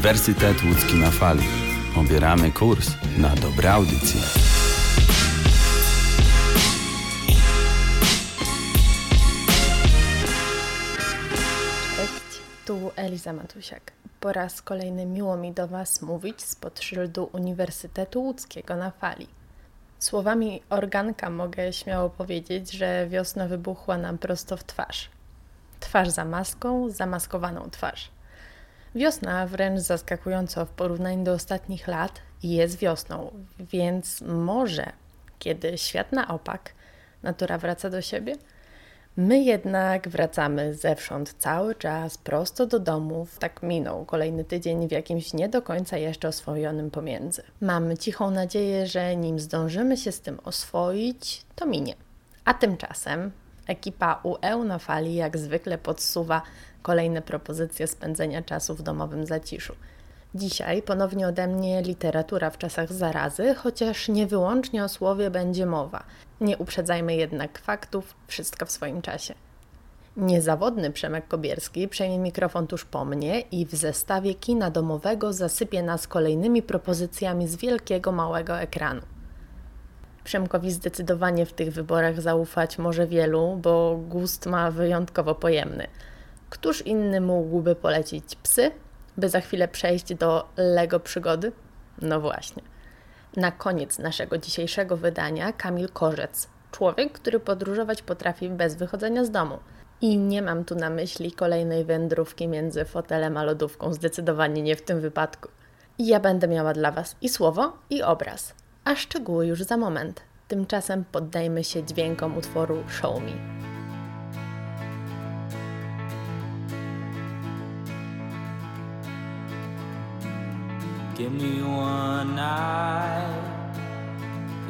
Uniwersytet Łódzki na fali. Obieramy kurs na dobre audycje. Cześć, tu Eliza Matusiak. Po raz kolejny miło mi do Was mówić spod szyldu Uniwersytetu Łódzkiego na fali. Słowami organka mogę śmiało powiedzieć, że wiosna wybuchła nam prosto w twarz. Twarz za maską, zamaskowaną twarz. Wiosna wręcz zaskakująco w porównaniu do ostatnich lat jest wiosną, więc może, kiedy świat na opak, natura wraca do siebie, my jednak wracamy zewsząd cały czas prosto do domów. Tak minął kolejny tydzień w jakimś nie do końca jeszcze oswojonym pomiędzy. Mamy cichą nadzieję, że nim zdążymy się z tym oswoić, to minie. A tymczasem ekipa UE na fali jak zwykle podsuwa kolejne propozycje spędzenia czasu w domowym zaciszu. Dzisiaj ponownie ode mnie literatura w czasach zarazy, chociaż nie wyłącznie o słowie będzie mowa. Nie uprzedzajmy jednak faktów, wszystko w swoim czasie. Niezawodny Przemek Kobierski przejmie mikrofon tuż po mnie i w zestawie kina domowego zasypie nas kolejnymi propozycjami z wielkiego, małego ekranu. Przemkowi zdecydowanie w tych wyborach zaufać może wielu, bo gust ma wyjątkowo pojemny. Któż inny mógłby polecić psy, by za chwilę przejść do Lego przygody? No właśnie. Na koniec naszego dzisiejszego wydania Kamil Korzec, człowiek, który podróżować potrafi bez wychodzenia z domu. I nie mam tu na myśli kolejnej wędrówki między fotelem a lodówką, zdecydowanie nie w tym wypadku. Ja będę miała dla Was i słowo, i obraz, a szczegóły już za moment. Tymczasem poddajmy się dźwiękom utworu Show Me. Give me one night,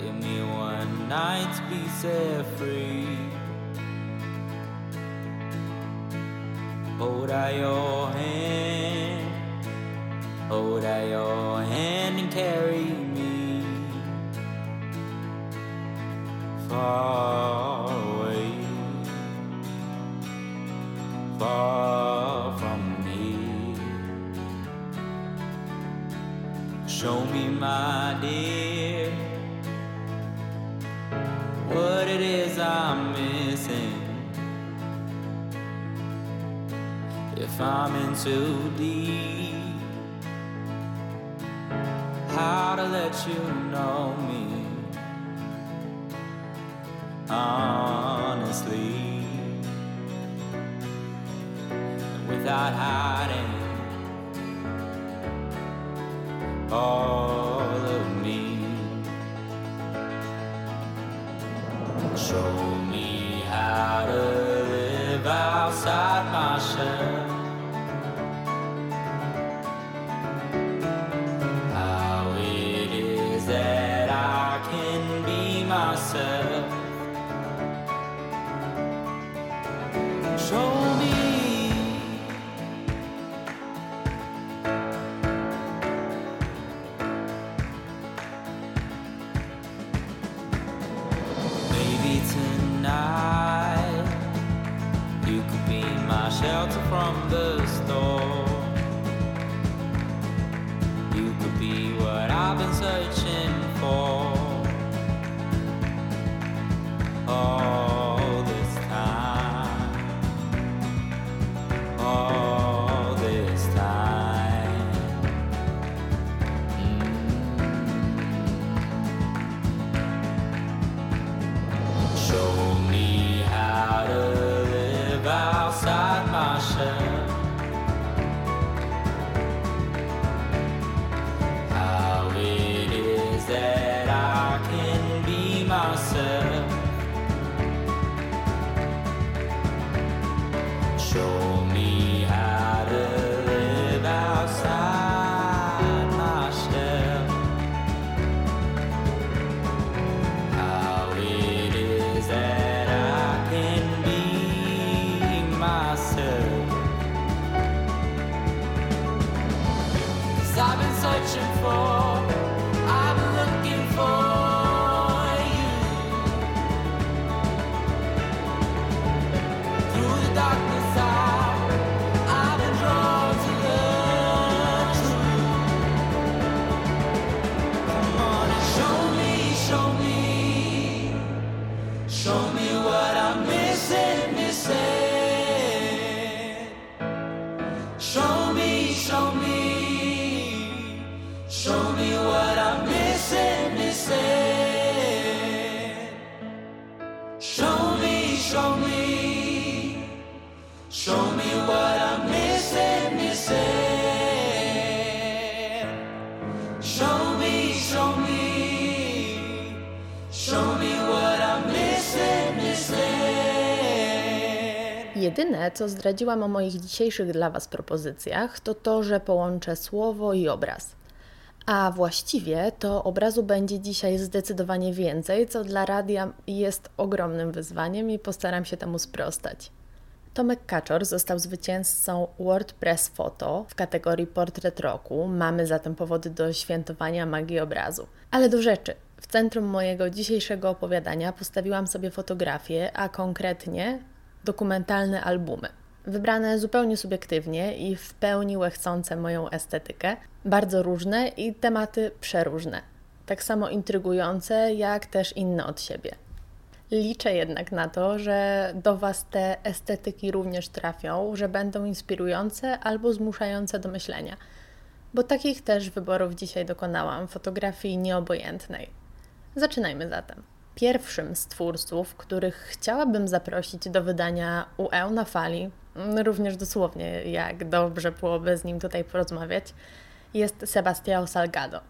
give me one night to be set free. Hold out your hand, hold out your hand and carry me. Far away, far from Show me, my dear, what it is I'm missing. If I'm in too deep, how to let you know me honestly without hiding all of me. Show me how to live outside my searching for, Jedyne, co zdradziłam o moich dzisiejszych dla Was propozycjach, to to, że połączę słowo i obraz. A właściwie to obrazu będzie dzisiaj zdecydowanie więcej, co dla radia jest ogromnym wyzwaniem i postaram się temu sprostać. Tomek Kaczor został zwycięzcą WordPress Photo w kategorii Portret Roku. Mamy zatem powody do świętowania magii obrazu. Ale do rzeczy. W centrum mojego dzisiejszego opowiadania postawiłam sobie fotografie, a konkretnie dokumentalne albumy. Wybrane zupełnie subiektywnie i w pełni łechcące moją estetykę, bardzo różne i tematy przeróżne, tak samo intrygujące, jak też inne od siebie. Liczę jednak na to, że do Was te estetyki również trafią, że będą inspirujące albo zmuszające do myślenia, bo takich też wyborów dzisiaj dokonałam fotografii nieobojętnej. Zaczynajmy zatem. Pierwszym z twórców, których chciałabym zaprosić do wydania UE na fali, również dosłownie jak dobrze byłoby z nim tutaj porozmawiać, jest Sebastião Salgado.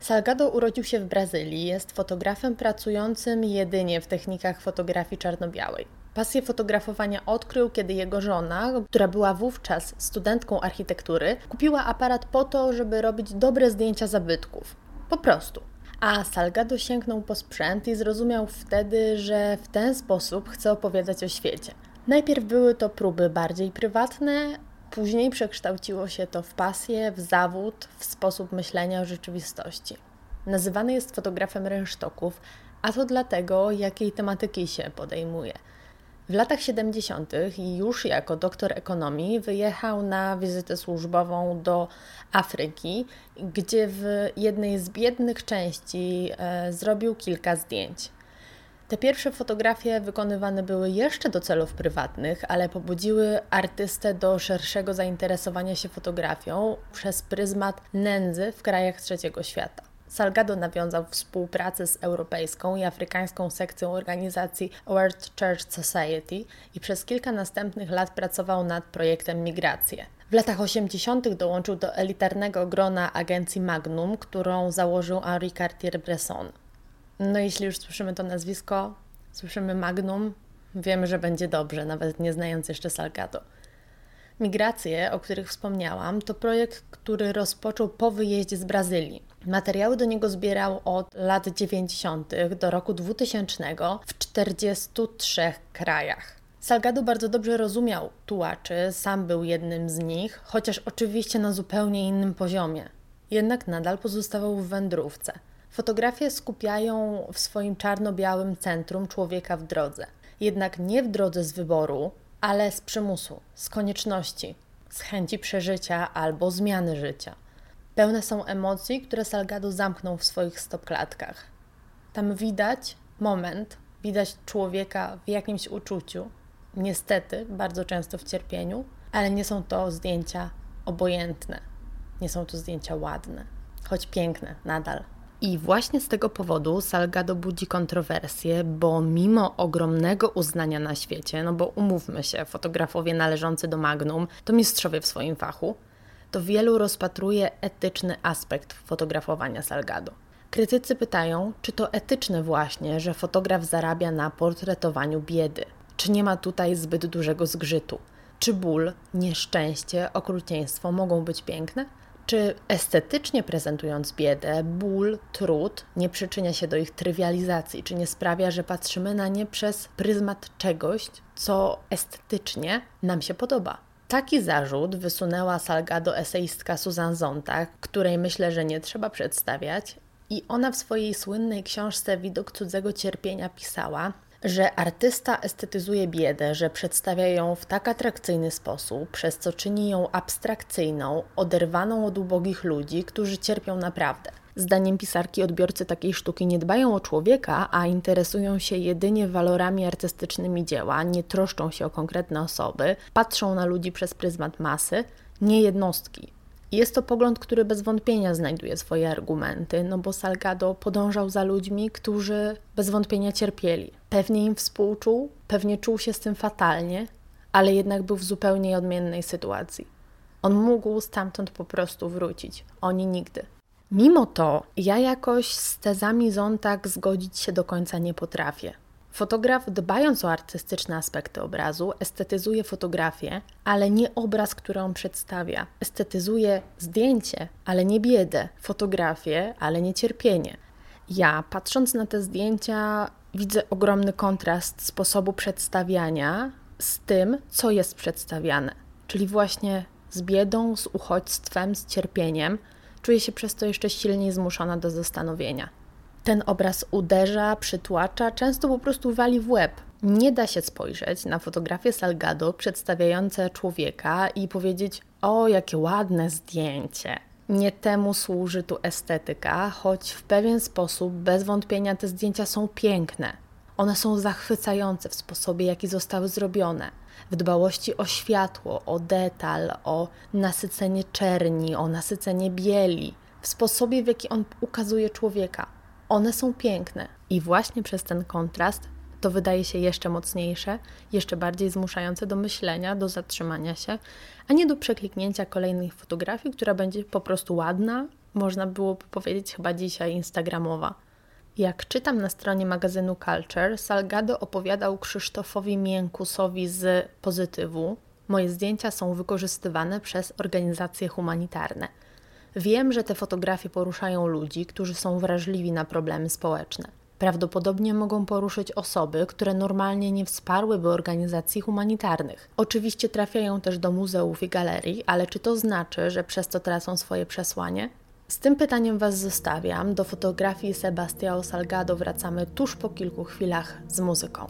Salgado urodził się w Brazylii, jest fotografem pracującym jedynie w technikach fotografii czarno-białej. Pasję fotografowania odkrył, kiedy jego żona, która była wówczas studentką architektury, kupiła aparat po to, żeby robić dobre zdjęcia zabytków. Po prostu. A Salgado sięgnął po sprzęt i zrozumiał wtedy, że w ten sposób chce opowiadać o świecie. Najpierw były to próby bardziej prywatne, później przekształciło się to w pasję, w zawód, w sposób myślenia o rzeczywistości. Nazywany jest fotografem rynsztoków, a to dlatego, jakiej tematyki się podejmuje. W latach 70. i już jako doktor ekonomii wyjechał na wizytę służbową do Afryki, gdzie w jednej z biednych części e, zrobił kilka zdjęć. Te pierwsze fotografie wykonywane były jeszcze do celów prywatnych, ale pobudziły artystę do szerszego zainteresowania się fotografią przez pryzmat nędzy w krajach trzeciego świata. Salgado nawiązał współpracę z europejską i afrykańską sekcją organizacji World Church Society i przez kilka następnych lat pracował nad projektem Migracje. W latach 80. dołączył do elitarnego grona agencji Magnum, którą założył Henri Cartier-Bresson. No jeśli już słyszymy to nazwisko, słyszymy Magnum, wiemy, że będzie dobrze, nawet nie znając jeszcze Salgado. Migracje, o których wspomniałam, to projekt, który rozpoczął po wyjeździe z Brazylii. Materiały do niego zbierał od lat 90. do roku 2000 w 43 krajach. Salgado bardzo dobrze rozumiał tułaczy, sam był jednym z nich, chociaż oczywiście na zupełnie innym poziomie. Jednak nadal pozostawał w wędrówce. Fotografie skupiają w swoim czarno-białym centrum człowieka w drodze. Jednak nie w drodze z wyboru, ale z przymusu, z konieczności, z chęci przeżycia albo zmiany życia. Pełne są emocji, które Salgado zamknął w swoich stopklatkach. Tam widać moment, widać człowieka w jakimś uczuciu, niestety bardzo często w cierpieniu, ale nie są to zdjęcia obojętne, nie są to zdjęcia ładne, choć piękne nadal. I właśnie z tego powodu Salgado budzi kontrowersje, bo mimo ogromnego uznania na świecie, no bo umówmy się, fotografowie należący do Magnum to mistrzowie w swoim fachu, to wielu rozpatruje etyczny aspekt fotografowania Salgado. Krytycy pytają, czy to etyczne właśnie, że fotograf zarabia na portretowaniu biedy. Czy nie ma tutaj zbyt dużego zgrzytu? Czy ból, nieszczęście, okrucieństwo mogą być piękne? Czy estetycznie prezentując biedę, ból, trud nie przyczynia się do ich trywializacji? Czy nie sprawia, że patrzymy na nie przez pryzmat czegoś, co estetycznie nam się podoba? Taki zarzut wysunęła Salgado eseistka Susan Zontag, której myślę, że nie trzeba przedstawiać, i ona w swojej słynnej książce Widok cudzego cierpienia pisała, że artysta estetyzuje biedę, że przedstawia ją w tak atrakcyjny sposób, przez co czyni ją abstrakcyjną, oderwaną od ubogich ludzi, którzy cierpią naprawdę. Zdaniem pisarki odbiorcy takiej sztuki nie dbają o człowieka, a interesują się jedynie walorami artystycznymi dzieła, nie troszczą się o konkretne osoby, patrzą na ludzi przez pryzmat masy, nie jednostki. Jest to pogląd, który bez wątpienia znajduje swoje argumenty, no bo Salgado podążał za ludźmi, którzy bez wątpienia cierpieli. Pewnie im współczuł, pewnie czuł się z tym fatalnie, ale jednak był w zupełnie odmiennej sytuacji. On mógł stamtąd po prostu wrócić, oni nigdy. Mimo to ja jakoś z tezami Zontag zgodzić się do końca nie potrafię. Fotograf, dbając o artystyczne aspekty obrazu, estetyzuje fotografię, ale nie obraz, który on przedstawia. Estetyzuje zdjęcie, ale nie biedę, fotografię, ale nie cierpienie. Ja, patrząc na te zdjęcia, widzę ogromny kontrast sposobu przedstawiania z tym, co jest przedstawiane, czyli właśnie z biedą, z uchodźstwem, z cierpieniem. Czuję się przez to jeszcze silniej zmuszona do zastanowienia. Ten obraz uderza, przytłacza, często po prostu wali w łeb. Nie da się spojrzeć na fotografię Salgado przedstawiające człowieka i powiedzieć: O, jakie ładne zdjęcie. Nie temu służy tu estetyka, choć w pewien sposób bez wątpienia te zdjęcia są piękne. One są zachwycające w sposobie, jaki zostały zrobione. W dbałości o światło, o detal, o nasycenie czerni, o nasycenie bieli, w sposobie, w jaki on ukazuje człowieka. One są piękne i właśnie przez ten kontrast to wydaje się jeszcze mocniejsze, jeszcze bardziej zmuszające do myślenia, do zatrzymania się, a nie do przekliknięcia kolejnych fotografii, która będzie po prostu ładna, można byłoby powiedzieć chyba dzisiaj instagramowa. Jak czytam na stronie magazynu Culture, Salgado opowiadał Krzysztofowi Miękusowi z Pozytywu. Moje zdjęcia są wykorzystywane przez organizacje humanitarne. Wiem, że te fotografie poruszają ludzi, którzy są wrażliwi na problemy społeczne. Prawdopodobnie mogą poruszyć osoby, które normalnie nie wsparłyby organizacji humanitarnych. Oczywiście trafiają też do muzeów i galerii, ale czy to znaczy, że przez to tracą swoje przesłanie? Z tym pytaniem Was zostawiam. Do fotografii Sebastiao Salgado wracamy tuż po kilku chwilach z muzyką.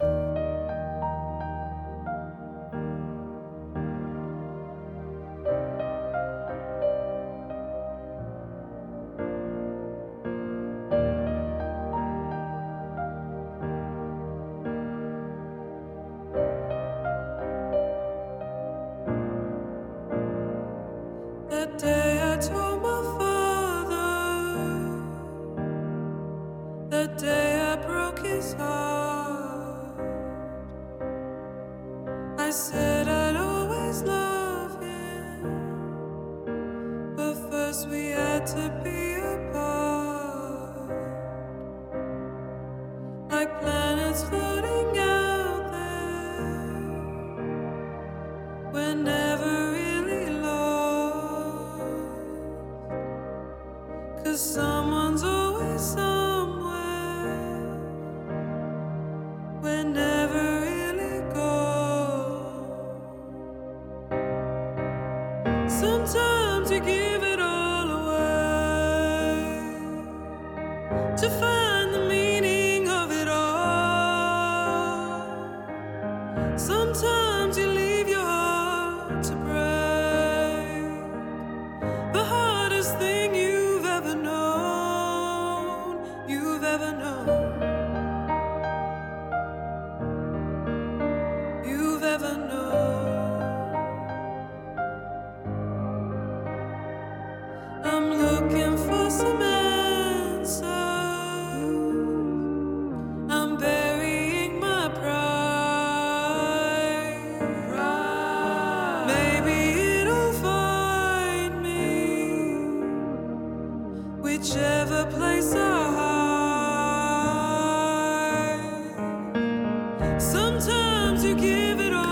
Sometimes you give it all.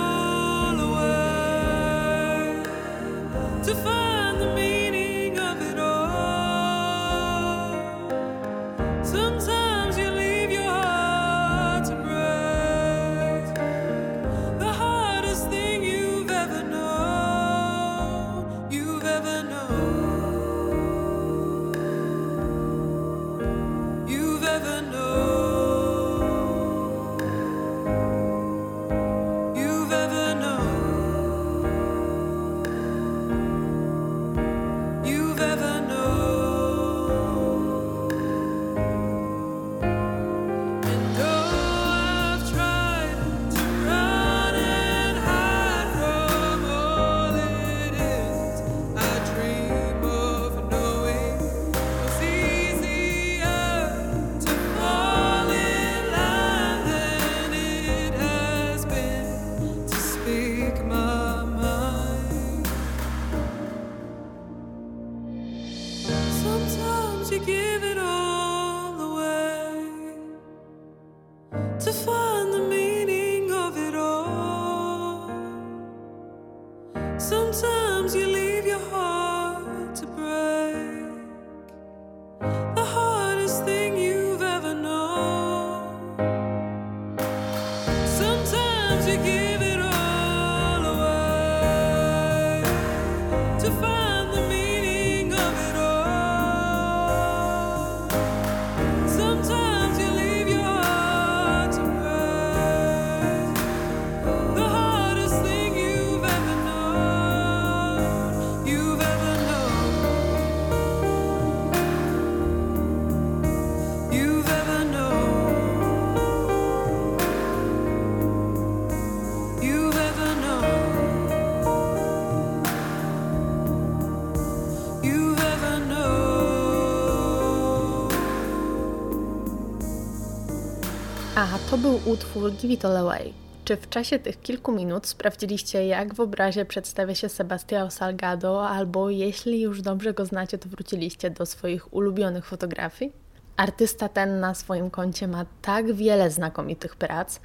To był utwór Give It All Away. Czy w czasie tych kilku minut sprawdziliście, jak w obrazie przedstawia się Sebastião Salgado, albo jeśli już dobrze go znacie, to wróciliście do swoich ulubionych fotografii? Artysta ten na swoim koncie ma tak wiele znakomitych prac,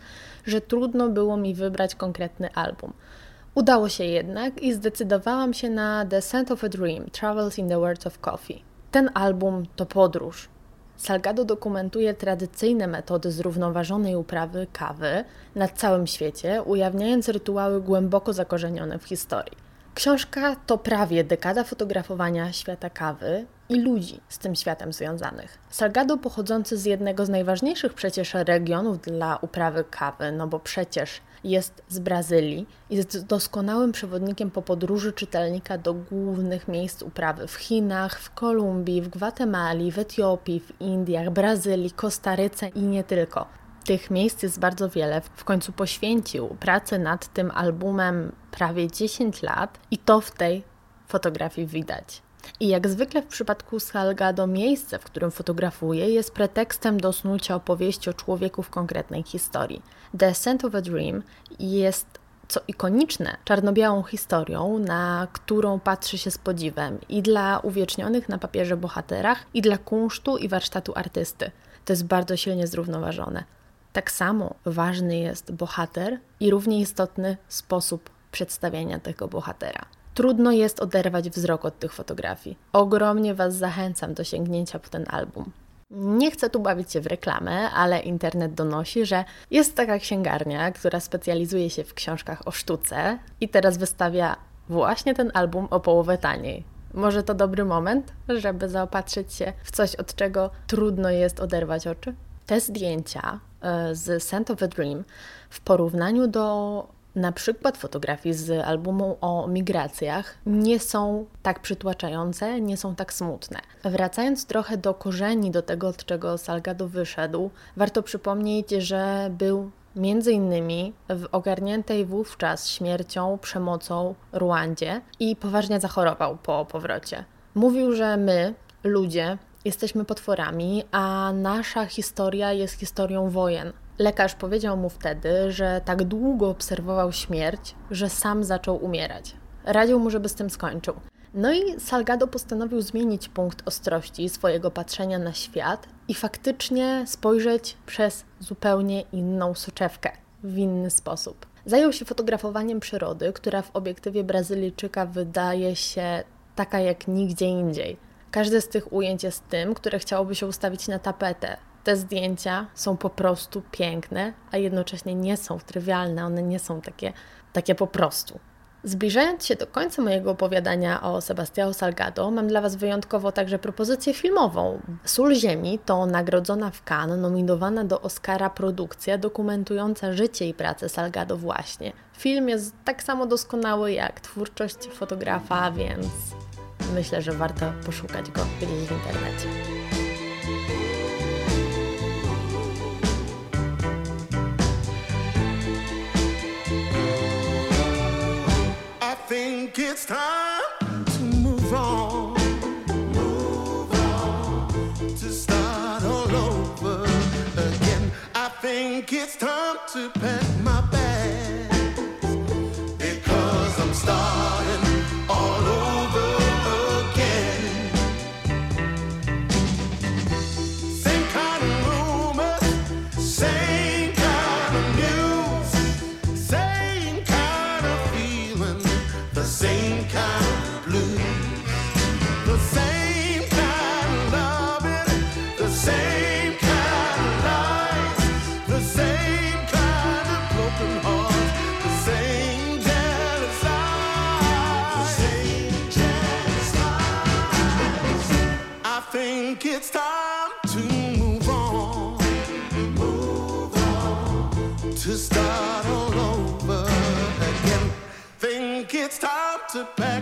że trudno było mi wybrać konkretny album. Udało się jednak i zdecydowałam się na The Scent of a Dream Travels in the Words of Coffee. Ten album to podróż, Salgado dokumentuje tradycyjne metody zrównoważonej uprawy kawy na całym świecie, ujawniając rytuały głęboko zakorzenione w historii. Książka to prawie dekada fotografowania świata kawy i ludzi z tym światem związanych. Salgado pochodzący z jednego z najważniejszych przecież regionów dla uprawy kawy, no bo przecież jest z Brazylii, jest doskonałym przewodnikiem po podróży czytelnika do głównych miejsc uprawy w Chinach, w Kolumbii, w Gwatemali, w Etiopii, w Indiach, Brazylii, Kostaryce i nie tylko. Tych miejsc jest bardzo wiele. W końcu poświęcił pracę nad tym albumem prawie 10 lat i to w tej fotografii widać. I jak zwykle w przypadku Salgado miejsce, w którym fotografuje, jest pretekstem do snucia opowieści o człowieku w konkretnej historii. The Scent of a Dream jest, co ikoniczne, czarno-białą historią, na którą patrzy się z podziwem i dla uwiecznionych na papierze bohaterach, i dla kunsztu i warsztatu artysty. To jest bardzo silnie zrównoważone. Tak samo ważny jest bohater i równie istotny sposób przedstawiania tego bohatera. Trudno jest oderwać wzrok od tych fotografii. Ogromnie Was zachęcam do sięgnięcia po ten album. Nie chcę tu bawić się w reklamę, ale internet donosi, że jest taka księgarnia, która specjalizuje się w książkach o sztuce i teraz wystawia właśnie ten album o połowę taniej. Może to dobry moment, żeby zaopatrzyć się w coś, od czego trudno jest oderwać oczy? Te zdjęcia e, z Scent of a Dream w porównaniu do na przykład fotografii z albumu o migracjach nie są tak przytłaczające, nie są tak smutne. Wracając trochę do korzeni, do tego, od czego Salgado wyszedł, warto przypomnieć, że był między innymi w ogarniętej wówczas śmiercią, przemocą Ruandzie i poważnie zachorował po powrocie. Mówił, że my, ludzie, jesteśmy potworami, a nasza historia jest historią wojen. Lekarz powiedział mu wtedy, że tak długo obserwował śmierć, że sam zaczął umierać. Radził mu, żeby z tym skończył. No i Salgado postanowił zmienić punkt ostrości swojego patrzenia na świat i faktycznie spojrzeć przez zupełnie inną soczewkę, w inny sposób. Zajął się fotografowaniem przyrody, która w obiektywie Brazylijczyka wydaje się taka jak nigdzie indziej. Każde z tych ujęć jest tym, które chciałoby się ustawić na tapetę. Te zdjęcia są po prostu piękne, a jednocześnie nie są trywialne, one nie są takie, takie po prostu. Zbliżając się do końca mojego opowiadania o Sebastião Salgado, mam dla Was wyjątkowo także propozycję filmową. Sól Ziemi to nagrodzona w Cannes, nominowana do Oscara produkcja dokumentująca życie i pracę Salgado właśnie. Film jest tak samo doskonały jak twórczość fotografa, więc myślę, że warto poszukać go gdzieś w internecie. Think it's time to move on. Move on. To start all over again. I think it's time to pack my bags. To pack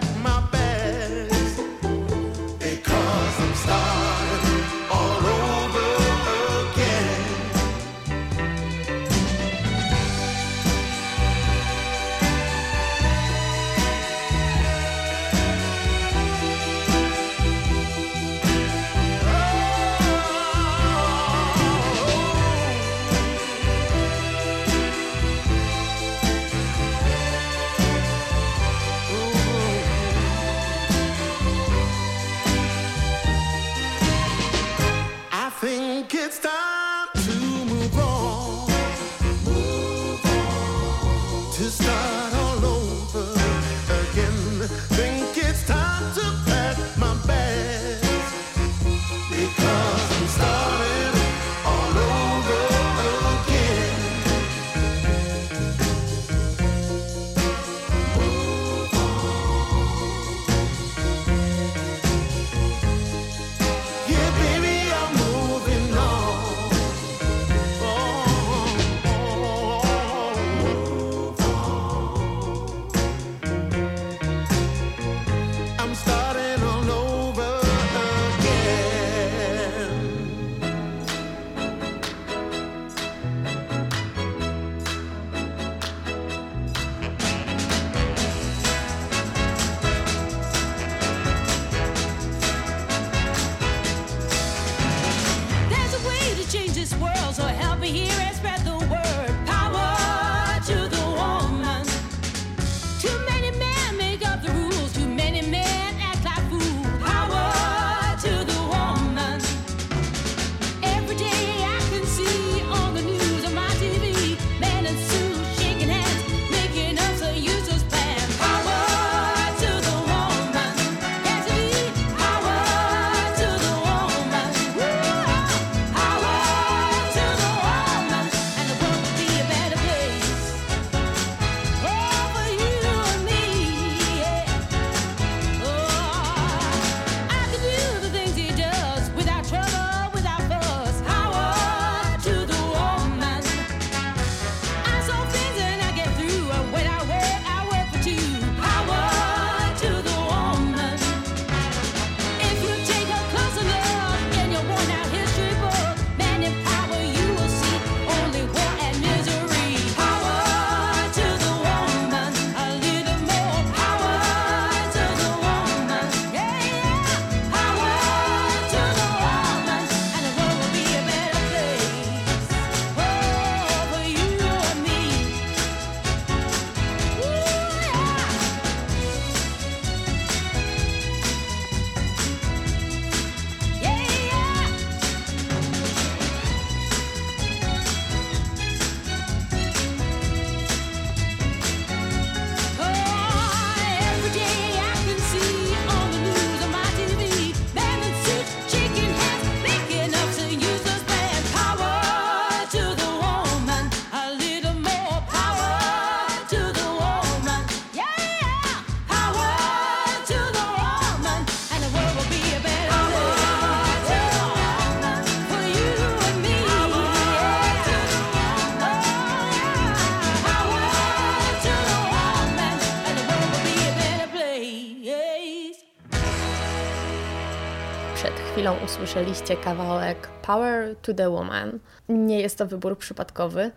usłyszeliście kawałek Power to the Woman. Nie jest to wybór przypadkowy.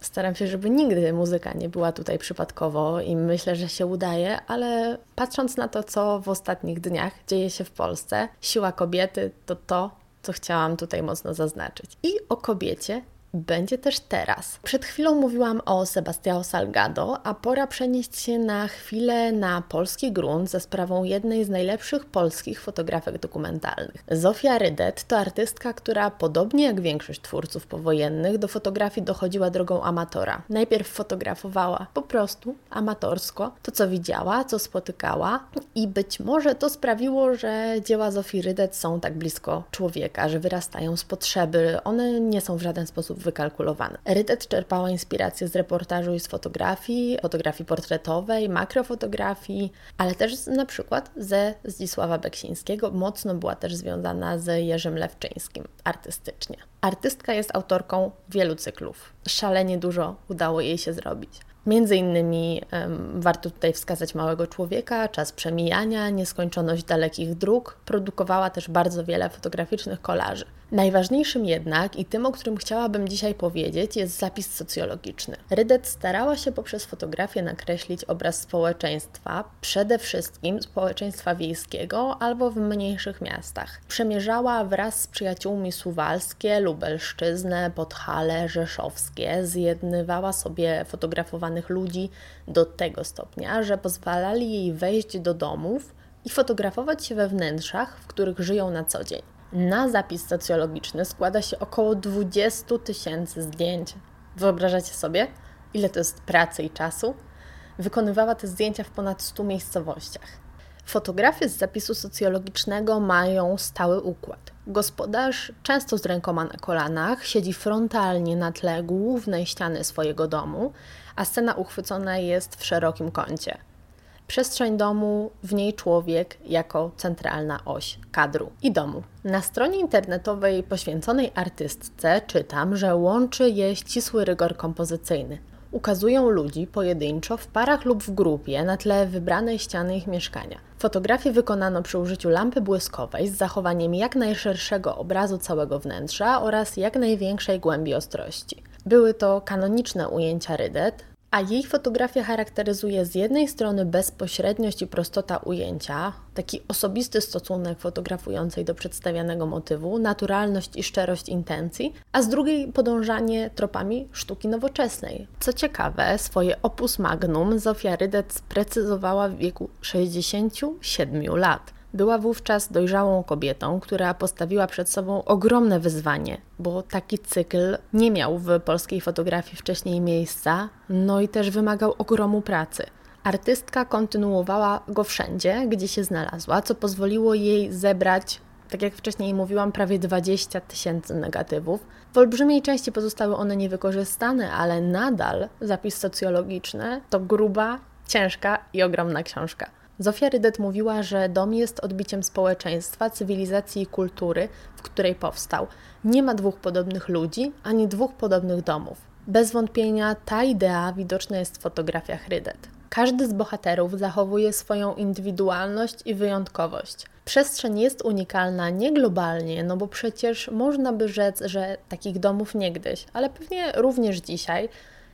Staram się, żeby nigdy muzyka nie była tutaj przypadkowo i myślę, że się udaje, ale patrząc na to, co w ostatnich dniach dzieje się w Polsce, siła kobiety to to, co chciałam tutaj mocno zaznaczyć. I o kobiecie będzie też teraz. Przed chwilą mówiłam o Sebastiao Salgado, a pora przenieść się na chwilę na polski grunt za sprawą jednej z najlepszych polskich fotografek dokumentalnych. Zofia Rydet to artystka, która podobnie jak większość twórców powojennych do fotografii dochodziła drogą amatora. Najpierw fotografowała po prostu amatorsko to, co widziała, co spotykała i być może to sprawiło, że dzieła Zofii Rydet są tak blisko człowieka, że wyrastają z potrzeby. One nie są w żaden sposób wykalkulowane. Rydet czerpała inspirację z reportażu i z fotografii, fotografii portretowej, makrofotografii, ale też z, na przykład ze Zdzisława Beksińskiego. Mocno była też związana z Jerzym Lewczyńskim artystycznie. Artystka jest autorką wielu cyklów. Szalenie dużo udało jej się zrobić. Między innymi em, warto tutaj wskazać Małego Człowieka, Czas Przemijania, Nieskończoność Dalekich Dróg. Produkowała też bardzo wiele fotograficznych kolaży. Najważniejszym jednak i tym, o którym chciałabym dzisiaj powiedzieć, jest zapis socjologiczny. Rydet starała się poprzez fotografię nakreślić obraz społeczeństwa, przede wszystkim społeczeństwa wiejskiego albo w mniejszych miastach. Przemierzała wraz z przyjaciółmi Suwalskie, Lubelszczyznę, Podhale, Rzeszowskie, zjednywała sobie fotografowanych ludzi do tego stopnia, że pozwalali jej wejść do domów i fotografować się we wnętrzach, w których żyją na co dzień. Na zapis socjologiczny składa się około 20 tysięcy zdjęć. Wyobrażacie sobie, ile to jest pracy i czasu? Wykonywała te zdjęcia w ponad 100 miejscowościach. Fotografie z zapisu socjologicznego mają stały układ. Gospodarz, często z rękoma na kolanach, siedzi frontalnie na tle głównej ściany swojego domu, a scena uchwycona jest w szerokim kącie. Przestrzeń domu, w niej człowiek jako centralna oś kadru i domu. Na stronie internetowej poświęconej artystce czytam, że łączy je ścisły rygor kompozycyjny. Ukazują ludzi pojedynczo, w parach lub w grupie na tle wybranej ściany ich mieszkania. Fotografię wykonano przy użyciu lampy błyskowej z zachowaniem jak najszerszego obrazu całego wnętrza oraz jak największej głębi ostrości. Były to kanoniczne ujęcia Rydet, a jej fotografia charakteryzuje z jednej strony bezpośredniość i prostota ujęcia, taki osobisty stosunek fotografującej do przedstawianego motywu, naturalność i szczerość intencji, a z drugiej podążanie tropami sztuki nowoczesnej. Co ciekawe, swoje opus magnum Zofia Rydet sprecyzowała w wieku 67 lat. Była wówczas dojrzałą kobietą, która postawiła przed sobą ogromne wyzwanie, bo taki cykl nie miał w polskiej fotografii wcześniej miejsca, no i też wymagał ogromu pracy. Artystka kontynuowała go wszędzie, gdzie się znalazła, co pozwoliło jej zebrać, tak jak wcześniej mówiłam, prawie 20 tysięcy negatywów. W olbrzymiej części pozostały one niewykorzystane, ale nadal zapis socjologiczny to gruba, ciężka i ogromna książka. Zofia Rydet mówiła, że dom jest odbiciem społeczeństwa, cywilizacji i kultury, w której powstał. Nie ma dwóch podobnych ludzi, ani dwóch podobnych domów. Bez wątpienia ta idea widoczna jest w fotografiach Rydet. Każdy z bohaterów zachowuje swoją indywidualność i wyjątkowość. Przestrzeń jest unikalna nie globalnie, no bo przecież można by rzec, że takich domów niegdyś, ale pewnie również dzisiaj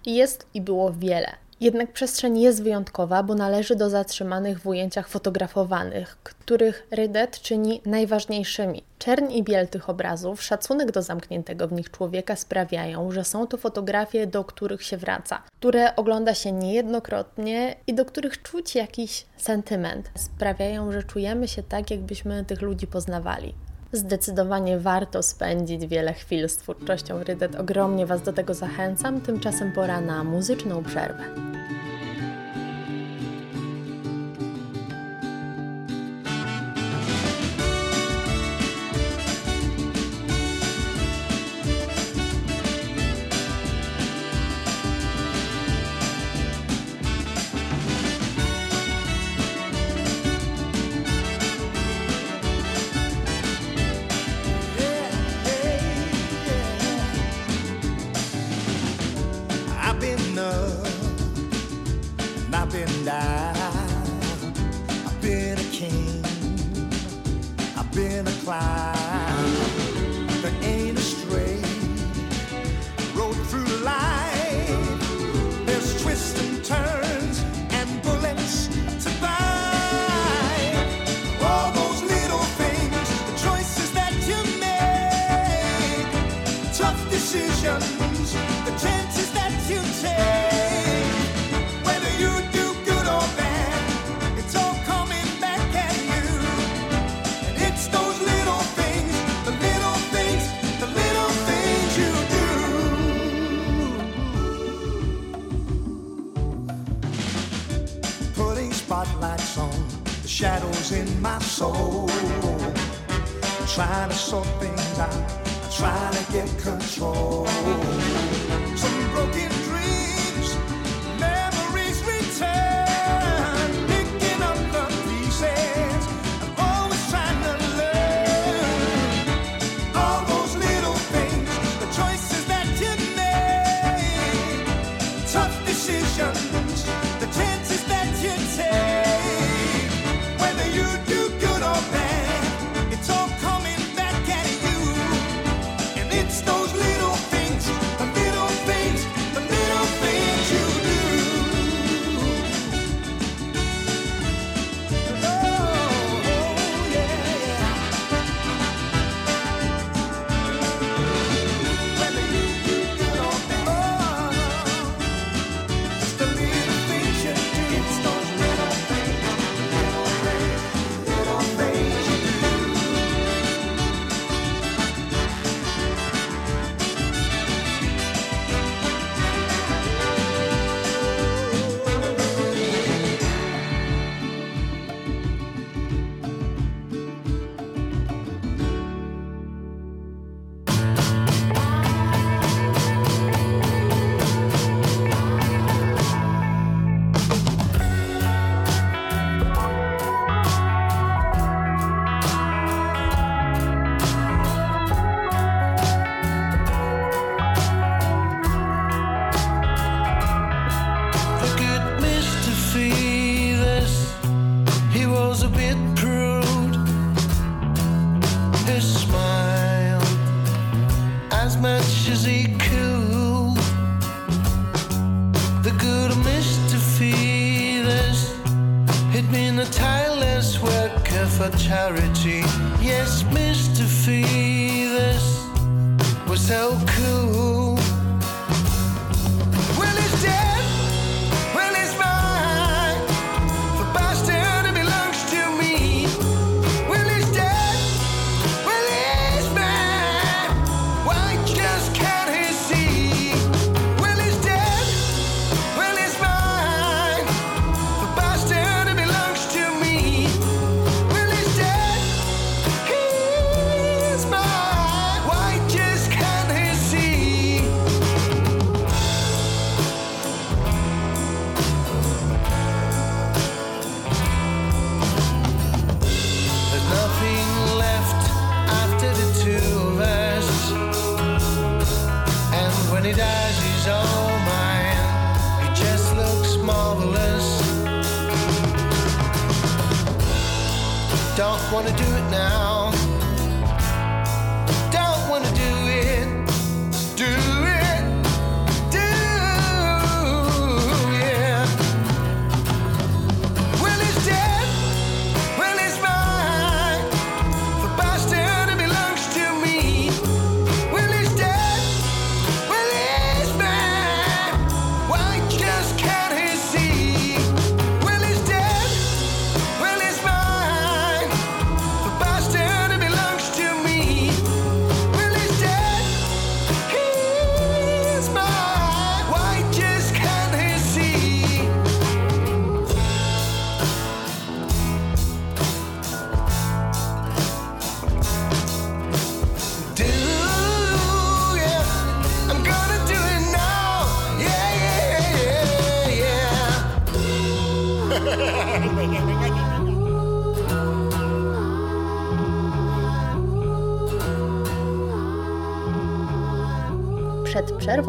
jest i było wiele. Jednak przestrzeń jest wyjątkowa, bo należy do zatrzymanych w ujęciach fotografowanych, których Rydet czyni najważniejszymi. Czerń i biel tych obrazów, szacunek do zamkniętego w nich człowieka sprawiają, że są to fotografie, do których się wraca, które ogląda się niejednokrotnie i do których czuć jakiś sentyment. Sprawiają, że czujemy się tak, jakbyśmy tych ludzi poznawali. Zdecydowanie warto spędzić wiele chwil z twórczością Rydet. Ogromnie Was do tego zachęcam. Tymczasem pora na muzyczną przerwę. Don't wanna do it now. Don't wanna do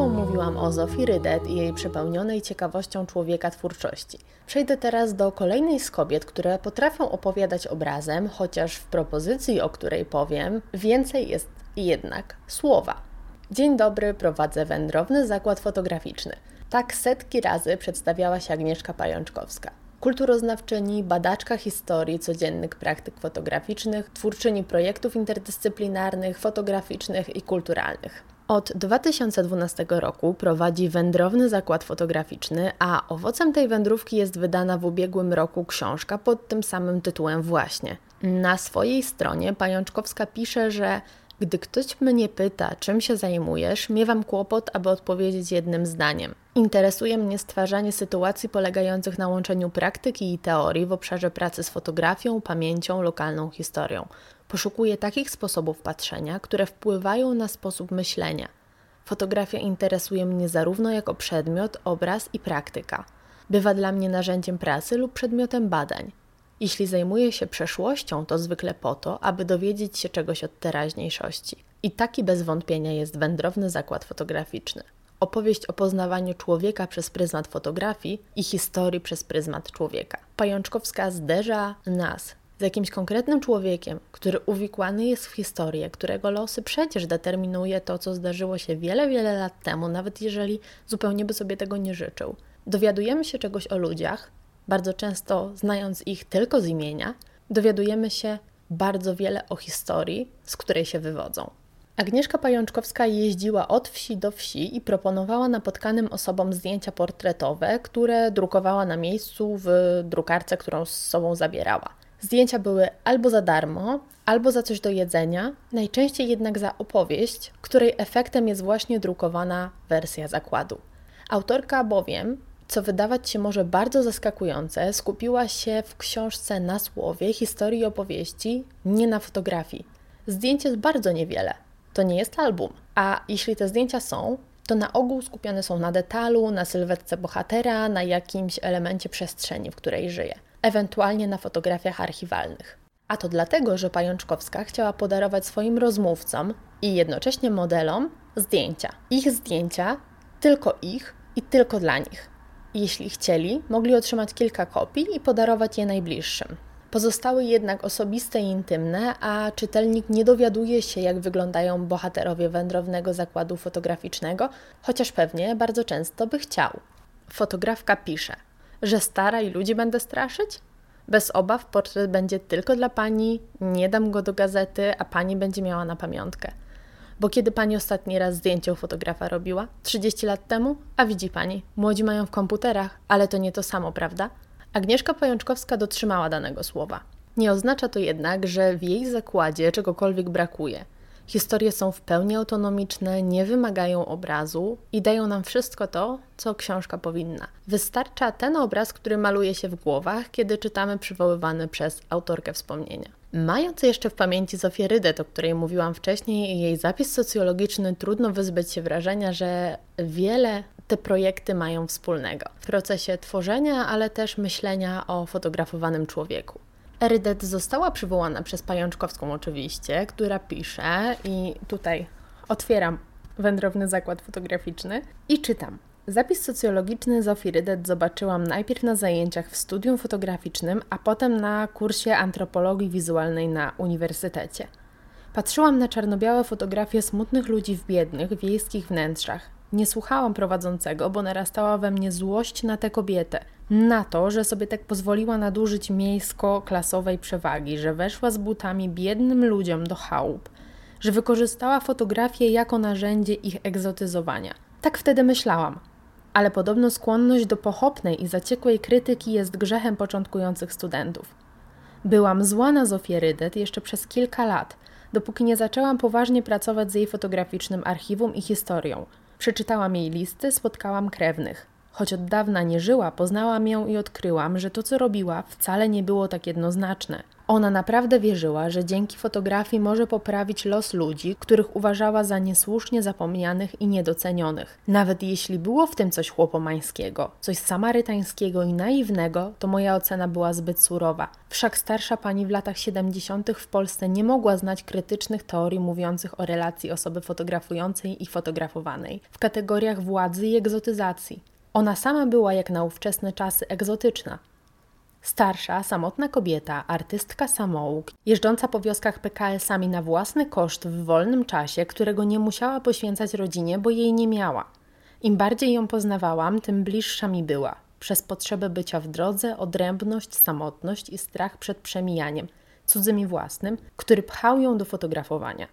Mówiłam o Zofii Rydet i jej przepełnionej ciekawością człowieka twórczości. Przejdę teraz do kolejnej z kobiet, które potrafią opowiadać obrazem, chociaż w propozycji, o której powiem, więcej jest jednak słowa. Dzień dobry, prowadzę wędrowny zakład fotograficzny. Tak setki razy przedstawiała się Agnieszka Pajączkowska. Kulturoznawczyni, badaczka historii, codziennych praktyk fotograficznych, twórczyni projektów interdyscyplinarnych, fotograficznych i kulturalnych. Od 2012 roku prowadzi wędrowny zakład fotograficzny, a owocem tej wędrówki jest wydana w ubiegłym roku książka pod tym samym tytułem właśnie. Na swojej stronie Pajączkowska pisze, że gdy ktoś mnie pyta, czym się zajmujesz, miewam kłopot, aby odpowiedzieć jednym zdaniem. Interesuje mnie stwarzanie sytuacji polegających na łączeniu praktyki i teorii w obszarze pracy z fotografią, pamięcią, lokalną historią. Poszukuję takich sposobów patrzenia, które wpływają na sposób myślenia. Fotografia interesuje mnie zarówno jako przedmiot, obraz i praktyka. Bywa dla mnie narzędziem pracy lub przedmiotem badań. Jeśli zajmuję się przeszłością, to zwykle po to, aby dowiedzieć się czegoś od teraźniejszości. I taki bez wątpienia jest wędrowny zakład fotograficzny. Opowieść o poznawaniu człowieka przez pryzmat fotografii i historii przez pryzmat człowieka. Pajączkowska zderza nas z jakimś konkretnym człowiekiem, który uwikłany jest w historię, którego losy przecież determinuje to, co zdarzyło się wiele, wiele lat temu, nawet jeżeli zupełnie by sobie tego nie życzył. Dowiadujemy się czegoś o ludziach, bardzo często znając ich tylko z imienia, dowiadujemy się bardzo wiele o historii, z której się wywodzą. Agnieszka Pajączkowska jeździła od wsi do wsi i proponowała napotkanym osobom zdjęcia portretowe, które drukowała na miejscu w drukarce, którą z sobą zabierała. Zdjęcia były albo za darmo, albo za coś do jedzenia, najczęściej jednak za opowieść, której efektem jest właśnie drukowana wersja zakładu. Autorka bowiem, co wydawać się może bardzo zaskakujące, skupiła się w książce na słowie, historii opowieści, nie na fotografii. Zdjęć jest bardzo niewiele. To nie jest album. A jeśli te zdjęcia są, to na ogół skupione są na detalu, na sylwetce bohatera, na jakimś elemencie przestrzeni, w której żyje, ewentualnie na fotografiach archiwalnych. A to dlatego, że Pajączkowska chciała podarować swoim rozmówcom i jednocześnie modelom zdjęcia. Ich zdjęcia, tylko ich i tylko dla nich. Jeśli chcieli, mogli otrzymać kilka kopii i podarować je najbliższym. Pozostały jednak osobiste i intymne, a czytelnik nie dowiaduje się, jak wyglądają bohaterowie wędrownego zakładu fotograficznego, chociaż pewnie bardzo często by chciał. Fotografka pisze, że stara i ludzi będę straszyć? Bez obaw portret będzie tylko dla pani, nie dam go do gazety, a pani będzie miała na pamiątkę. Bo kiedy pani ostatni raz zdjęcie u fotografa robiła? 30 lat temu? A widzi pani, młodzi mają w komputerach, ale to nie to samo, prawda? Agnieszka Pajączkowska dotrzymała danego słowa. Nie oznacza to jednak, że w jej zakładzie czegokolwiek brakuje. Historie są w pełni autonomiczne, nie wymagają obrazu i dają nam wszystko to, co książka powinna. Wystarcza ten obraz, który maluje się w głowach, kiedy czytamy przywoływane przez autorkę wspomnienia. Mając jeszcze w pamięci Zofię Rydet, o której mówiłam wcześniej, i jej zapis socjologiczny, trudno wyzbyć się wrażenia, że wiele te projekty mają wspólnego w procesie tworzenia, ale też myślenia o fotografowanym człowieku. Erydet została przywołana przez Pajączkowską oczywiście, która pisze i tutaj otwieram wędrowny zakład fotograficzny i czytam. Zapis socjologiczny Zofii Rydet zobaczyłam najpierw na zajęciach w studium fotograficznym, a potem na kursie antropologii wizualnej na uniwersytecie. Patrzyłam na czarno-białe fotografie smutnych ludzi w biednych, wiejskich wnętrzach. Nie słuchałam prowadzącego, bo narastała we mnie złość na tę kobietę. Na to, że sobie tak pozwoliła nadużyć miejsko-klasowej przewagi, że weszła z butami biednym ludziom do chałup, że wykorzystała fotografię jako narzędzie ich egzotyzowania. Tak wtedy myślałam. Ale podobno skłonność do pochopnej i zaciekłej krytyki jest grzechem początkujących studentów. Byłam zła na Zofię Rydet jeszcze przez kilka lat, dopóki nie zaczęłam poważnie pracować z jej fotograficznym archiwum i historią. Przeczytałam jej listy, spotkałam krewnych. Choć od dawna nie żyła, poznałam ją i odkryłam, że to, co robiła, wcale nie było tak jednoznaczne. Ona naprawdę wierzyła, że dzięki fotografii może poprawić los ludzi, których uważała za niesłusznie zapomnianych i niedocenionych. Nawet jeśli było w tym coś chłopomańskiego, coś samarytańskiego i naiwnego, to moja ocena była zbyt surowa. Wszak starsza pani w latach 70. w Polsce nie mogła znać krytycznych teorii mówiących o relacji osoby fotografującej i fotografowanej w kategoriach władzy i egzotyzacji. Ona sama była jak na ówczesne czasy egzotyczna. Starsza, samotna kobieta, artystka samouk, jeżdżąca po wioskach PKS-ami na własny koszt w wolnym czasie, którego nie musiała poświęcać rodzinie, bo jej nie miała. Im bardziej ją poznawałam, tym bliższa mi była. Przez potrzebę bycia w drodze, odrębność, samotność i strach przed przemijaniem, cudzym i własnym, który pchał ją do fotografowania.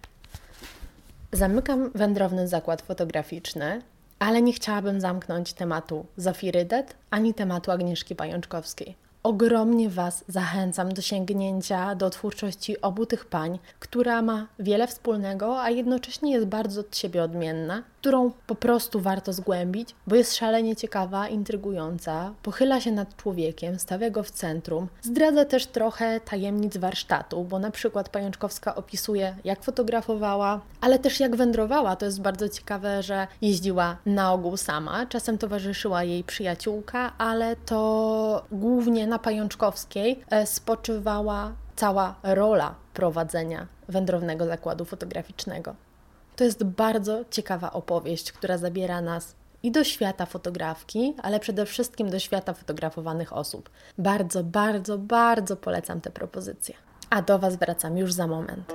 Zamykam wędrowny zakład fotograficzny, ale nie chciałabym zamknąć tematu Zofii Rydet ani tematu Agnieszki Pajączkowskiej. Ogromnie Was zachęcam do sięgnięcia do twórczości obu tych pań, która ma wiele wspólnego, a jednocześnie jest bardzo od siebie odmienna, którą po prostu warto zgłębić, bo jest szalenie ciekawa, intrygująca, pochyla się nad człowiekiem, stawia go w centrum, zdradza też trochę tajemnic warsztatu, bo na przykład Pajączkowska opisuje, jak fotografowała, ale też jak wędrowała. To jest bardzo ciekawe, że jeździła na ogół sama, czasem towarzyszyła jej przyjaciółka, ale to głównie na Pajączkowskiej e, spoczywała cała rola prowadzenia wędrownego zakładu fotograficznego. To jest bardzo ciekawa opowieść, która zabiera nas i do świata fotografki, ale przede wszystkim do świata fotografowanych osób. Bardzo, bardzo, bardzo polecam te propozycje. A do Was wracam już za moment.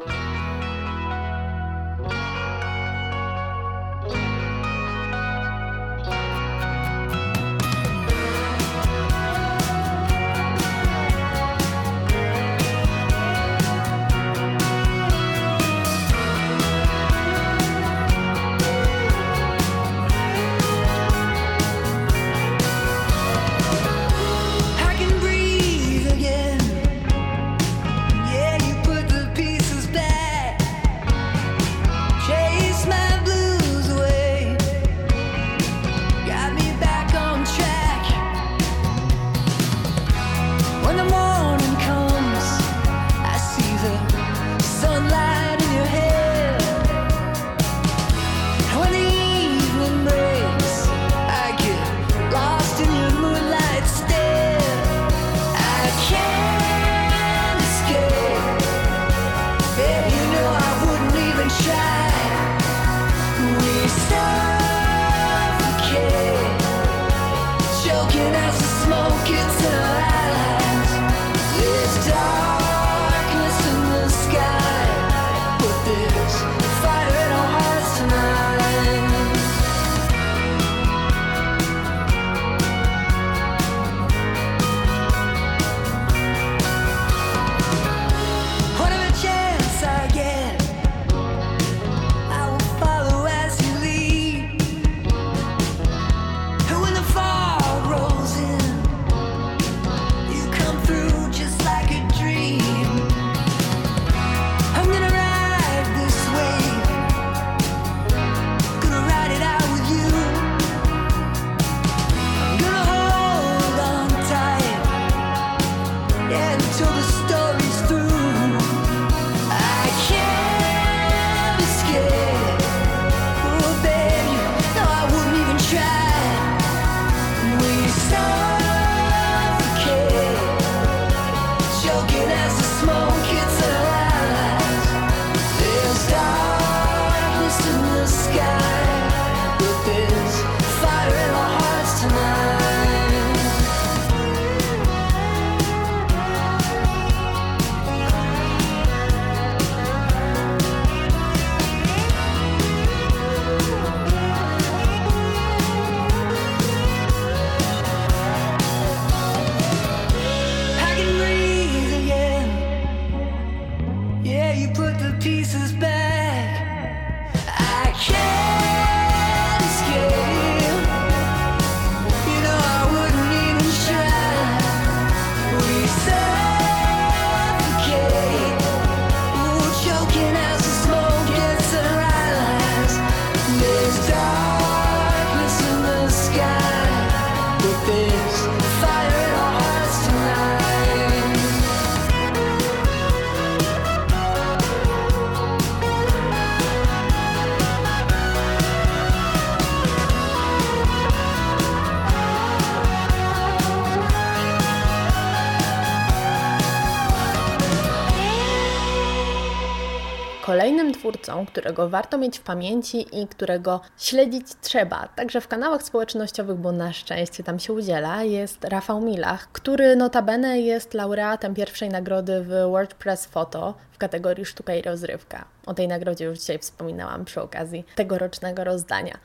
Którego warto mieć w pamięci i którego śledzić trzeba, także w kanałach społecznościowych, bo na szczęście tam się udziela, jest Rafał Milach, który notabene jest laureatem pierwszej nagrody w WordPress Photo w kategorii sztuka i rozrywka. O tej nagrodzie już dzisiaj wspominałam przy okazji tegorocznego rozdania.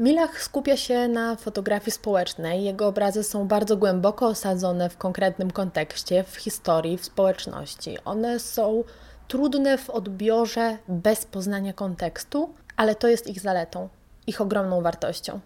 Milach skupia się na fotografii społecznej. Jego obrazy są bardzo głęboko osadzone w konkretnym kontekście, w historii, w społeczności. One są trudne w odbiorze bez poznania kontekstu, ale to jest ich zaletą, ich ogromną wartością.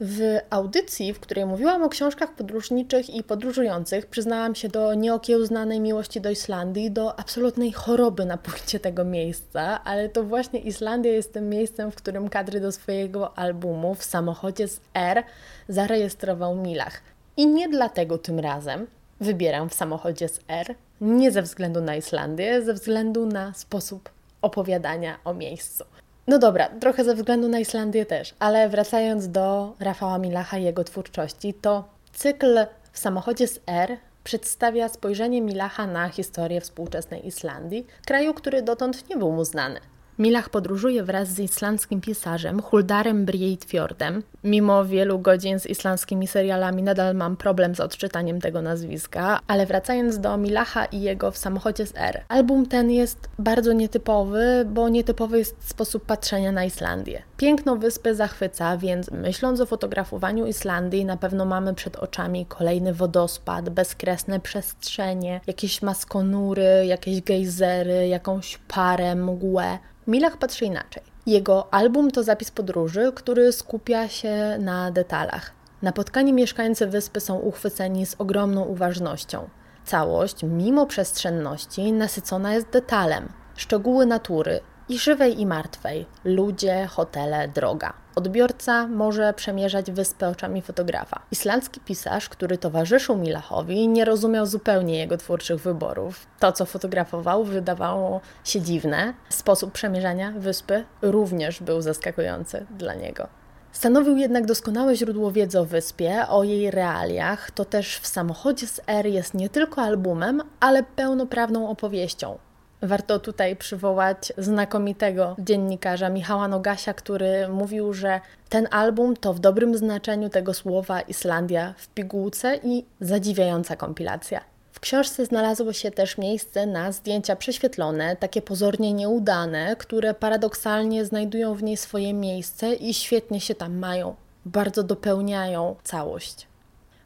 W audycji, w której mówiłam o książkach podróżniczych i podróżujących, przyznałam się do nieokiełznanej miłości do Islandii, do absolutnej choroby na pójście tego miejsca, ale to właśnie Islandia jest tym miejscem, w którym kadry do swojego albumu w samochodzie z R zarejestrował Milach. I nie dlatego tym razem wybieram w samochodzie z R, nie ze względu na Islandię, ze względu na sposób opowiadania o miejscu. No dobra, trochę ze względu na Islandię też, ale wracając do Rafała Milacha i jego twórczości, to cykl w samochodzie z R przedstawia spojrzenie Milacha na historię współczesnej Islandii, kraju, który dotąd nie był mu znany. Milach podróżuje wraz z islandzkim pisarzem Huldarem Breitfjordem. Mimo wielu godzin z islandzkimi serialami nadal mam problem z odczytaniem tego nazwiska, ale wracając do Milacha i jego w samochodzie z R. Album ten jest bardzo nietypowy, bo nietypowy jest sposób patrzenia na Islandię. Piękno wyspy zachwyca, więc myśląc o fotografowaniu Islandii, na pewno mamy przed oczami kolejny wodospad, bezkresne przestrzenie, jakieś maskonury, jakieś gejzery, jakąś parę, mgłę. Milach patrzy inaczej. Jego album to zapis podróży, który skupia się na detalach. Napotkani mieszkańcy wyspy są uchwyceni z ogromną uważnością. Całość, mimo przestrzenności, nasycona jest detalem. Szczegóły natury, i żywej, i martwej. Ludzie, hotele, droga. Odbiorca może przemierzać wyspę oczami fotografa. Islandzki pisarz, który towarzyszył Milachowi, nie rozumiał zupełnie jego twórczych wyborów. To, co fotografował, wydawało się dziwne. Sposób przemierzania wyspy również był zaskakujący dla niego. Stanowił jednak doskonałe źródło wiedzy o wyspie, o jej realiach. To też w samochodzie z R jest nie tylko albumem, ale pełnoprawną opowieścią. Warto tutaj przywołać znakomitego dziennikarza Michała Nogasia, który mówił, że ten album to w dobrym znaczeniu tego słowa Islandia w pigułce i zadziwiająca kompilacja. W książce znalazło się też miejsce na zdjęcia prześwietlone, takie pozornie nieudane, które paradoksalnie znajdują w niej swoje miejsce i świetnie się tam mają. Bardzo dopełniają całość.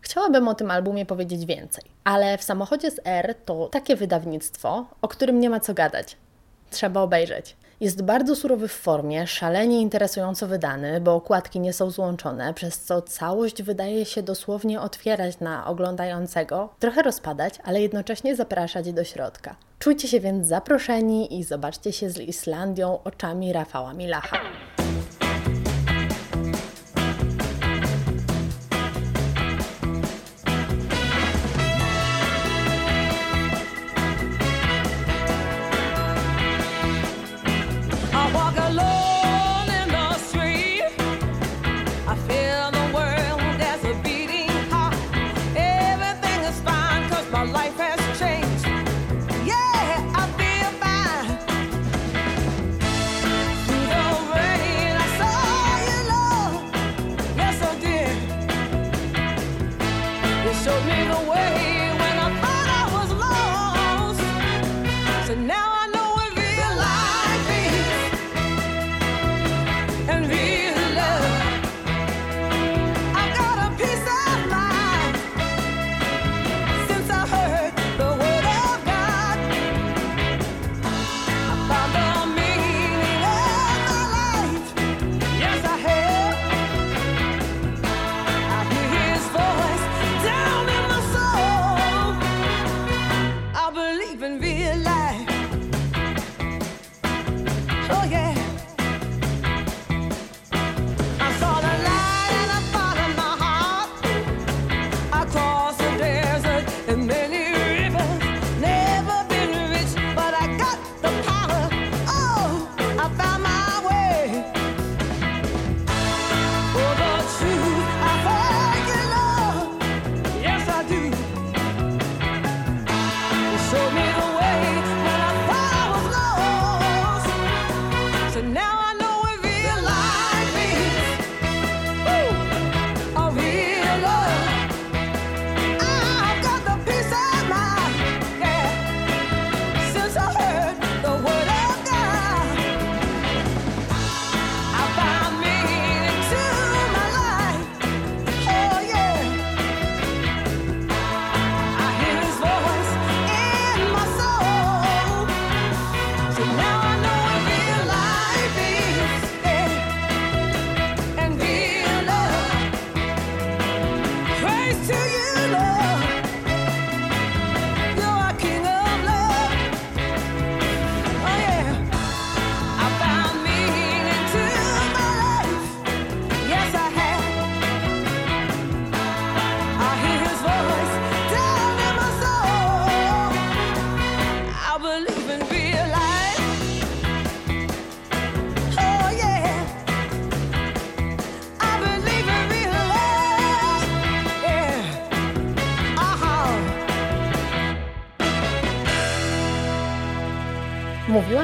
Chciałabym o tym albumie powiedzieć więcej, ale w samochodzie z R to takie wydawnictwo, o którym nie ma co gadać. Trzeba obejrzeć. Jest bardzo surowy w formie, szalenie interesująco wydany, bo okładki nie są złączone, przez co całość wydaje się dosłownie otwierać na oglądającego, trochę rozpadać, ale jednocześnie zapraszać do środka. Czujcie się więc zaproszeni i zobaczcie się z Islandią oczami Rafała Milacha.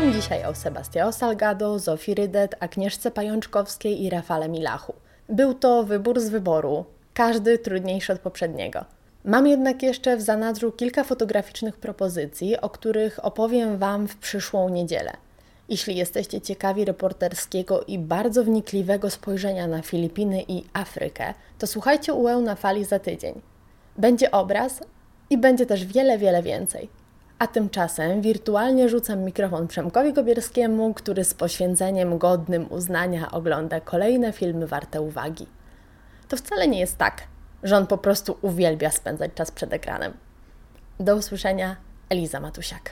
Mówiłam dzisiaj o Sebastiao Salgado, Zofii Rydet, Agnieszce Pajączkowskiej i Rafale Milachu. Był to wybór z wyboru, każdy trudniejszy od poprzedniego. Mam jednak jeszcze w zanadrzu kilka fotograficznych propozycji, o których opowiem Wam w przyszłą niedzielę. Jeśli jesteście ciekawi reporterskiego i bardzo wnikliwego spojrzenia na Filipiny i Afrykę, to słuchajcie UEU na fali za tydzień. Będzie obraz i będzie też wiele, wiele więcej. A tymczasem wirtualnie rzucam mikrofon Przemkowi Gobierskiemu, który z poświęceniem godnym uznania ogląda kolejne filmy warte uwagi. To wcale nie jest tak, że on po prostu uwielbia spędzać czas przed ekranem. Do usłyszenia, Eliza Matusiak.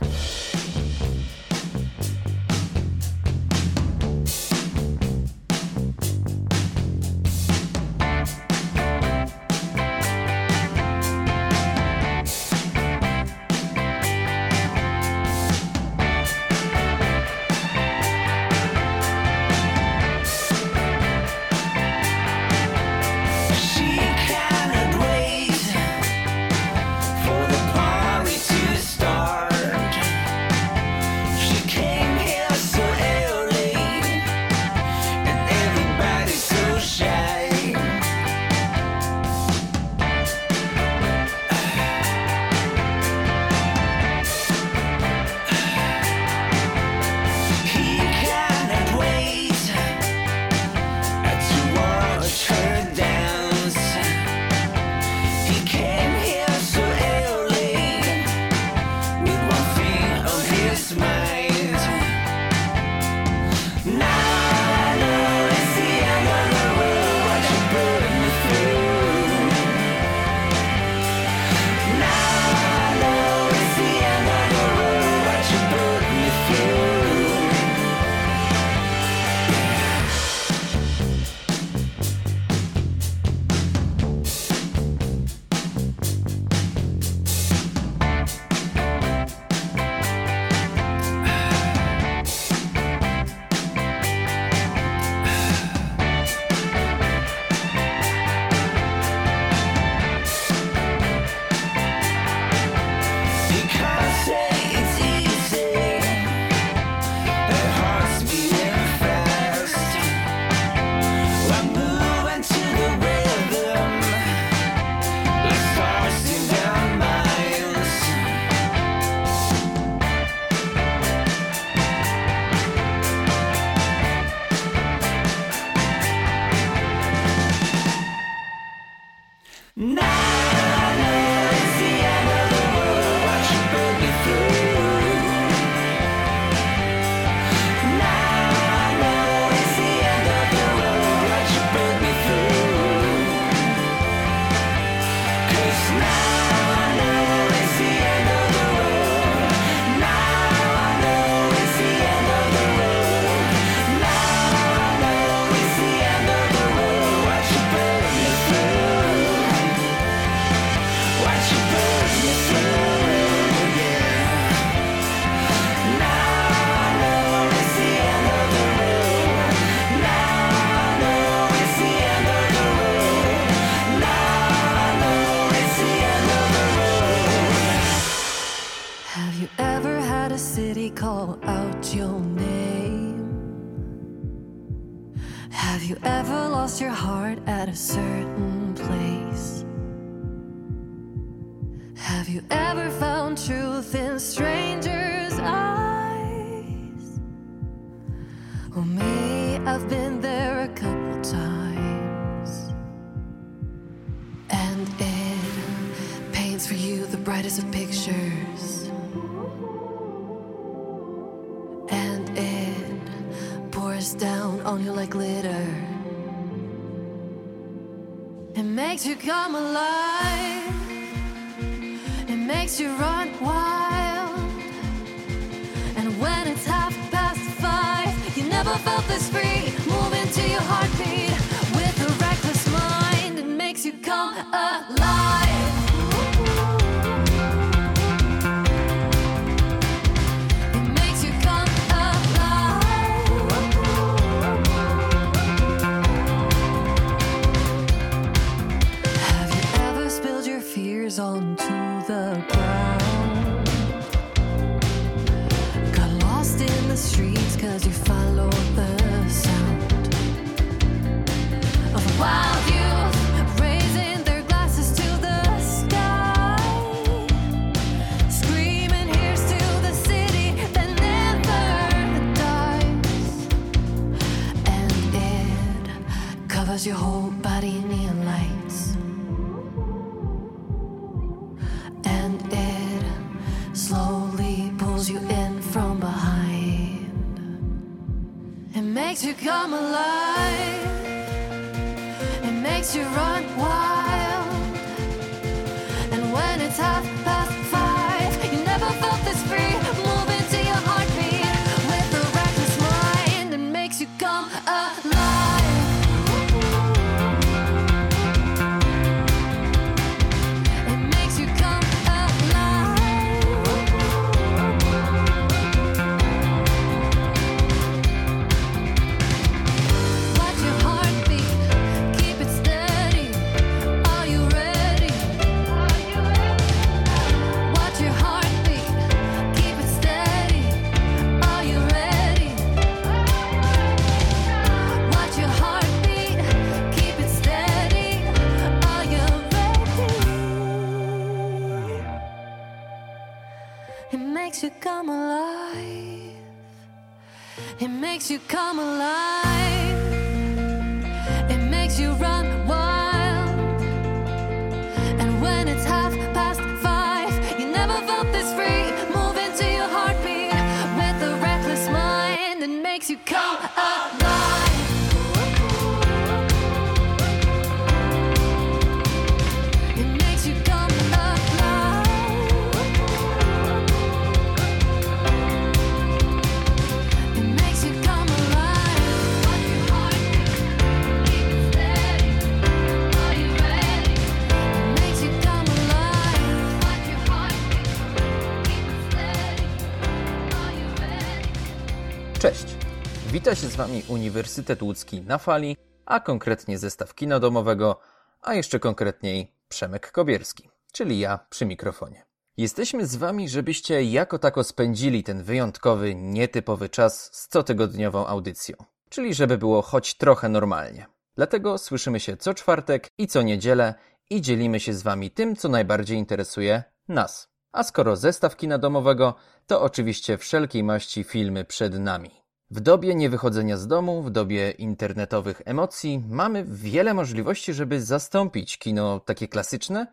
Wami Uniwersytet Łódzki na fali, a konkretnie zestaw kina domowego, a jeszcze konkretniej Przemek Kobierski, czyli ja przy mikrofonie. Jesteśmy z Wami, żebyście jako tako spędzili ten wyjątkowy, nietypowy czas z cotygodniową audycją, czyli żeby było choć trochę normalnie. Dlatego słyszymy się co czwartek i co niedzielę i dzielimy się z Wami tym, co najbardziej interesuje nas. A skoro zestaw kina domowego, to oczywiście wszelkiej maści filmy przed nami. W dobie niewychodzenia z domu, w dobie internetowych emocji, mamy wiele możliwości, żeby zastąpić kino takie klasyczne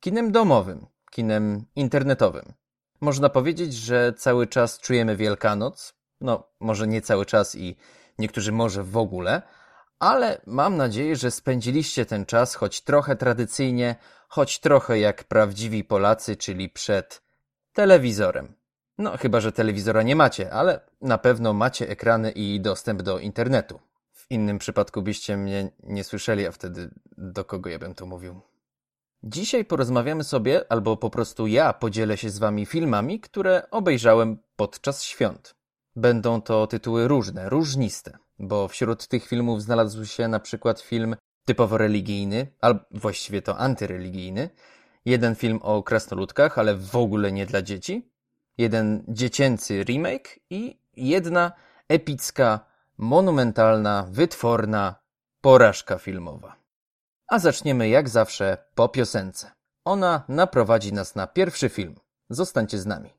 kinem domowym, kinem internetowym. Można powiedzieć, że cały czas czujemy Wielkanoc, no może nie cały czas i niektórzy może w ogóle, ale mam nadzieję, że spędziliście ten czas choć trochę tradycyjnie, choć trochę jak prawdziwi Polacy, czyli przed telewizorem. No, chyba że telewizora nie macie, ale na pewno macie ekrany i dostęp do internetu. W innym przypadku byście mnie nie słyszeli, a wtedy do kogo ja bym to mówił. Dzisiaj porozmawiamy sobie, albo po prostu ja podzielę się z wami filmami, które obejrzałem podczas świąt. Będą to tytuły różne, różniste, bo wśród tych filmów znalazł się na przykład film typowo religijny, albo właściwie to antyreligijny, jeden film o krasnoludkach, ale w ogóle nie dla dzieci, jeden dziecięcy remake i jedna epicka, monumentalna, wytworna porażka filmowa. A zaczniemy jak zawsze po piosence. Ona naprowadzi nas na pierwszy film. Zostańcie z nami.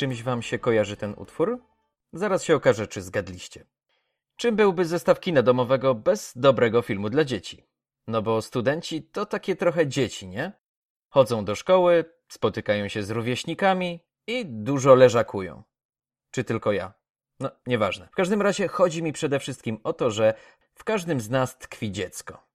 Czymś wam się kojarzy ten utwór? Zaraz się okaże, czy zgadliście. Czym byłby zestaw kina domowego bez dobrego filmu dla dzieci? No bo studenci to takie trochę dzieci, nie? Chodzą do szkoły, spotykają się z rówieśnikami i dużo leżakują. Czy tylko ja? No, nieważne. W każdym razie chodzi mi przede wszystkim o to, że w każdym z nas tkwi dziecko.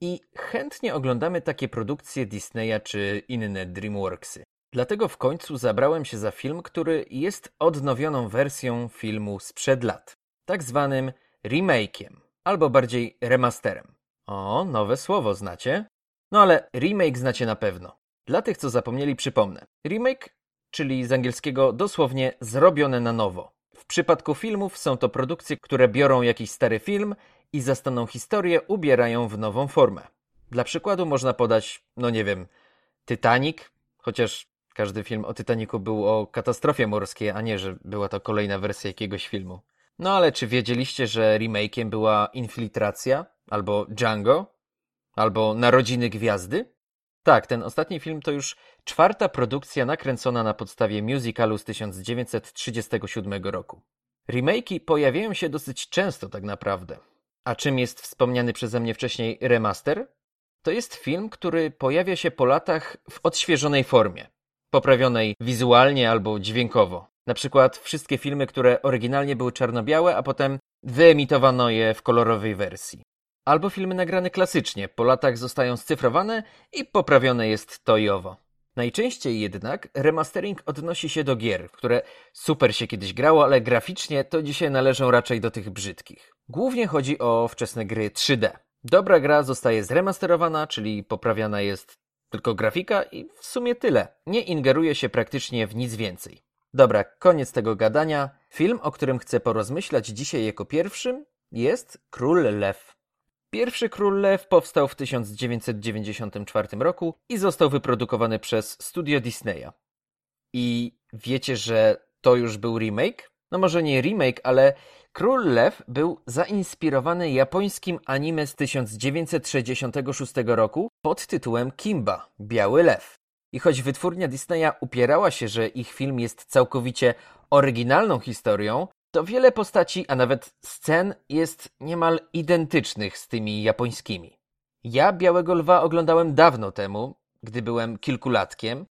I chętnie oglądamy takie produkcje Disneya czy inne Dreamworksy. Dlatego w końcu zabrałem się za film, który jest odnowioną wersją filmu sprzed lat. Tak zwanym remake'iem, albo bardziej remasterem. O, nowe słowo znacie? No ale remake znacie na pewno. Dla tych, co zapomnieli, przypomnę. Remake, czyli z angielskiego dosłownie zrobione na nowo. W przypadku filmów są to produkcje, które biorą jakiś stary film i zastaną historię ubierają w nową formę. Dla przykładu można podać, no nie wiem, Titanic, chociaż każdy film o Titanicu był o katastrofie morskiej, a nie, że była to kolejna wersja jakiegoś filmu. No ale czy wiedzieliście, że remake'iem była Infiltracja, albo Django, albo Narodziny Gwiazdy? Tak, ten ostatni film to już czwarta produkcja nakręcona na podstawie musicalu z 1937 roku. Remake'i pojawiają się dosyć często tak naprawdę. A czym jest wspomniany przeze mnie wcześniej remaster? To jest film, który pojawia się po latach w odświeżonej formie, poprawionej wizualnie albo dźwiękowo. Na przykład wszystkie filmy, które oryginalnie były czarno-białe, a potem wyemitowano je w kolorowej wersji. Albo filmy nagrane klasycznie, po latach zostają scyfrowane i poprawione jest to i owo. Najczęściej jednak remastering odnosi się do gier, które super się kiedyś grało, ale graficznie to dzisiaj należą raczej do tych brzydkich. Głównie chodzi o wczesne gry 3D. Dobra gra zostaje zremasterowana, czyli poprawiana jest tylko grafika i w sumie tyle. Nie ingeruje się praktycznie w nic więcej. Dobra, koniec tego gadania. Film, o którym chcę porozmyślać dzisiaj jako pierwszym, jest Król Lew. Pierwszy Król Lew powstał w 1994 roku i został wyprodukowany przez studio Disneya. I wiecie, że to już był remake? No może nie remake, ale Król Lew był zainspirowany japońskim anime z 1966 roku pod tytułem Kimba – Biały Lew. I choć wytwórnia Disneya upierała się, że ich film jest całkowicie oryginalną historią, to wiele postaci, a nawet scen jest niemal identycznych z tymi japońskimi. Ja Białego Lwa oglądałem dawno temu, gdy byłem kilkulatkiem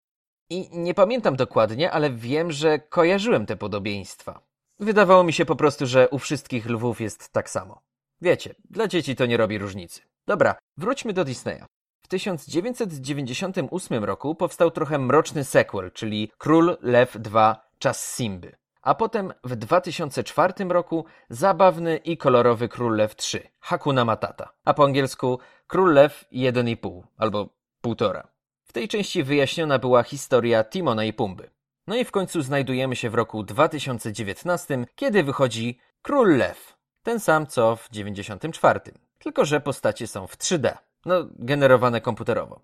i nie pamiętam dokładnie, ale wiem, że kojarzyłem te podobieństwa. Wydawało mi się po prostu, że u wszystkich lwów jest tak samo. Wiecie, dla dzieci to nie robi różnicy. Dobra, wróćmy do Disneya. W 1998 roku powstał trochę mroczny sequel, czyli Król Lew 2 Czas Simby. A potem w 2004 roku zabawny i kolorowy Król Lew 3 Hakuna Matata, a po angielsku Król Lew 1,5 albo 1,5. W tej części wyjaśniona była historia Timona i Pumby. No i w końcu znajdujemy się w roku 2019, kiedy wychodzi Król Lew. Ten sam co w 94. Tylko, że postacie są w 3D. No, generowane komputerowo.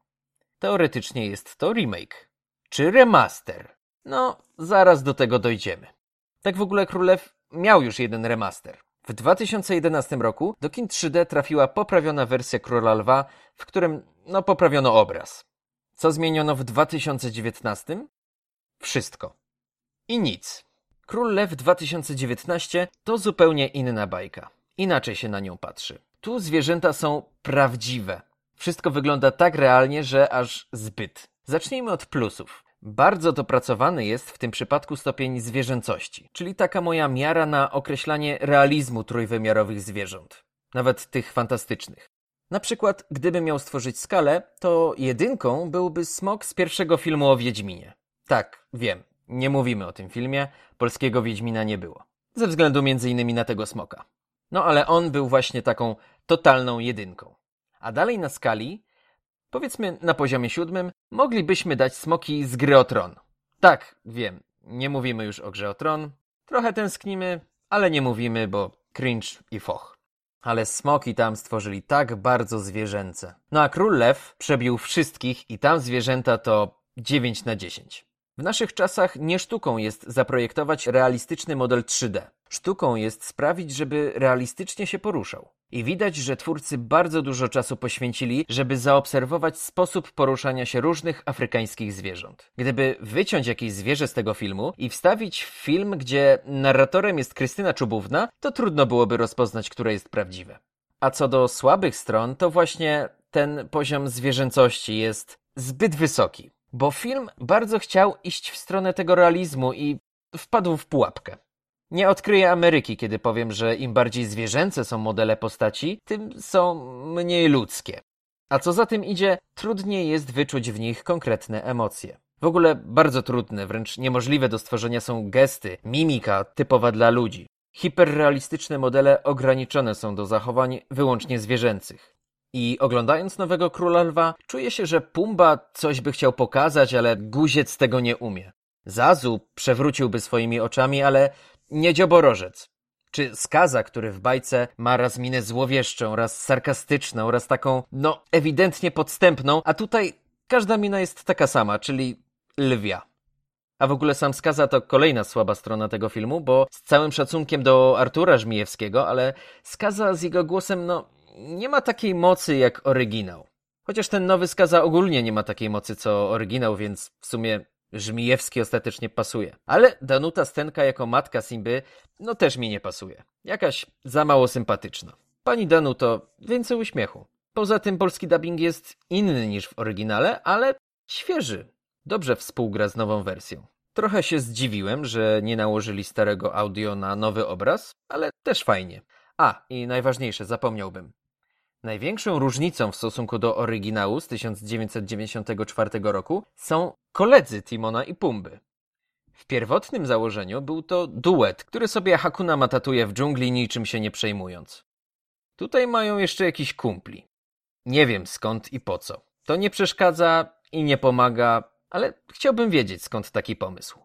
Teoretycznie jest to remake. Czy remaster? No, zaraz do tego dojdziemy. Tak w ogóle Królew miał już jeden remaster. W 2011 roku do kin 3D trafiła poprawiona wersja Króla Lwa, w którym, no, poprawiono obraz. Co zmieniono w 2019? Wszystko. I nic. Król Lew 2019 to zupełnie inna bajka. Inaczej się na nią patrzy. Tu zwierzęta są prawdziwe. Wszystko wygląda tak realnie, że aż zbyt. Zacznijmy od plusów. Bardzo dopracowany jest w tym przypadku stopień zwierzęcości, czyli taka moja miara na określanie realizmu trójwymiarowych zwierząt, nawet tych fantastycznych. Na przykład, gdybym miał stworzyć skalę, to jedynką byłby smok z pierwszego filmu o Wiedźminie. Tak, wiem, nie mówimy o tym filmie, polskiego Wiedźmina nie było. Ze względu innymi na tego smoka. No ale on był właśnie taką totalną jedynką. A dalej na skali, powiedzmy na poziomie siódmym, moglibyśmy dać smoki z gry o tron. Tak, wiem, nie mówimy już o grze o tron. Trochę tęsknimy, ale nie mówimy, bo cringe i foch. Ale smoki tam stworzyli tak bardzo zwierzęce. No a Król Lew przebił wszystkich i tam zwierzęta to 9 na 10. W naszych czasach nie sztuką jest zaprojektować realistyczny model 3D. Sztuką jest sprawić, żeby realistycznie się poruszał. I widać, że twórcy bardzo dużo czasu poświęcili, żeby zaobserwować sposób poruszania się różnych afrykańskich zwierząt. Gdyby wyciąć jakieś zwierzę z tego filmu i wstawić w film, gdzie narratorem jest Krystyna Czubówna, to trudno byłoby rozpoznać, które jest prawdziwe. A co do słabych stron, to właśnie ten poziom zwierzęcości jest zbyt wysoki, bo film bardzo chciał iść w stronę tego realizmu i wpadł w pułapkę. Nie odkryję Ameryki, kiedy powiem, że im bardziej zwierzęce są modele postaci, tym są mniej ludzkie. A co za tym idzie, trudniej jest wyczuć w nich konkretne emocje. W ogóle bardzo trudne, wręcz niemożliwe do stworzenia są gesty, mimika typowa dla ludzi. Hiperrealistyczne modele ograniczone są do zachowań wyłącznie zwierzęcych. I oglądając Nowego Króla Lwa, czuję się, że Pumba coś by chciał pokazać, ale guziec tego nie umie. Zazu przewróciłby swoimi oczami, ale nie dzioborożec. Czy skaza, który w bajce ma raz minę złowieszczą, raz sarkastyczną, raz taką, no, ewidentnie podstępną, a tutaj każda mina jest taka sama, czyli lwia. A w ogóle sam Skaza to kolejna słaba strona tego filmu, bo z całym szacunkiem do Artura Żmijewskiego, ale Skaza z jego głosem, no, nie ma takiej mocy jak oryginał. Chociaż ten nowy Skaza ogólnie nie ma takiej mocy co oryginał, więc w sumie Żmijewski ostatecznie pasuje. Ale Danuta Stenka jako matka Simby, no też mi nie pasuje. Jakaś za mało sympatyczna. Pani Danuto, więcej uśmiechu. Poza tym polski dubbing jest inny niż w oryginale, ale świeży. Dobrze współgra z nową wersją. Trochę się zdziwiłem, że nie nałożyli starego audio na nowy obraz, ale też fajnie. A, i najważniejsze, zapomniałbym. Największą różnicą w stosunku do oryginału z 1994 roku są koledzy Timona i Pumby. W pierwotnym założeniu był to duet, który sobie Hakuna matatuje w dżungli niczym się nie przejmując. Tutaj mają jeszcze jakiś kumpli. Nie wiem skąd i po co. To nie przeszkadza i nie pomaga, ale chciałbym wiedzieć skąd taki pomysł.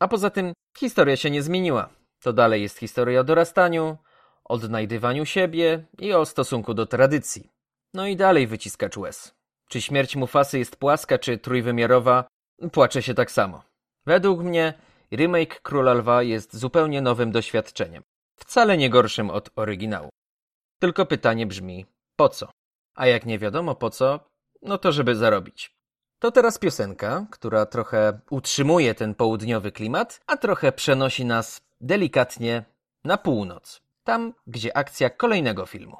A poza tym historia się nie zmieniła. To dalej jest historia o dorastaniu, odnajdywaniu siebie i o stosunku do tradycji. No i dalej wyciskacz łez. Czy śmierć Mufasy jest płaska czy trójwymiarowa? Płacze się tak samo. Według mnie remake Króla Lwa jest zupełnie nowym doświadczeniem. Wcale nie gorszym od oryginału. Tylko pytanie brzmi, po co? A jak nie wiadomo po co, no to żeby zarobić. To teraz piosenka, która trochę utrzymuje ten południowy klimat, a trochę przenosi nas delikatnie na północ. Tam, gdzie akcja kolejnego filmu.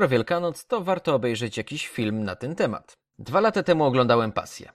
Skoro Wielkanoc, to warto obejrzeć jakiś film na ten temat. Dwa lata temu oglądałem Pasję.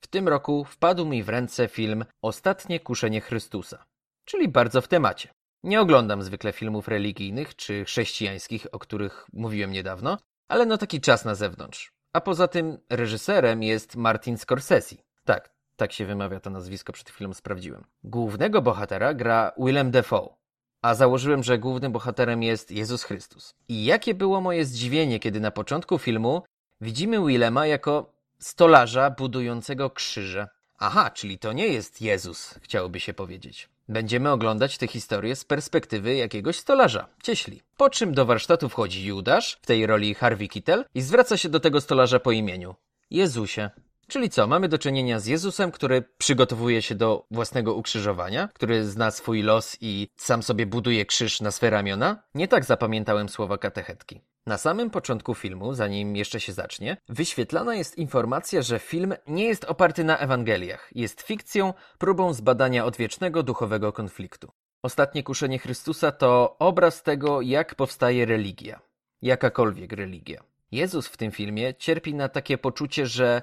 W tym roku wpadł mi w ręce film Ostatnie kuszenie Chrystusa, czyli bardzo w temacie. Nie oglądam zwykle filmów religijnych czy chrześcijańskich, o których mówiłem niedawno, ale no taki czas na zewnątrz. A poza tym reżyserem jest Martin Scorsese. Tak, tak się wymawia to nazwisko, przed chwilą sprawdziłem. Głównego bohatera gra Willem Dafoe, a założyłem, że głównym bohaterem jest Jezus Chrystus. I jakie było moje zdziwienie, kiedy na początku filmu widzimy Willema jako stolarza budującego krzyże. Aha, czyli to nie jest Jezus, chciałoby się powiedzieć. Będziemy oglądać tę historię z perspektywy jakiegoś stolarza, cieśli. Po czym do warsztatu wchodzi Judasz, w tej roli Harvey Keitel, i zwraca się do tego stolarza po imieniu. Jezusie. Czyli co, mamy do czynienia z Jezusem, który przygotowuje się do własnego ukrzyżowania, który zna swój los i sam sobie buduje krzyż na swe ramiona? Nie tak zapamiętałem słowa katechetki. Na samym początku filmu, zanim jeszcze się zacznie, wyświetlana jest informacja, że film nie jest oparty na Ewangeliach, jest fikcją, próbą zbadania odwiecznego duchowego konfliktu. Ostatnie kuszenie Chrystusa to obraz tego, jak powstaje religia. Jakakolwiek religia. Jezus w tym filmie cierpi na takie poczucie, że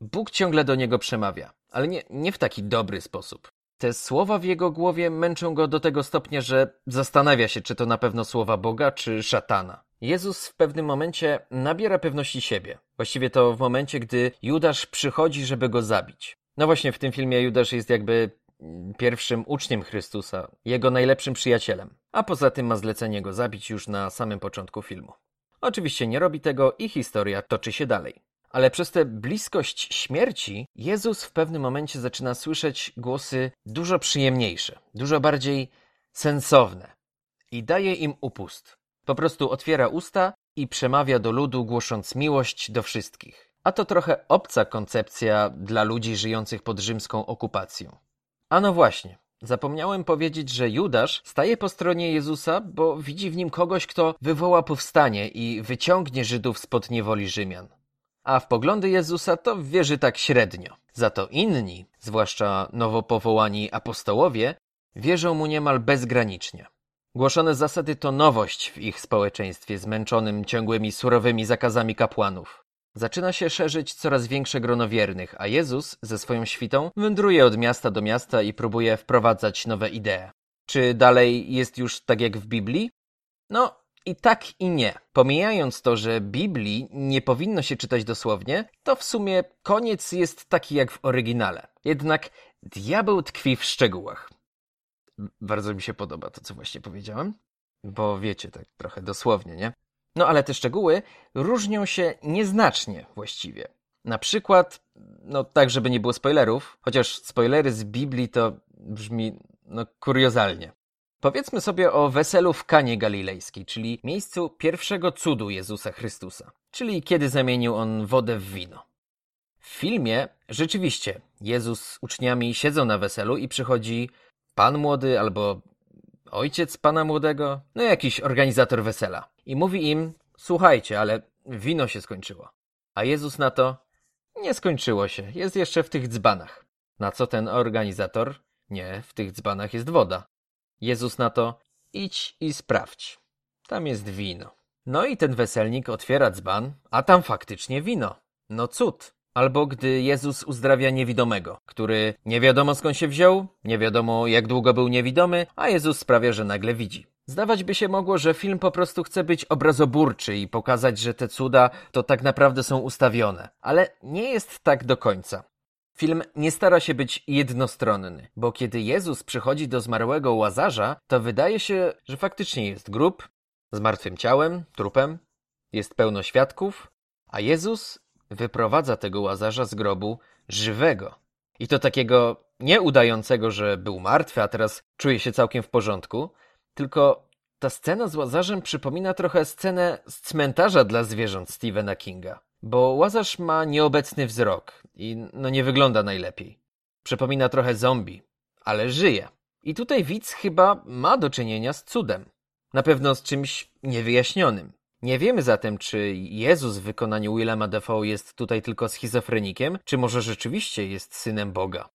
Bóg ciągle do niego przemawia, ale nie, nie w taki dobry sposób. Te słowa w jego głowie męczą go do tego stopnia, że zastanawia się, czy to na pewno słowa Boga, czy szatana. Jezus w pewnym momencie nabiera pewności siebie. Właściwie to w momencie, gdy Judasz przychodzi, żeby go zabić. No właśnie w tym filmie Judasz jest jakby mm, pierwszym uczniem Chrystusa, jego najlepszym przyjacielem. A poza tym ma zlecenie go zabić już na samym początku filmu. Oczywiście nie robi tego i historia toczy się dalej. Ale przez tę bliskość śmierci Jezus w pewnym momencie zaczyna słyszeć głosy dużo przyjemniejsze, dużo bardziej sensowne i daje im upust. Po prostu otwiera usta i przemawia do ludu, głosząc miłość do wszystkich. A to trochę obca koncepcja dla ludzi żyjących pod rzymską okupacją. A no właśnie, zapomniałem powiedzieć, że Judasz staje po stronie Jezusa, bo widzi w nim kogoś, kto wywoła powstanie i wyciągnie Żydów spod niewoli Rzymian a w poglądy Jezusa to wierzy tak średnio. Za to inni, zwłaszcza nowo powołani apostołowie, wierzą mu niemal bezgranicznie. Głoszone zasady to nowość w ich społeczeństwie zmęczonym ciągłymi surowymi zakazami kapłanów. Zaczyna się szerzyć coraz większe grono wiernych, a Jezus ze swoją świtą wędruje od miasta do miasta i próbuje wprowadzać nowe idee. Czy dalej jest już tak jak w Biblii? No, i tak i nie. Pomijając to, że Biblii nie powinno się czytać dosłownie, to w sumie koniec jest taki jak w oryginale. Jednak diabeł tkwi w szczegółach. Bardzo mi się podoba to, co właśnie powiedziałem, bo wiecie, tak trochę dosłownie, nie? No ale te szczegóły różnią się nieznacznie właściwie. Na przykład, no tak, żeby nie było spoilerów, chociaż spoilery z Biblii to brzmi, no, kuriozalnie. Powiedzmy sobie o weselu w Kanie Galilejskiej, czyli miejscu pierwszego cudu Jezusa Chrystusa, czyli kiedy zamienił on wodę w wino. W filmie rzeczywiście Jezus z uczniami siedzą na weselu i przychodzi pan młody albo ojciec pana młodego, no jakiś organizator wesela. I mówi im, słuchajcie, ale wino się skończyło. A Jezus na to, nie skończyło się, jest jeszcze w tych dzbanach. Na co ten organizator, nie, w tych dzbanach jest woda. Jezus na to, idź i sprawdź. Tam jest wino. No i ten weselnik otwiera dzban, a tam faktycznie wino. No cud. Albo gdy Jezus uzdrawia niewidomego, który nie wiadomo skąd się wziął, nie wiadomo jak długo był niewidomy, a Jezus sprawia, że nagle widzi. Zdawać by się mogło, że film po prostu chce być obrazoburczy i pokazać, że te cuda to tak naprawdę są ustawione. Ale nie jest tak do końca. Film nie stara się być jednostronny, bo kiedy Jezus przychodzi do zmarłego łazarza, to wydaje się, że faktycznie jest grób z martwym ciałem, trupem, jest pełno świadków, a Jezus wyprowadza tego łazarza z grobu żywego. I to takiego nie udającego, że był martwy, a teraz czuje się całkiem w porządku, tylko ta scena z łazarzem przypomina trochę scenę z cmentarza dla zwierząt Stephena Kinga. Bo łazarz ma nieobecny wzrok i no nie wygląda najlepiej. Przypomina trochę zombie, ale żyje. I tutaj widz chyba ma do czynienia z cudem. Na pewno z czymś niewyjaśnionym. Nie wiemy zatem, czy Jezus w wykonaniu Willema Dafoe jest tutaj tylko schizofrenikiem, czy może rzeczywiście jest synem Boga.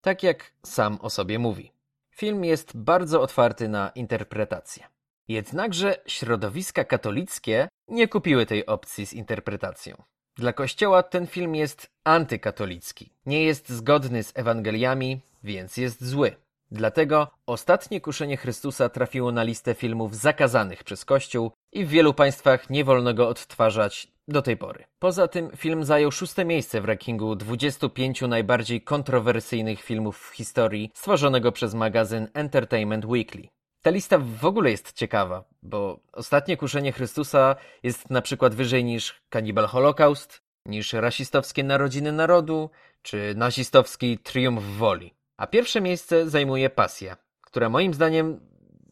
Tak jak sam o sobie mówi. Film jest bardzo otwarty na interpretację. Jednakże środowiska katolickie nie kupiły tej opcji z interpretacją. Dla Kościoła ten film jest antykatolicki. Nie jest zgodny z Ewangeliami, więc jest zły. Dlatego Ostatnie Kuszenie Chrystusa trafiło na listę filmów zakazanych przez Kościół i w wielu państwach nie wolno go odtwarzać do tej pory. Poza tym film zajął szóste miejsce w rankingu 25 najbardziej kontrowersyjnych filmów w historii stworzonego przez magazyn Entertainment Weekly. Ta lista w ogóle jest ciekawa, bo Ostatnie Kuszenie Chrystusa jest na przykład wyżej niż Cannibal Holocaust, niż rasistowskie Narodziny Narodu, czy nazistowski Triumf Woli. A pierwsze miejsce zajmuje Pasja, która moim zdaniem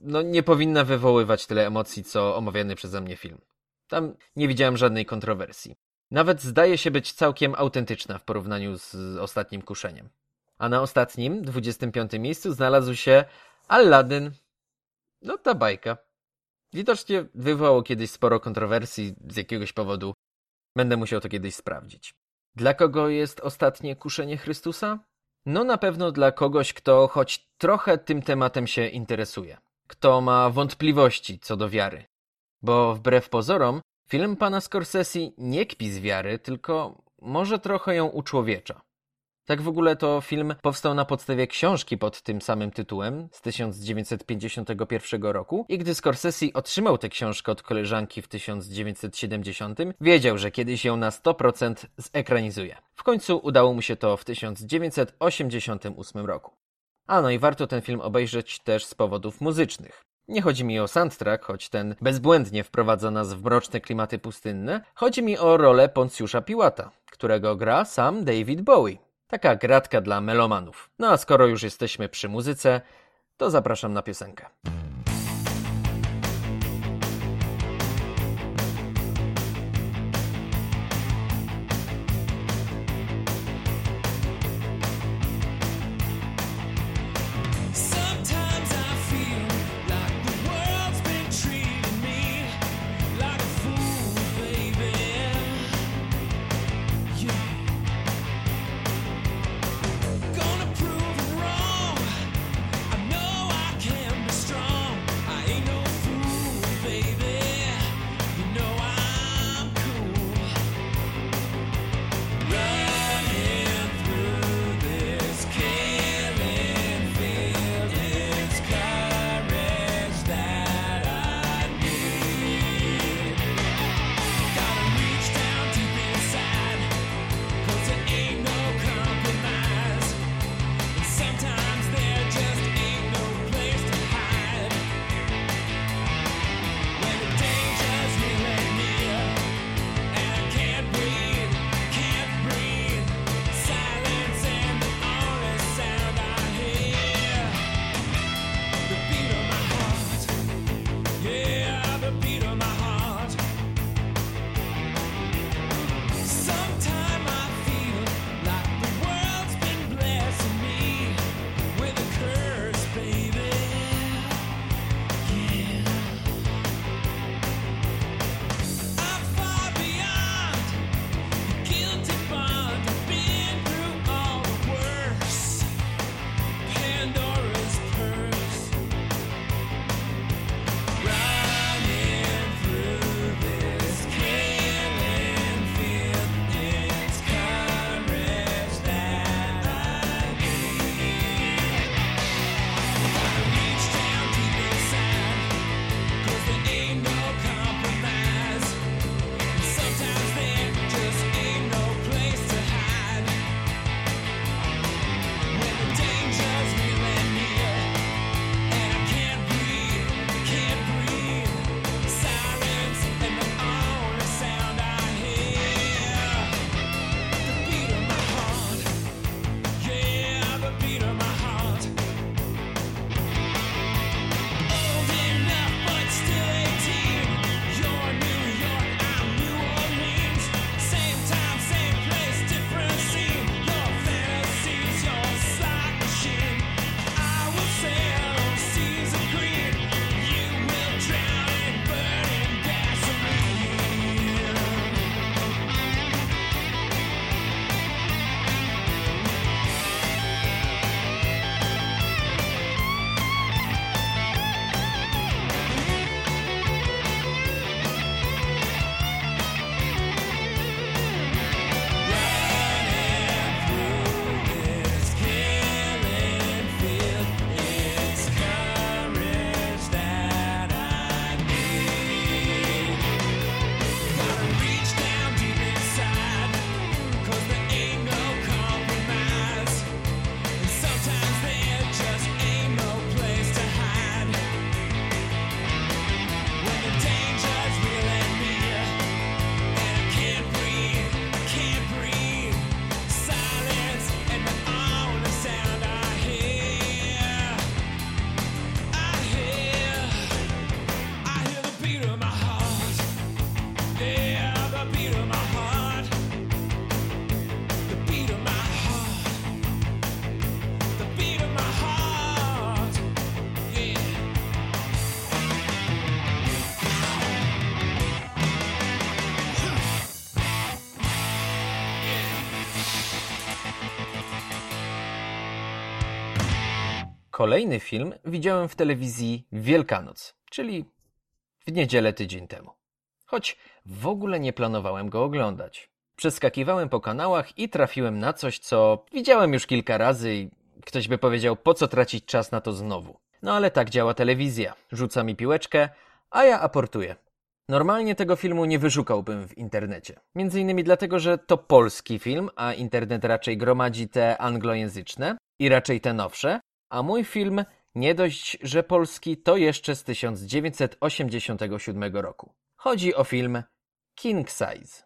no, nie powinna wywoływać tyle emocji, co omawiany przeze mnie film. Tam nie widziałem żadnej kontrowersji. Nawet zdaje się być całkiem autentyczna w porównaniu z ostatnim kuszeniem. A na ostatnim, 25 miejscu znalazł się Aladdin. No ta bajka. Widocznie wywołało kiedyś sporo kontrowersji z jakiegoś powodu. Będę musiał to kiedyś sprawdzić. Dla kogo jest ostatnie kuszenie Chrystusa? No na pewno dla kogoś, kto choć trochę tym tematem się interesuje. Kto ma wątpliwości co do wiary. Bo wbrew pozorom, film pana Scorsese nie kpi z wiary, tylko może trochę ją uczłowiecza. Tak w ogóle to film powstał na podstawie książki pod tym samym tytułem z 1951 roku i gdy Scorsese otrzymał tę książkę od koleżanki w 1970, wiedział, że kiedyś ją na 100% zekranizuje. W końcu udało mu się to w 1988 roku. A no i warto ten film obejrzeć też z powodów muzycznych. Nie chodzi mi o soundtrack, choć ten bezbłędnie wprowadza nas w mroczne klimaty pustynne. Chodzi mi o rolę Poncjusza Piłata, którego gra sam David Bowie. Taka gratka dla melomanów. No a skoro już jesteśmy przy muzyce, to zapraszam na piosenkę. Kolejny film widziałem w telewizji Wielkanoc, czyli w niedzielę tydzień temu. Choć w ogóle nie planowałem go oglądać. Przeskakiwałem po kanałach i trafiłem na coś, co widziałem już kilka razy i ktoś by powiedział, po co tracić czas na to znowu. No ale tak działa telewizja. Rzuca mi piłeczkę, a ja aportuję. Normalnie tego filmu nie wyszukałbym w internecie. Między innymi dlatego, że to polski film, a internet raczej gromadzi te anglojęzyczne i raczej te nowsze, a mój film nie dość, że polski, to jeszcze z 1987 roku. Chodzi o film King Size.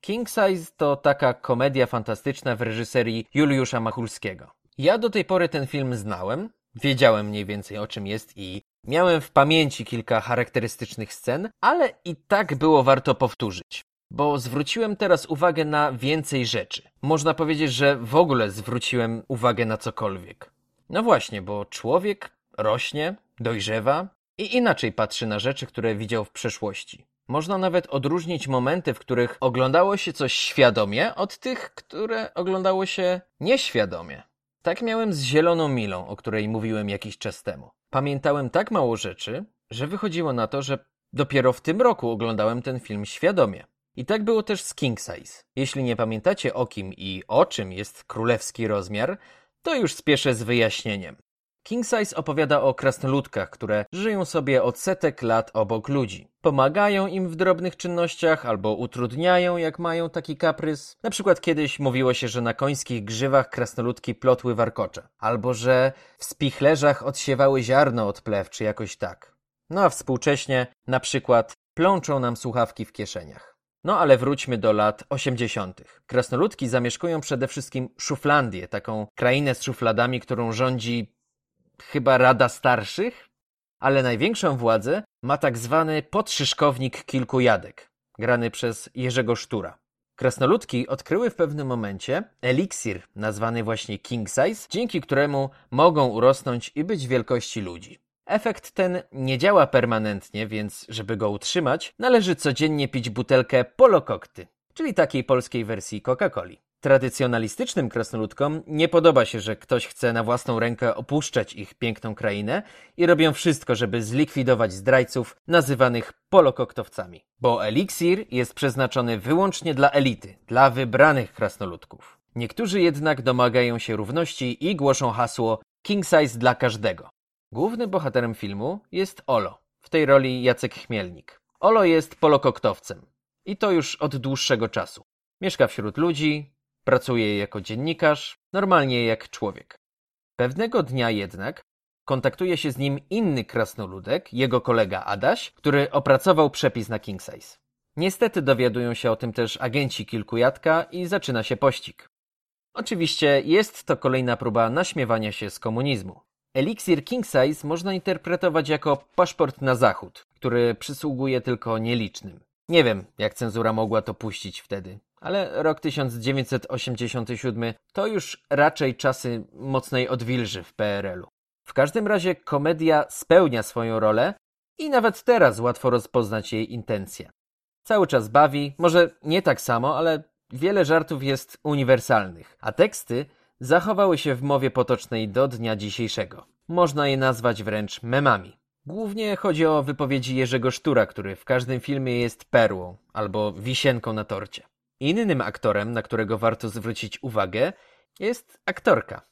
King Size to taka komedia fantastyczna w reżyserii Juliusza Machulskiego. Ja do tej pory ten film znałem, wiedziałem mniej więcej o czym jest i miałem w pamięci kilka charakterystycznych scen, ale i tak było warto powtórzyć. Bo zwróciłem teraz uwagę na więcej rzeczy. Można powiedzieć, że w ogóle zwróciłem uwagę na cokolwiek. No właśnie, bo człowiek rośnie, dojrzewa i inaczej patrzy na rzeczy, które widział w przeszłości. Można nawet odróżnić momenty, w których oglądało się coś świadomie, od tych, które oglądało się nieświadomie. Tak miałem z Zieloną Milą, o której mówiłem jakiś czas temu. Pamiętałem tak mało rzeczy, że wychodziło na to, że dopiero w tym roku oglądałem ten film świadomie. I tak było też z King Size. Jeśli nie pamiętacie o kim i o czym jest królewski rozmiar, to już spieszę z wyjaśnieniem. King Size opowiada o krasnoludkach, które żyją sobie od setek lat obok ludzi. Pomagają im w drobnych czynnościach albo utrudniają, jak mają taki kaprys. Na przykład kiedyś mówiło się, że na końskich grzywach krasnoludki plotły warkocze, albo że w spichlerzach odsiewały ziarno od plew, czy jakoś tak. No a współcześnie na przykład plączą nam słuchawki w kieszeniach. No ale wróćmy do lat 80. Krasnoludki zamieszkują przede wszystkim Szuflandię, taką krainę z szufladami, którą rządzi chyba Rada Starszych, ale największą władzę ma tak zwany podszyszkownik kilku jadek, grany przez Jerzego Sztura. Krasnoludki odkryły w pewnym momencie eliksir nazwany właśnie King Size, dzięki któremu mogą urosnąć i być wielkości ludzi. Efekt ten nie działa permanentnie, więc żeby go utrzymać, należy codziennie pić butelkę polokokty, czyli takiej polskiej wersji Coca-Coli. Tradycjonalistycznym krasnoludkom nie podoba się, że ktoś chce na własną rękę opuszczać ich piękną krainę i robią wszystko, żeby zlikwidować zdrajców nazywanych polokoktowcami. Bo eliksir jest przeznaczony wyłącznie dla elity, dla wybranych krasnoludków. Niektórzy jednak domagają się równości i głoszą hasło King Size dla każdego. Głównym bohaterem filmu jest Olo, w tej roli Jacek Chmielnik. Olo jest polokoktowcem i to już od dłuższego czasu. Mieszka wśród ludzi, pracuje jako dziennikarz, normalnie jak człowiek. Pewnego dnia jednak kontaktuje się z nim inny krasnoludek, jego kolega Adaś, który opracował przepis na King Size. Niestety dowiadują się o tym też agenci Kilkujatka i zaczyna się pościg. Oczywiście jest to kolejna próba naśmiewania się z komunizmu. Eliksir King Size można interpretować jako paszport na zachód, który przysługuje tylko nielicznym. Nie wiem, jak cenzura mogła to puścić wtedy, ale rok 1987 to już raczej czasy mocnej odwilży w PRL-u. W każdym razie komedia spełnia swoją rolę i nawet teraz łatwo rozpoznać jej intencje. Cały czas bawi, może nie tak samo, ale wiele żartów jest uniwersalnych, a teksty zachowały się w mowie potocznej do dnia dzisiejszego. Można je nazwać wręcz memami. Głównie chodzi o wypowiedzi Jerzego Sztura, który w każdym filmie jest perłą albo wisienką na torcie. Innym aktorem, na którego warto zwrócić uwagę, jest aktorka.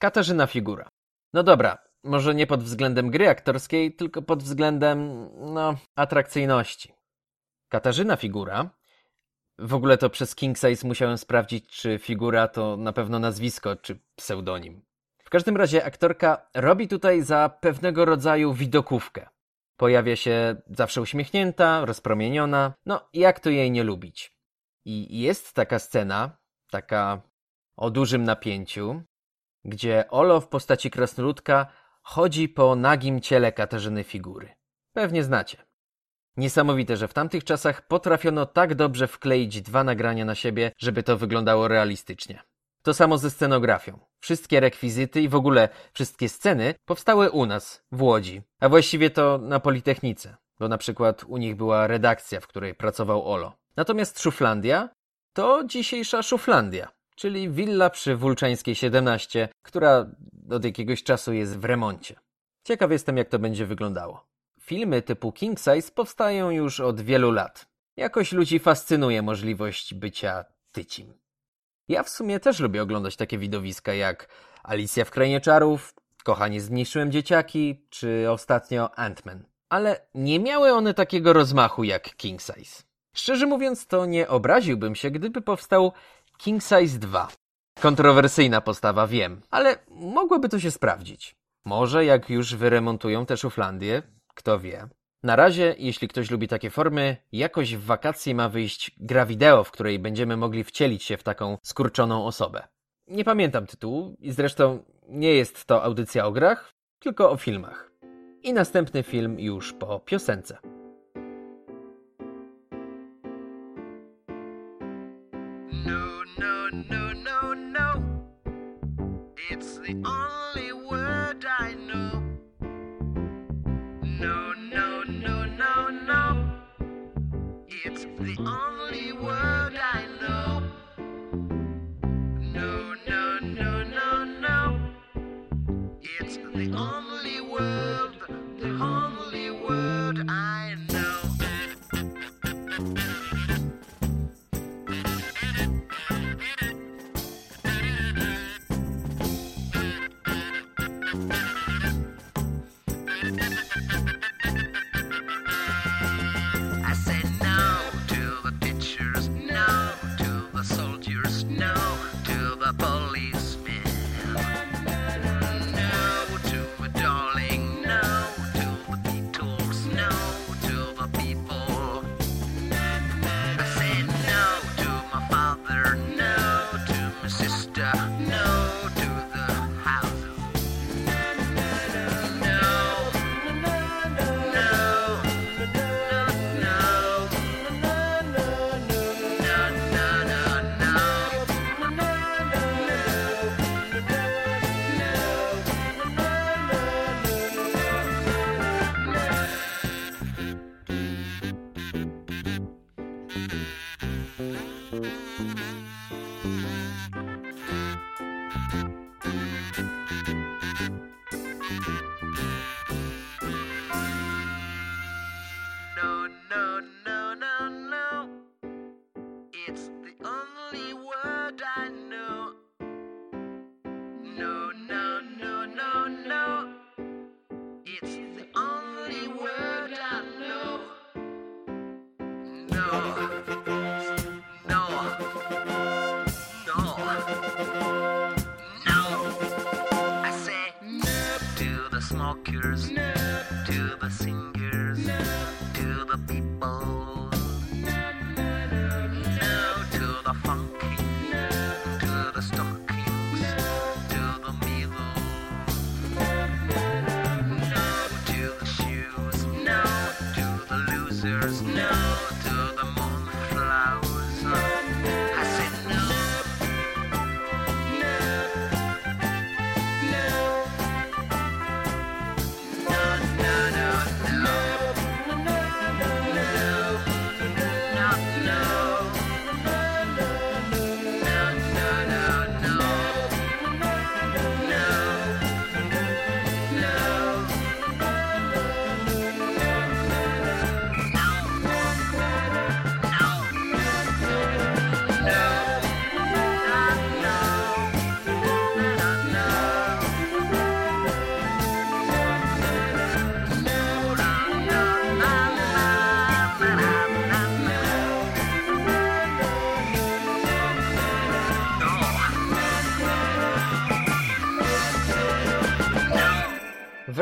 Katarzyna Figura. No dobra, może nie pod względem gry aktorskiej, tylko pod względem, no, atrakcyjności. Katarzyna Figura w ogóle to przez King Size musiałem sprawdzić, czy figura to na pewno nazwisko, czy pseudonim. W każdym razie aktorka robi tutaj za pewnego rodzaju widokówkę. Pojawia się zawsze uśmiechnięta, rozpromieniona, no jak to jej nie lubić. I jest taka scena, taka o dużym napięciu, gdzie Olo w postaci krasnoludka chodzi po nagim ciele Katarzyny Figury. Pewnie znacie. Niesamowite, że w tamtych czasach potrafiono tak dobrze wkleić dwa nagrania na siebie, żeby to wyglądało realistycznie. To samo ze scenografią. Wszystkie rekwizyty i w ogóle wszystkie sceny powstały u nas, w Łodzi, a właściwie to na Politechnice, bo na przykład u nich była redakcja, w której pracował Olo. Natomiast Szuflandia to dzisiejsza Szuflandia, czyli willa przy Wulczańskiej 17, która od jakiegoś czasu jest w remoncie. Ciekaw jestem, jak to będzie wyglądało. Filmy typu King Size powstają już od wielu lat. Jakoś ludzi fascynuje możliwość bycia tycim. Ja w sumie też lubię oglądać takie widowiska jak Alicja w Krainie Czarów, Kochanie zmniejszyłem dzieciaki, czy ostatnio Ant-Man. Ale nie miały one takiego rozmachu jak King Size. Szczerze mówiąc, to nie obraziłbym się, gdyby powstał King Size 2. Kontrowersyjna postawa, wiem, ale mogłoby to się sprawdzić. Może jak już wyremontują te szuflandię, kto wie. Na razie, jeśli ktoś lubi takie formy, jakoś w wakacje ma wyjść gra wideo, w której będziemy mogli wcielić się w taką skurczoną osobę. Nie pamiętam tytułu i zresztą nie jest to audycja o grach, tylko o filmach. I następny film już po piosence. No, no, no, no, no. It's the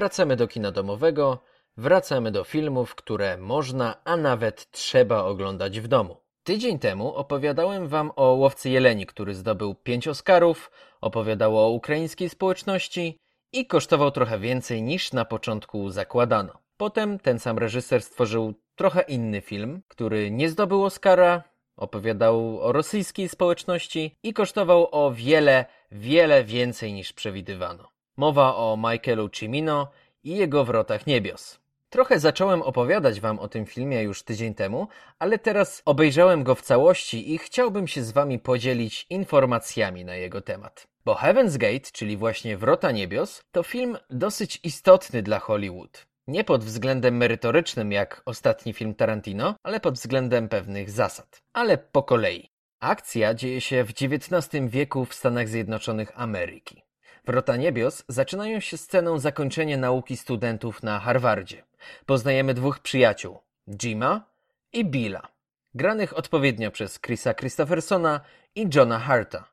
Wracamy do kina domowego, wracamy do filmów, które można, a nawet trzeba oglądać w domu. Tydzień temu opowiadałem wam o Łowcy Jeleni, który zdobył 5 Oscarów, opowiadało o ukraińskiej społeczności i kosztował trochę więcej niż na początku zakładano. Potem ten sam reżyser stworzył trochę inny film, który nie zdobył Oscara, opowiadał o rosyjskiej społeczności i kosztował o wiele, wiele więcej niż przewidywano. Mowa o Michaelu Cimino i jego Wrotach Niebios. Trochę zacząłem opowiadać Wam o tym filmie już tydzień temu, ale teraz obejrzałem go w całości i chciałbym się z Wami podzielić informacjami na jego temat. Bo Heaven's Gate, czyli właśnie Wrota Niebios, to film dosyć istotny dla Hollywood. Nie pod względem merytorycznym jak ostatni film Tarantino, ale pod względem pewnych zasad. Ale po kolei. Akcja dzieje się w XIX wieku w Stanach Zjednoczonych Ameryki. Wrota Niebios zaczynają się sceną zakończenia nauki studentów na Harvardzie. Poznajemy dwóch przyjaciół, Jima i Billa, granych odpowiednio przez Chrisa Christophersona i Johna Harta.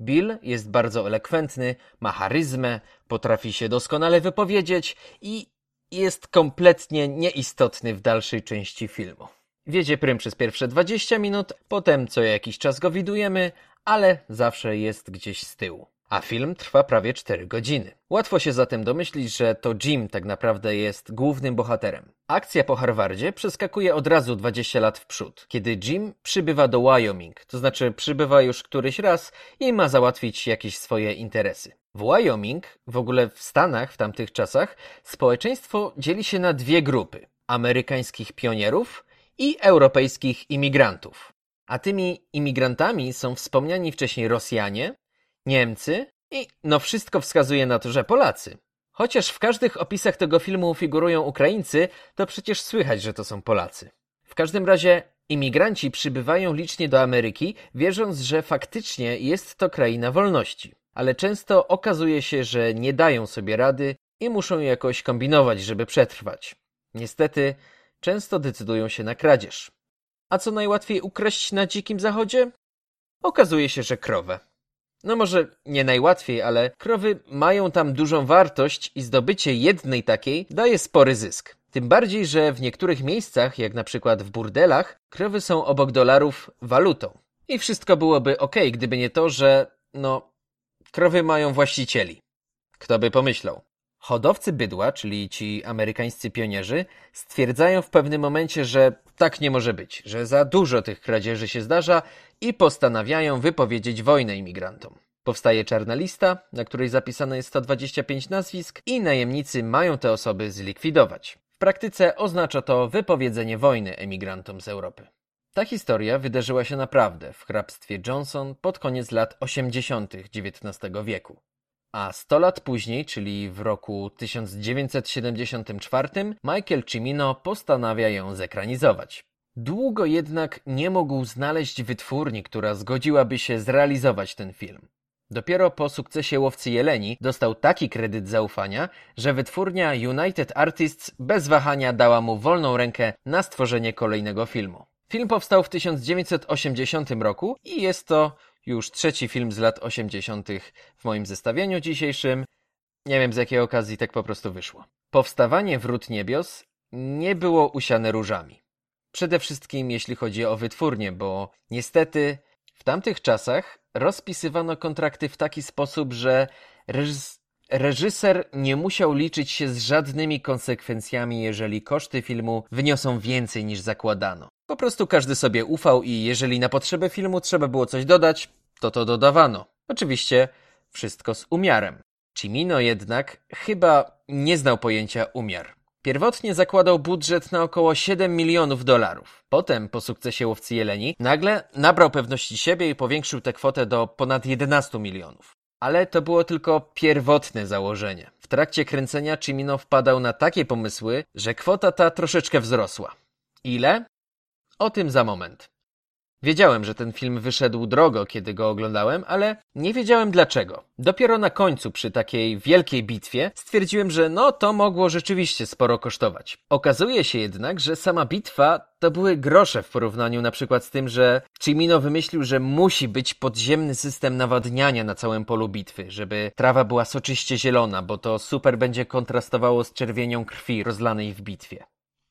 Bill jest bardzo elokwentny, ma charyzmę, potrafi się doskonale wypowiedzieć i jest kompletnie nieistotny w dalszej części filmu. Wiedzie prym przez pierwsze 20 minut, potem co jakiś czas go widujemy, ale zawsze jest gdzieś z tyłu. A film trwa prawie 4 godziny. Łatwo się zatem domyślić, że to Jim tak naprawdę jest głównym bohaterem. Akcja po Harvardzie przeskakuje od razu 20 lat w przód, kiedy Jim przybywa do Wyoming, to znaczy przybywa już któryś raz i ma załatwić jakieś swoje interesy. W Wyoming, w ogóle w Stanach w tamtych czasach, społeczeństwo dzieli się na dwie grupy: amerykańskich pionierów i europejskich imigrantów. A tymi imigrantami są wspomniani wcześniej Rosjanie, Niemcy i no wszystko wskazuje na to, że Polacy. Chociaż w każdych opisach tego filmu figurują Ukraińcy, to przecież słychać, że to są Polacy. W każdym razie imigranci przybywają licznie do Ameryki, wierząc, że faktycznie jest to kraina wolności. Ale często okazuje się, że nie dają sobie rady i muszą jakoś kombinować, żeby przetrwać. Niestety, często decydują się na kradzież. A co najłatwiej ukraść na dzikim zachodzie? Okazuje się, że krowę. No może nie najłatwiej, ale krowy mają tam dużą wartość i zdobycie jednej takiej daje spory zysk. Tym bardziej, że w niektórych miejscach, jak na przykład w burdelach, krowy są obok dolarów walutą. I wszystko byłoby ok, gdyby nie to, że no, krowy mają właścicieli. Kto by pomyślał? Hodowcy bydła, czyli ci amerykańscy pionierzy, stwierdzają w pewnym momencie, że tak nie może być, że za dużo tych kradzieży się zdarza i postanawiają wypowiedzieć wojnę imigrantom. Powstaje czarna lista, na której zapisane jest 125 nazwisk i najemnicy mają te osoby zlikwidować. W praktyce oznacza to wypowiedzenie wojny emigrantom z Europy. Ta historia wydarzyła się naprawdę w hrabstwie Johnson pod koniec lat 80. XIX wieku. A 100 lat później, czyli w roku 1974, Michael Cimino postanawia ją zekranizować. Długo jednak nie mógł znaleźć wytwórni, która zgodziłaby się zrealizować ten film. Dopiero po sukcesie Łowcy Jeleni dostał taki kredyt zaufania, że wytwórnia United Artists bez wahania dała mu wolną rękę na stworzenie kolejnego filmu. Film powstał w 1980 roku i jest to już trzeci film z lat 80. w moim zestawieniu dzisiejszym. Nie wiem z jakiej okazji tak po prostu wyszło. Powstawanie Wrót Niebios nie było usiane różami. Przede wszystkim jeśli chodzi o wytwórnię, bo niestety w tamtych czasach rozpisywano kontrakty w taki sposób, że reżys reżyser nie musiał liczyć się z żadnymi konsekwencjami, jeżeli koszty filmu wyniosą więcej niż zakładano. Po prostu każdy sobie ufał i jeżeli na potrzeby filmu trzeba było coś dodać, to to dodawano. Oczywiście wszystko z umiarem. Cimino jednak chyba nie znał pojęcia umiar. Pierwotnie zakładał budżet na około 7 milionów dolarów. Potem, po sukcesie Łowcy Jeleni, nagle nabrał pewności siebie i powiększył tę kwotę do ponad 11 milionów. Ale to było tylko pierwotne założenie. W trakcie kręcenia Cimino wpadał na takie pomysły, że kwota ta troszeczkę wzrosła. Ile? O tym za moment. Wiedziałem, że ten film wyszedł drogo, kiedy go oglądałem, ale nie wiedziałem dlaczego. Dopiero na końcu, przy takiej wielkiej bitwie, stwierdziłem, że no to mogło rzeczywiście sporo kosztować. Okazuje się jednak, że sama bitwa to były grosze w porównaniu na przykład z tym, że Cimino wymyślił, że musi być podziemny system nawadniania na całym polu bitwy, żeby trawa była soczyście zielona, bo to super będzie kontrastowało z czerwienią krwi rozlanej w bitwie.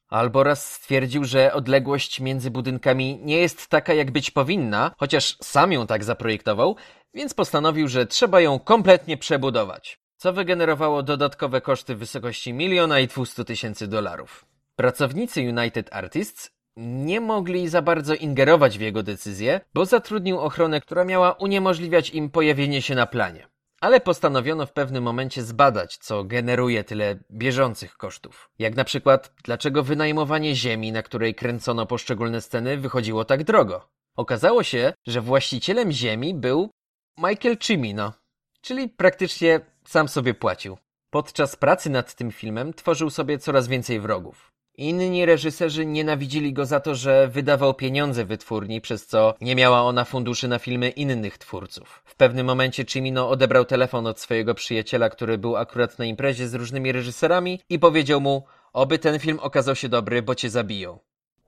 Albo raz stwierdził, że odległość między budynkami nie jest taka, jak być powinna, chociaż sam ją tak zaprojektował, więc postanowił, że trzeba ją kompletnie przebudować, co wygenerowało dodatkowe koszty w wysokości miliona i 200 tysięcy dolarów. Pracownicy United Artists nie mogli za bardzo ingerować w jego decyzję, bo zatrudnił ochronę, która miała uniemożliwiać im pojawienie się na planie. Ale postanowiono w pewnym momencie zbadać, co generuje tyle bieżących kosztów. Jak na przykład, dlaczego wynajmowanie ziemi, na której kręcono poszczególne sceny, wychodziło tak drogo. Okazało się, że właścicielem ziemi był Michael Cimino, czyli praktycznie sam sobie płacił. Podczas pracy nad tym filmem tworzył sobie coraz więcej wrogów. Inni reżyserzy nienawidzili go za to, że wydawał pieniądze wytwórni, przez co nie miała ona funduszy na filmy innych twórców. W pewnym momencie Cimino odebrał telefon od swojego przyjaciela, który był akurat na imprezie z różnymi reżyserami i powiedział mu, oby ten film okazał się dobry, bo cię zabiją.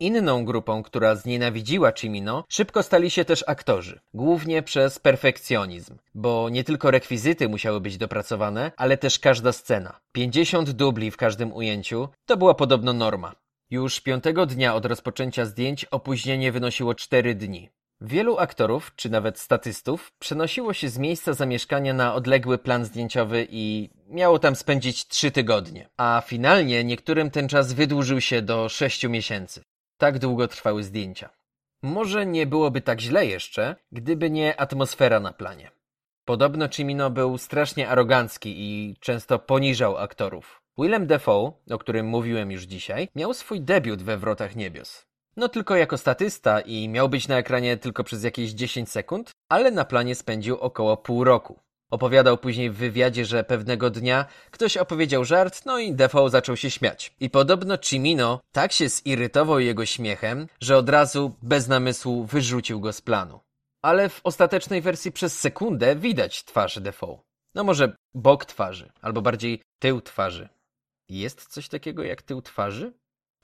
Inną grupą, która znienawidziła Cimino, szybko stali się też aktorzy, głównie przez perfekcjonizm, bo nie tylko rekwizyty musiały być dopracowane, ale też każda scena. 50 dubli w każdym ujęciu to była podobno norma. Już piątego dnia od rozpoczęcia zdjęć opóźnienie wynosiło 4 dni. Wielu aktorów, czy nawet statystów, przenosiło się z miejsca zamieszkania na odległy plan zdjęciowy i miało tam spędzić 3 tygodnie. A finalnie niektórym ten czas wydłużył się do 6 miesięcy. Tak długo trwały zdjęcia. Może nie byłoby tak źle jeszcze, gdyby nie atmosfera na planie. Podobno Cimino był strasznie arogancki i często poniżał aktorów. Willem Dafoe, o którym mówiłem już dzisiaj, miał swój debiut we Wrotach Niebios. No tylko jako statysta i miał być na ekranie tylko przez jakieś 10 sekund, ale na planie spędził około pół roku. Opowiadał później w wywiadzie, że pewnego dnia ktoś opowiedział żart, no i Defoe zaczął się śmiać. I podobno Cimino tak się zirytował jego śmiechem, że od razu, bez namysłu, wyrzucił go z planu. Ale w ostatecznej wersji przez sekundę widać twarz Defoe. No może bok twarzy, albo bardziej tył twarzy. Jest coś takiego jak tył twarzy?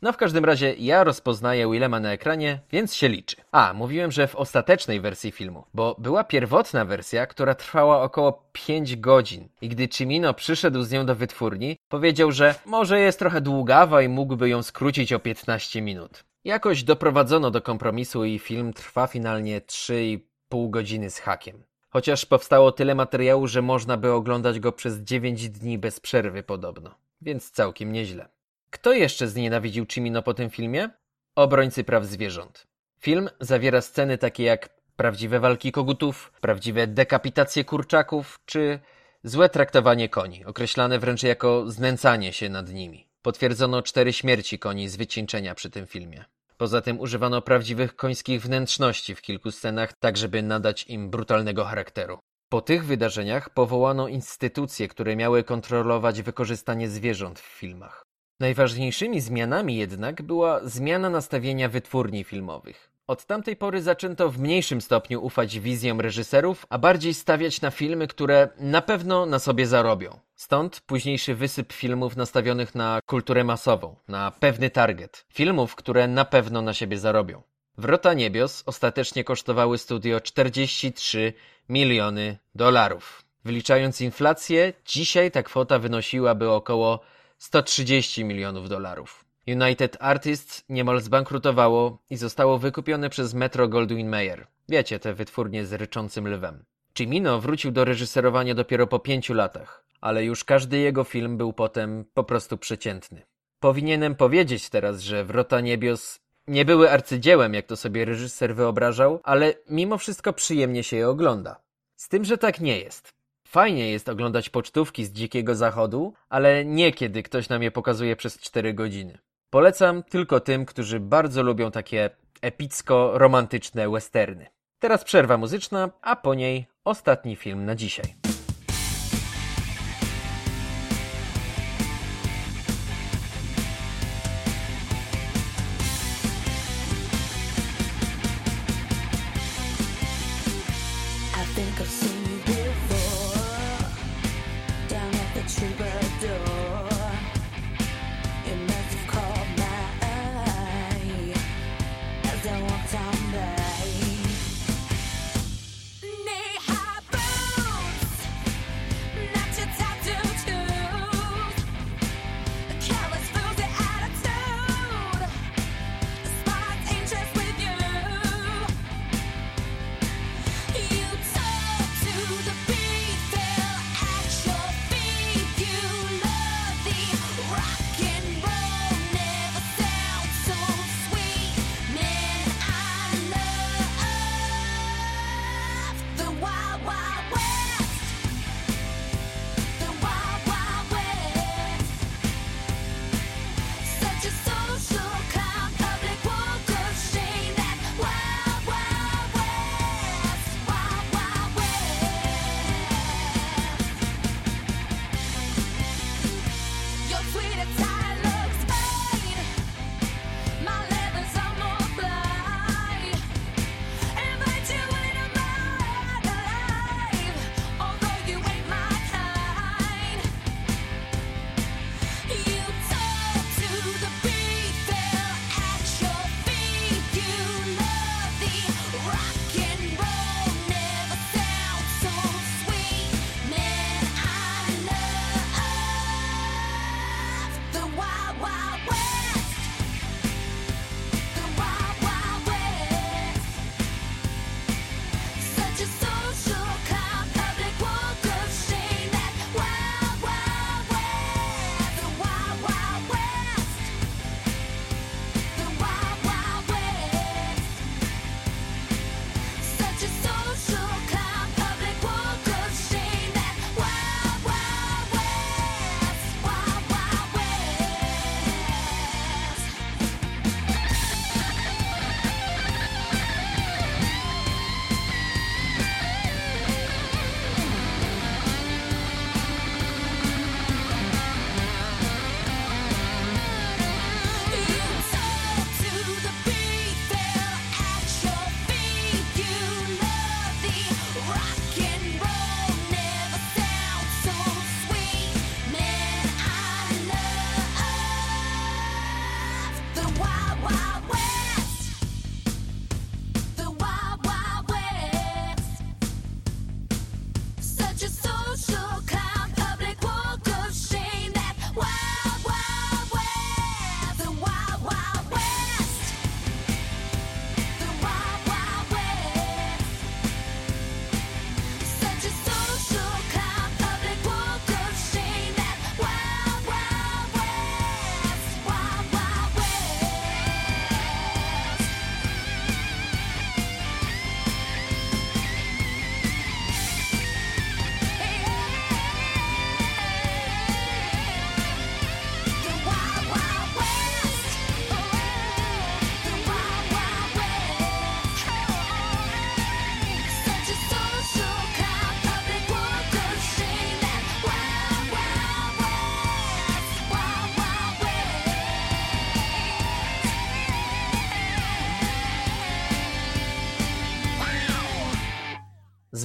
No w każdym razie ja rozpoznaję Willema na ekranie, więc się liczy. A, mówiłem, że w ostatecznej wersji filmu, bo była pierwotna wersja, która trwała około 5 godzin i gdy Cimino przyszedł z nią do wytwórni, powiedział, że może jest trochę długawa i mógłby ją skrócić o 15 minut. Jakoś doprowadzono do kompromisu i film trwa finalnie 3,5 godziny z hakiem. Chociaż powstało tyle materiału, że można by oglądać go przez 9 dni bez przerwy podobno. Więc całkiem nieźle. Kto jeszcze znienawidził Cimino po tym filmie? Obrońcy praw zwierząt. Film zawiera sceny takie jak prawdziwe walki kogutów, prawdziwe dekapitacje kurczaków, czy złe traktowanie koni, określane wręcz jako znęcanie się nad nimi. Potwierdzono cztery śmierci koni z wycieńczenia przy tym filmie. Poza tym używano prawdziwych końskich wnętrzności w kilku scenach, tak żeby nadać im brutalnego charakteru. Po tych wydarzeniach powołano instytucje, które miały kontrolować wykorzystanie zwierząt w filmach. Najważniejszymi zmianami jednak była zmiana nastawienia wytwórni filmowych. Od tamtej pory zaczęto w mniejszym stopniu ufać wizjom reżyserów, a bardziej stawiać na filmy, które na pewno na sobie zarobią. Stąd późniejszy wysyp filmów nastawionych na kulturę masową, na pewny target. Filmów, które na pewno na siebie zarobią. Wrota Niebios ostatecznie kosztowały studio 43 miliony dolarów. Wliczając inflację, dzisiaj ta kwota wynosiłaby około 130 milionów dolarów. United Artists niemal zbankrutowało i zostało wykupione przez Metro Goldwyn Mayer. Wiecie, te wytwórnie z ryczącym lwem. Cimino wrócił do reżyserowania dopiero po pięciu latach, ale już każdy jego film był potem po prostu przeciętny. Powinienem powiedzieć teraz, że Wrota Niebios nie były arcydziełem, jak to sobie reżyser wyobrażał, ale mimo wszystko przyjemnie się je ogląda. Z tym, że tak nie jest. Fajnie jest oglądać pocztówki z dzikiego zachodu, ale nie kiedy ktoś nam je pokazuje przez 4 godziny. Polecam tylko tym, którzy bardzo lubią takie epicko-romantyczne westerny. Teraz przerwa muzyczna, a po niej ostatni film na dzisiaj.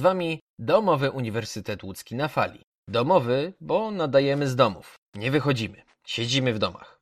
Wami Domowy Uniwersytet Łódzki na fali. Domowy, bo nadajemy z domów. Nie wychodzimy. Siedzimy w domach.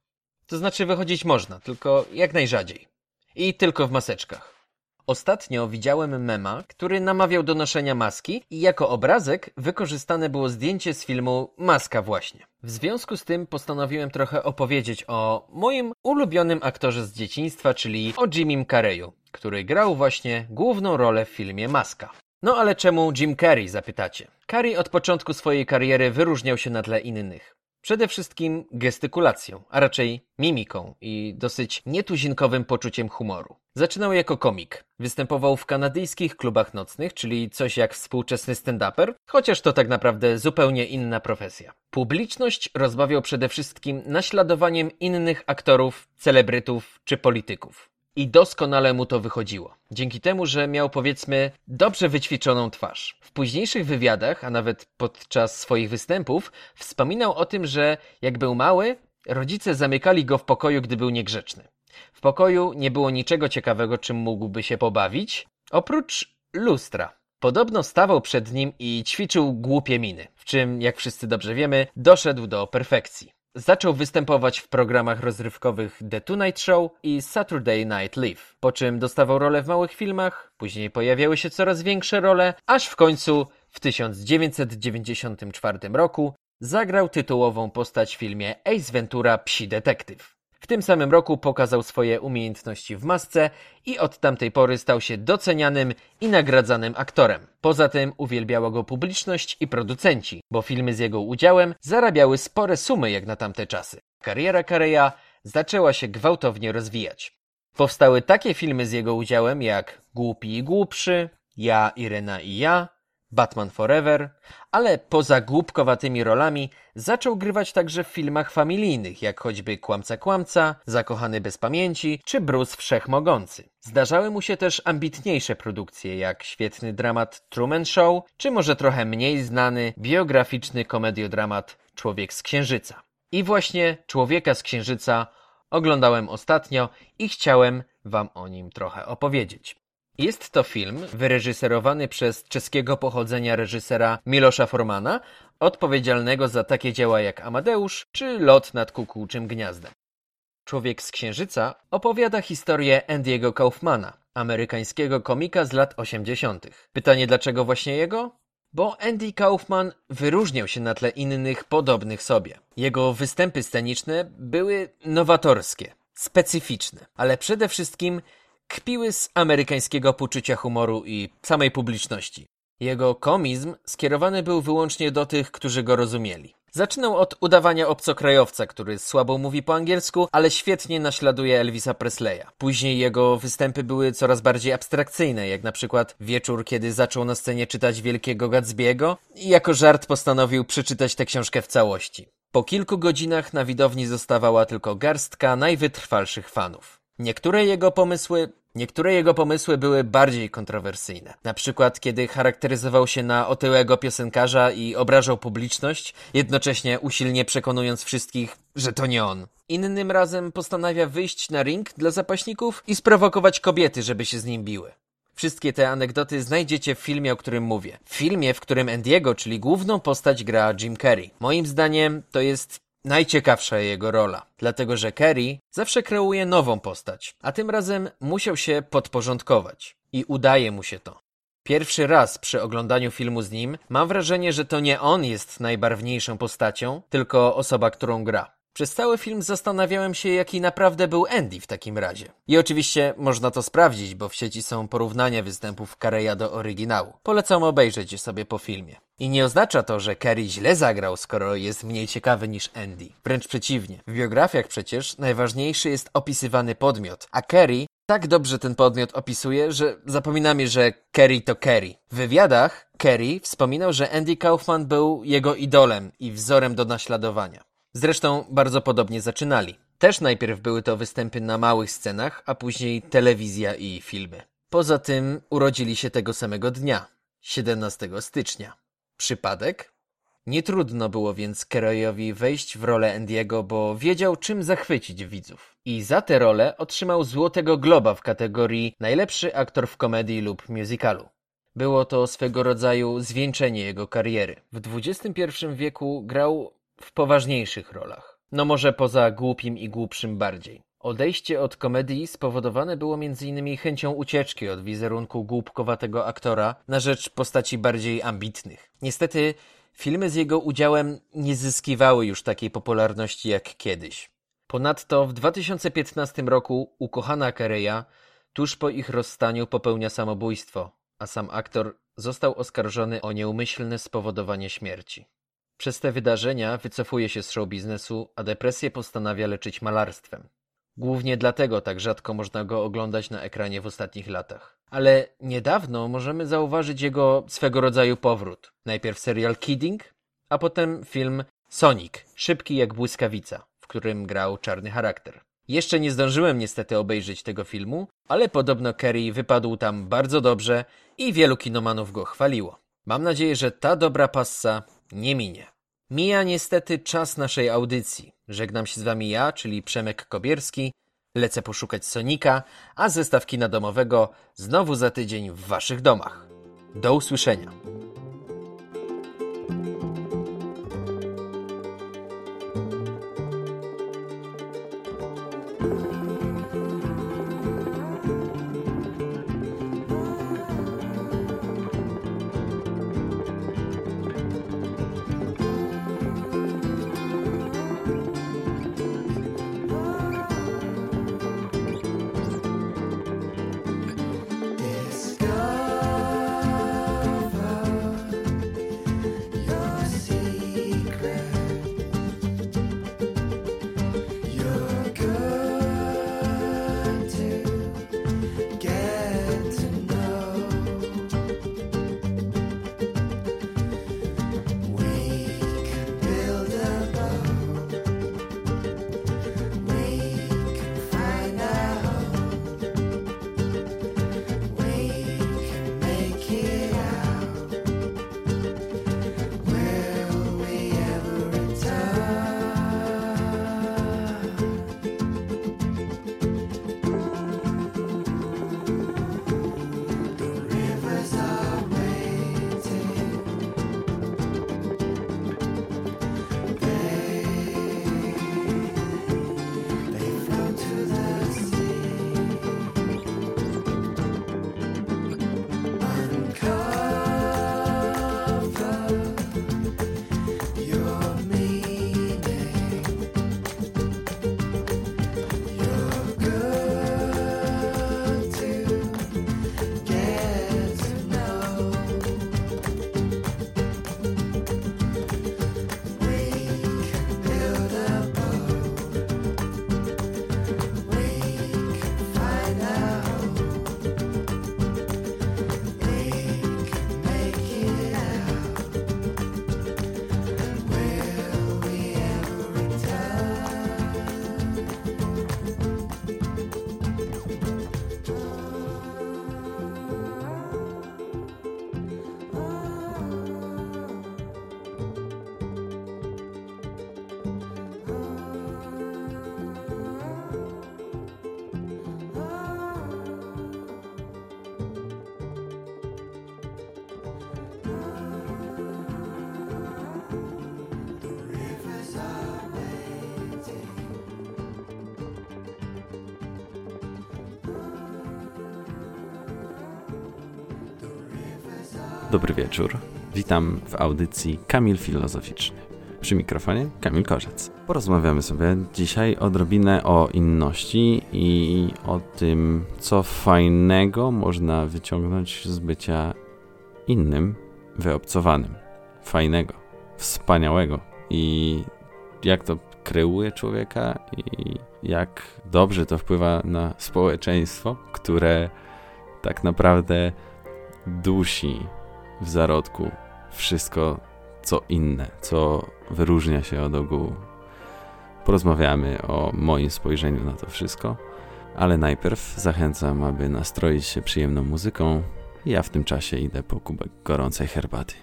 To znaczy wychodzić można, tylko jak najrzadziej. I tylko w maseczkach. Ostatnio widziałem mema, który namawiał do noszenia maski i jako obrazek wykorzystane było zdjęcie z filmu Maska właśnie. W związku z tym postanowiłem trochę opowiedzieć o moim ulubionym aktorze z dzieciństwa, czyli o Jimim Carreyu, który grał właśnie główną rolę w filmie Maska. No ale czemu Jim Carrey, zapytacie? Carrey od początku swojej kariery wyróżniał się na tle innych. Przede wszystkim gestykulacją, a raczej mimiką i dosyć nietuzinkowym poczuciem humoru. Zaczynał jako komik. Występował w kanadyjskich klubach nocnych, czyli coś jak współczesny stand-uper, chociaż to tak naprawdę zupełnie inna profesja. Publiczność rozbawiał przede wszystkim naśladowaniem innych aktorów, celebrytów czy polityków. I doskonale mu to wychodziło. Dzięki temu, że miał powiedzmy dobrze wyćwiczoną twarz. W późniejszych wywiadach, a nawet podczas swoich występów, wspominał o tym, że jak był mały, rodzice zamykali go w pokoju, gdy był niegrzeczny. W pokoju nie było niczego ciekawego, czym mógłby się pobawić, oprócz lustra. Podobno stawał przed nim i ćwiczył głupie miny, w czym, jak wszyscy dobrze wiemy, doszedł do perfekcji. Zaczął występować w programach rozrywkowych The Tonight Show i Saturday Night Live, po czym dostawał role w małych filmach, później pojawiały się coraz większe role, aż w końcu w 1994 roku zagrał tytułową postać w filmie Ace Ventura Psi Detektyw. W tym samym roku pokazał swoje umiejętności w masce i od tamtej pory stał się docenianym i nagradzanym aktorem. Poza tym uwielbiała go publiczność i producenci, bo filmy z jego udziałem zarabiały spore sumy jak na tamte czasy. Kariera Kareya zaczęła się gwałtownie rozwijać. Powstały takie filmy z jego udziałem jak Głupi i Głupszy, Ja, Irena i ja, Batman Forever, ale poza głupkowatymi rolami zaczął grywać także w filmach familijnych, jak choćby Kłamca Kłamca, Zakochany bez pamięci czy Bruce Wszechmogący. Zdarzały mu się też ambitniejsze produkcje, jak świetny dramat Truman Show, czy może trochę mniej znany biograficzny komediodramat Człowiek z Księżyca. I właśnie Człowieka z Księżyca oglądałem ostatnio i chciałem wam o nim trochę opowiedzieć. Jest to film wyreżyserowany przez czeskiego pochodzenia reżysera Milosza Formana, odpowiedzialnego za takie dzieła jak Amadeusz czy Lot nad kukułczym gniazdem. Człowiek z Księżyca opowiada historię Andiego Kaufmana, amerykańskiego komika z lat 80. Pytanie dlaczego właśnie jego? Bo Andy Kaufman wyróżniał się na tle innych podobnych sobie. Jego występy sceniczne były nowatorskie, specyficzne, ale przede wszystkim kpiły z amerykańskiego poczucia humoru i samej publiczności. Jego komizm skierowany był wyłącznie do tych, którzy go rozumieli. Zaczynał od udawania obcokrajowca, który słabo mówi po angielsku, ale świetnie naśladuje Elvisa Presleya. Później jego występy były coraz bardziej abstrakcyjne, jak na przykład wieczór, kiedy zaczął na scenie czytać Wielkiego Gatsby'ego i jako żart postanowił przeczytać tę książkę w całości. Po kilku godzinach na widowni zostawała tylko garstka najwytrwalszych fanów. Niektóre jego pomysły Niektóre jego pomysły były bardziej kontrowersyjne. Na przykład, kiedy charakteryzował się na otyłego piosenkarza i obrażał publiczność, jednocześnie usilnie przekonując wszystkich, że to nie on. Innym razem postanawia wyjść na ring dla zapaśników i sprowokować kobiety, żeby się z nim biły. Wszystkie te anegdoty znajdziecie w filmie, o którym mówię. W filmie, w którym Andiego, czyli główną postać, gra Jim Carrey. Moim zdaniem to jest najciekawsza jego rola, dlatego że Carey zawsze kreuje nową postać, a tym razem musiał się podporządkować. I udaje mu się to. Pierwszy raz przy oglądaniu filmu z nim mam wrażenie, że to nie on jest najbarwniejszą postacią, tylko osoba, którą gra. Przez cały film zastanawiałem się, jaki naprawdę był Andy w takim razie. I oczywiście można to sprawdzić, bo w sieci są porównania występów Careya do oryginału. Polecam obejrzeć je sobie po filmie. I nie oznacza to, że Carey źle zagrał, skoro jest mniej ciekawy niż Andy. Wręcz przeciwnie. W biografiach przecież najważniejszy jest opisywany podmiot, a Carey tak dobrze ten podmiot opisuje, że zapominamy, że Kerry to Kerry. W wywiadach Kerry wspominał, że Andy Kaufman był jego idolem i wzorem do naśladowania. Zresztą bardzo podobnie zaczynali. Też najpierw były to występy na małych scenach, a później telewizja i filmy. Poza tym urodzili się tego samego dnia, 17 stycznia. Przypadek? Nie trudno było więc Keroyowi wejść w rolę Andiego, bo wiedział czym zachwycić widzów. I za tę rolę otrzymał Złotego Globa w kategorii Najlepszy aktor w komedii lub musicalu. Było to swego rodzaju zwieńczenie jego kariery. W XXI wieku grał w poważniejszych rolach. No może poza głupim i głupszym bardziej. Odejście od komedii spowodowane było m.in. chęcią ucieczki od wizerunku głupkowatego aktora na rzecz postaci bardziej ambitnych. Niestety filmy z jego udziałem nie zyskiwały już takiej popularności jak kiedyś. Ponadto w 2015 roku ukochana Kereya tuż po ich rozstaniu popełnia samobójstwo, a sam aktor został oskarżony o nieumyślne spowodowanie śmierci. Przez te wydarzenia wycofuje się z show biznesu, a depresję postanawia leczyć malarstwem. Głównie dlatego tak rzadko można go oglądać na ekranie w ostatnich latach. Ale niedawno możemy zauważyć jego swego rodzaju powrót. Najpierw serial Kidding, a potem film Sonic, szybki jak błyskawica, w którym grał czarny charakter. Jeszcze nie zdążyłem niestety obejrzeć tego filmu, ale podobno Kerry wypadł tam bardzo dobrze i wielu kinomanów go chwaliło. Mam nadzieję, że ta dobra passa nie minie. Mija niestety czas naszej audycji. Żegnam się z wami ja, czyli Przemek Kobierski. Lecę poszukać Sonika, a zestaw kina domowego znowu za tydzień w waszych domach. Do usłyszenia. dobry wieczór. Witam w audycji Kamil Filozoficzny. Przy mikrofonie Kamil Korzec. Porozmawiamy sobie dzisiaj odrobinę o inności i o tym, co fajnego można wyciągnąć z bycia innym, wyobcowanym. Fajnego, wspaniałego i jak to kreuje człowieka i jak dobrze to wpływa na społeczeństwo, które tak naprawdę dusi w zarodku wszystko, co inne, co wyróżnia się od ogółu. Porozmawiamy o moim spojrzeniu na to wszystko, ale najpierw zachęcam, aby nastroić się przyjemną muzyką. Ja w tym czasie idę po kubek gorącej herbaty.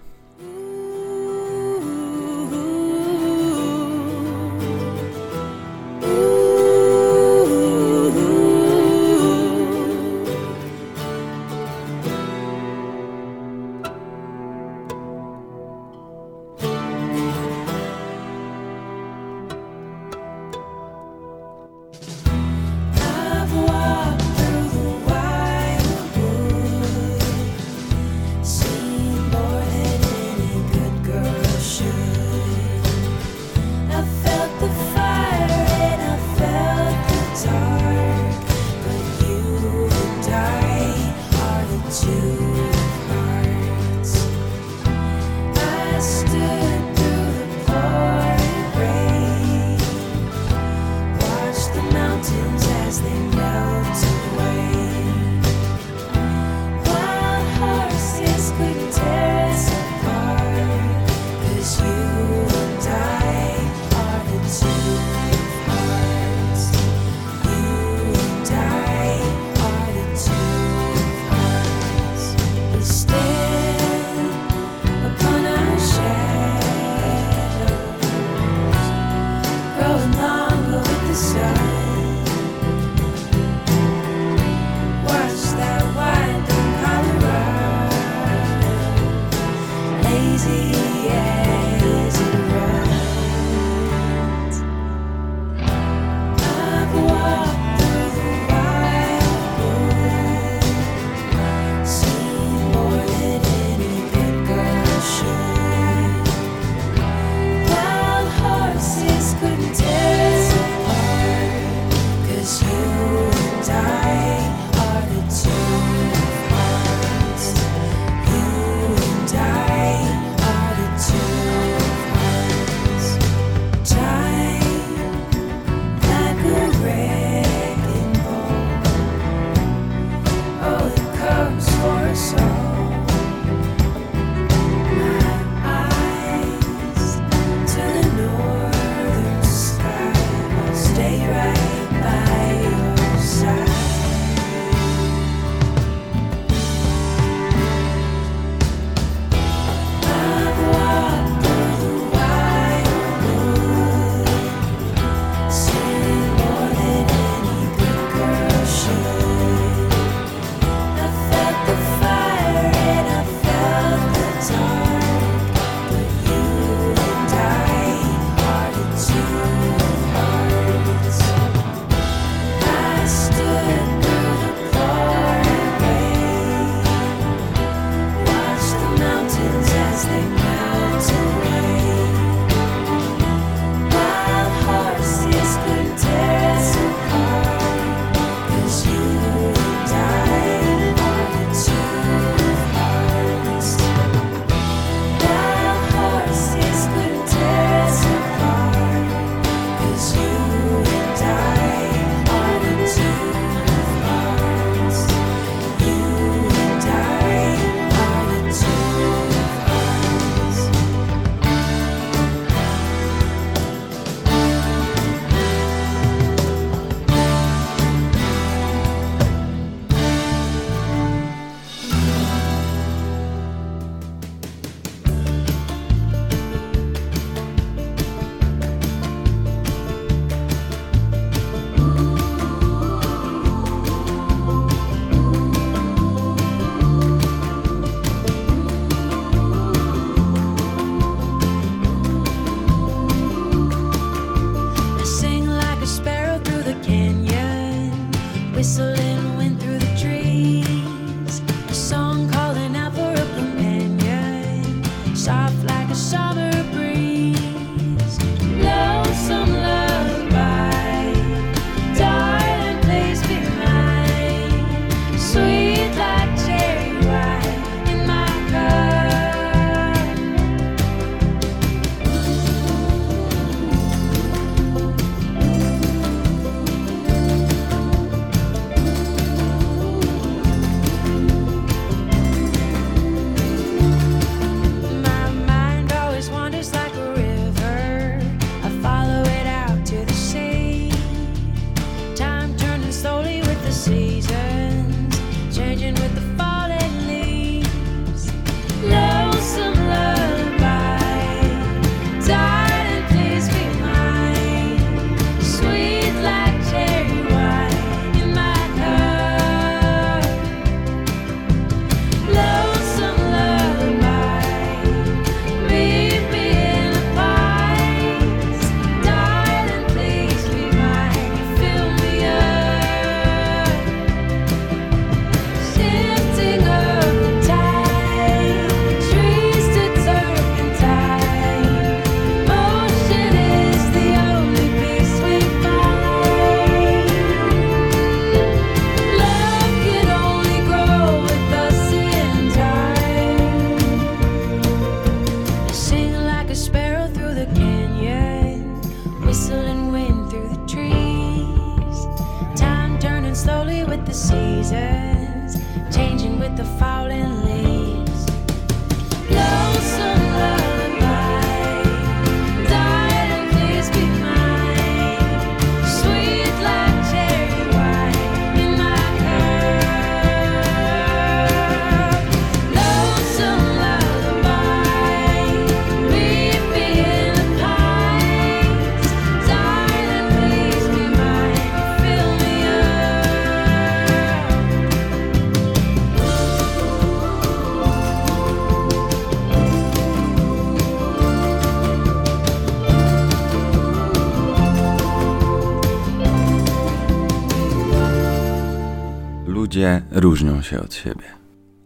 Ludzie różnią się od siebie.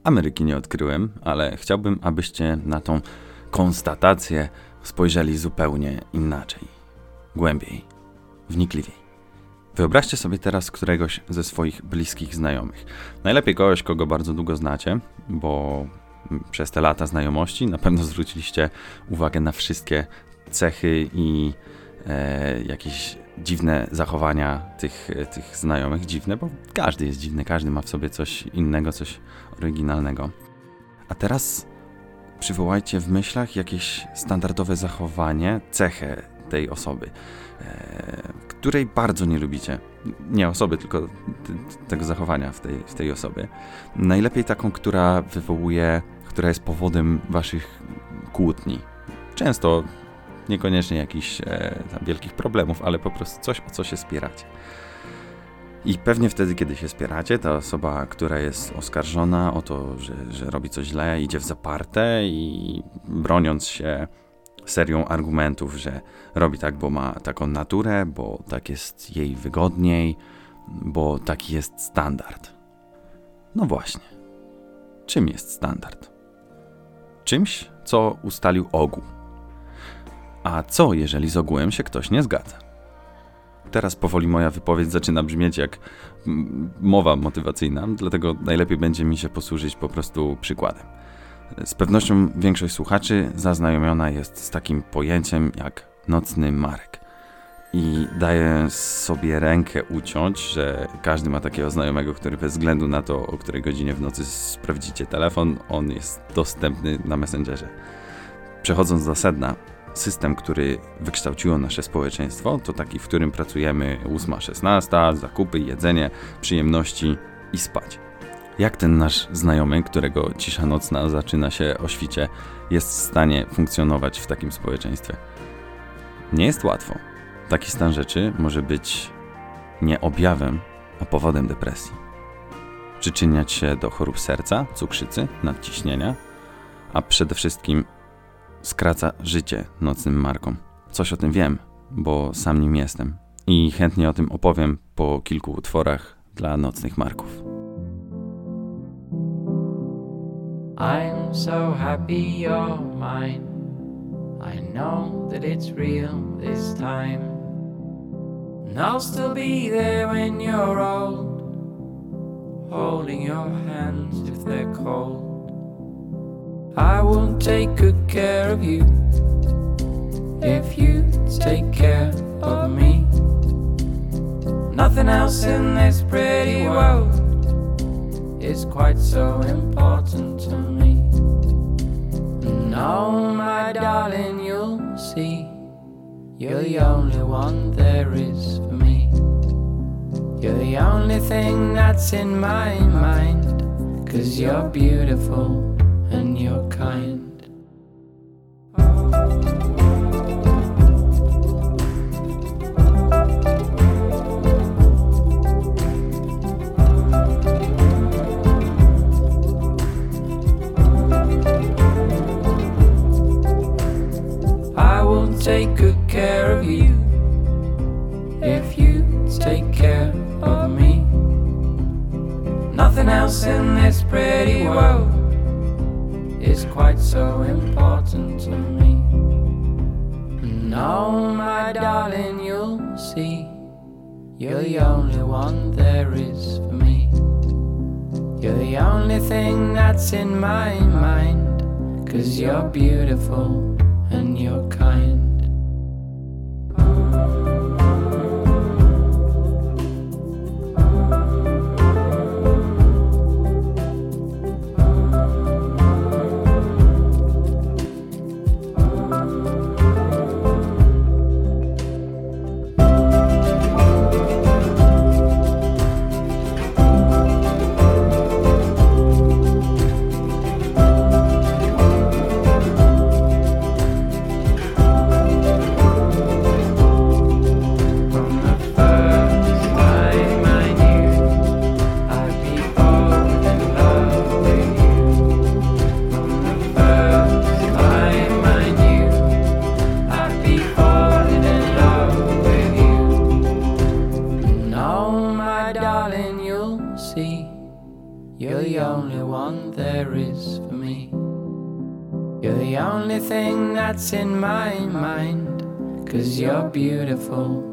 Ameryki nie odkryłem, ale chciałbym, abyście na tą konstatację spojrzeli zupełnie inaczej, głębiej, wnikliwiej. Wyobraźcie sobie teraz któregoś ze swoich bliskich znajomych. Najlepiej kogoś, kogo bardzo długo znacie, bo przez te lata znajomości na pewno zwróciliście uwagę na wszystkie cechy i e, jakieś dziwne zachowania tych, tych znajomych. Dziwne, bo każdy jest dziwny, każdy ma w sobie coś innego, coś oryginalnego. A teraz przywołajcie w myślach jakieś standardowe zachowanie, cechę tej osoby, e, której bardzo nie lubicie. Nie osoby, tylko tego zachowania w tej, w tej osobie. Najlepiej taką, która wywołuje, która jest powodem waszych kłótni. Często niekoniecznie jakichś e, wielkich problemów, ale po prostu coś, o co się spieracie. I pewnie wtedy, kiedy się spieracie, ta osoba, która jest oskarżona o to, że, że robi coś źle, idzie w zaparte i broniąc się serią argumentów, że robi tak, bo ma taką naturę, bo tak jest jej wygodniej, bo taki jest standard. No właśnie. Czym jest standard? Czymś, co ustalił ogół. A co, jeżeli z ogółem się ktoś nie zgadza? Teraz powoli moja wypowiedź zaczyna brzmieć jak mm, mowa motywacyjna, dlatego najlepiej będzie mi się posłużyć po prostu przykładem. Z pewnością większość słuchaczy zaznajomiona jest z takim pojęciem jak nocny Marek. I daję sobie rękę uciąć, że każdy ma takiego znajomego, który bez względu na to, o której godzinie w nocy sprawdzicie telefon, on jest dostępny na Messengerze. Przechodząc do sedna, system, który wykształciło nasze społeczeństwo, to taki, w którym pracujemy 8-16, zakupy, jedzenie, przyjemności i spać. Jak ten nasz znajomy, którego cisza nocna zaczyna się o świcie, jest w stanie funkcjonować w takim społeczeństwie? Nie jest łatwo. Taki stan rzeczy może być nie objawem, a powodem depresji. Przyczyniać się do chorób serca, cukrzycy, nadciśnienia, a przede wszystkim skraca życie nocnym markom. Coś o tym wiem, bo sam nim jestem i chętnie o tym opowiem po kilku utworach dla nocnych marków. I'm so happy you're mine. I know that it's real this time. And I'll still be there when you're old, holding your hands if they're cold. I will take good care of you if you take care of me. Nothing else in this pretty world is quite so important to me. No, my darling, you'll see. You're the only one there is for me. You're the only thing that's in my mind. Cause you're beautiful and you're kind. I will take good care of you if you take care of me. Nothing else in this pretty world is quite so important to me. No, my darling, you'll see. You're the only one there is for me. You're the only thing that's in my mind. Cause you're beautiful and you're kind. That's in my mind. Cause you're beautiful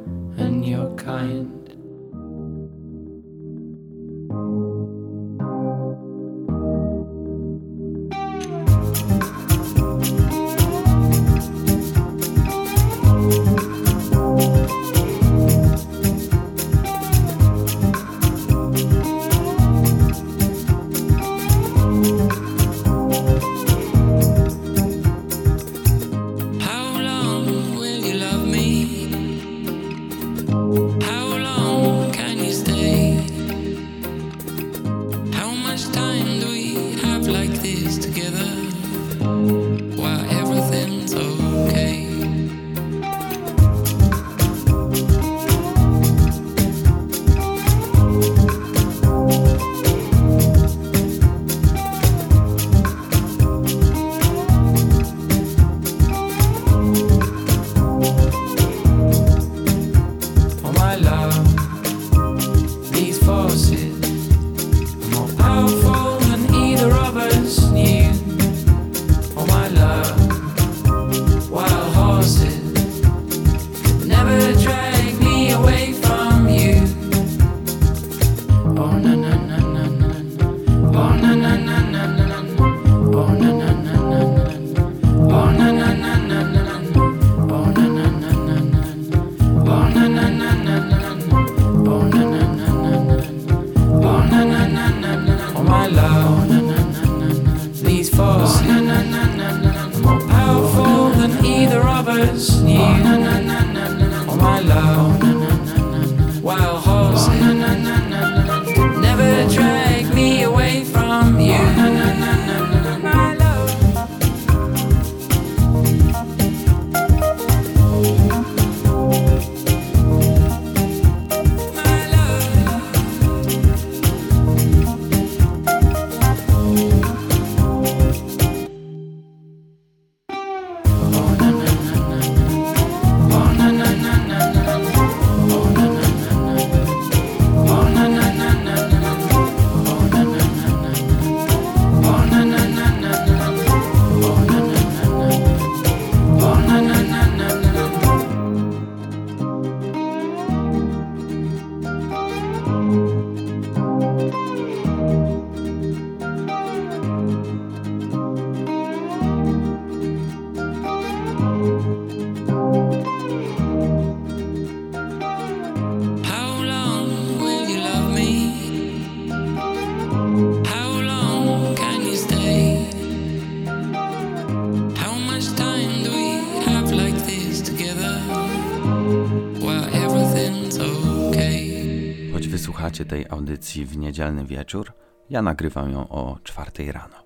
audycji w niedzielny wieczór, ja nagrywam ją o czwartej rano.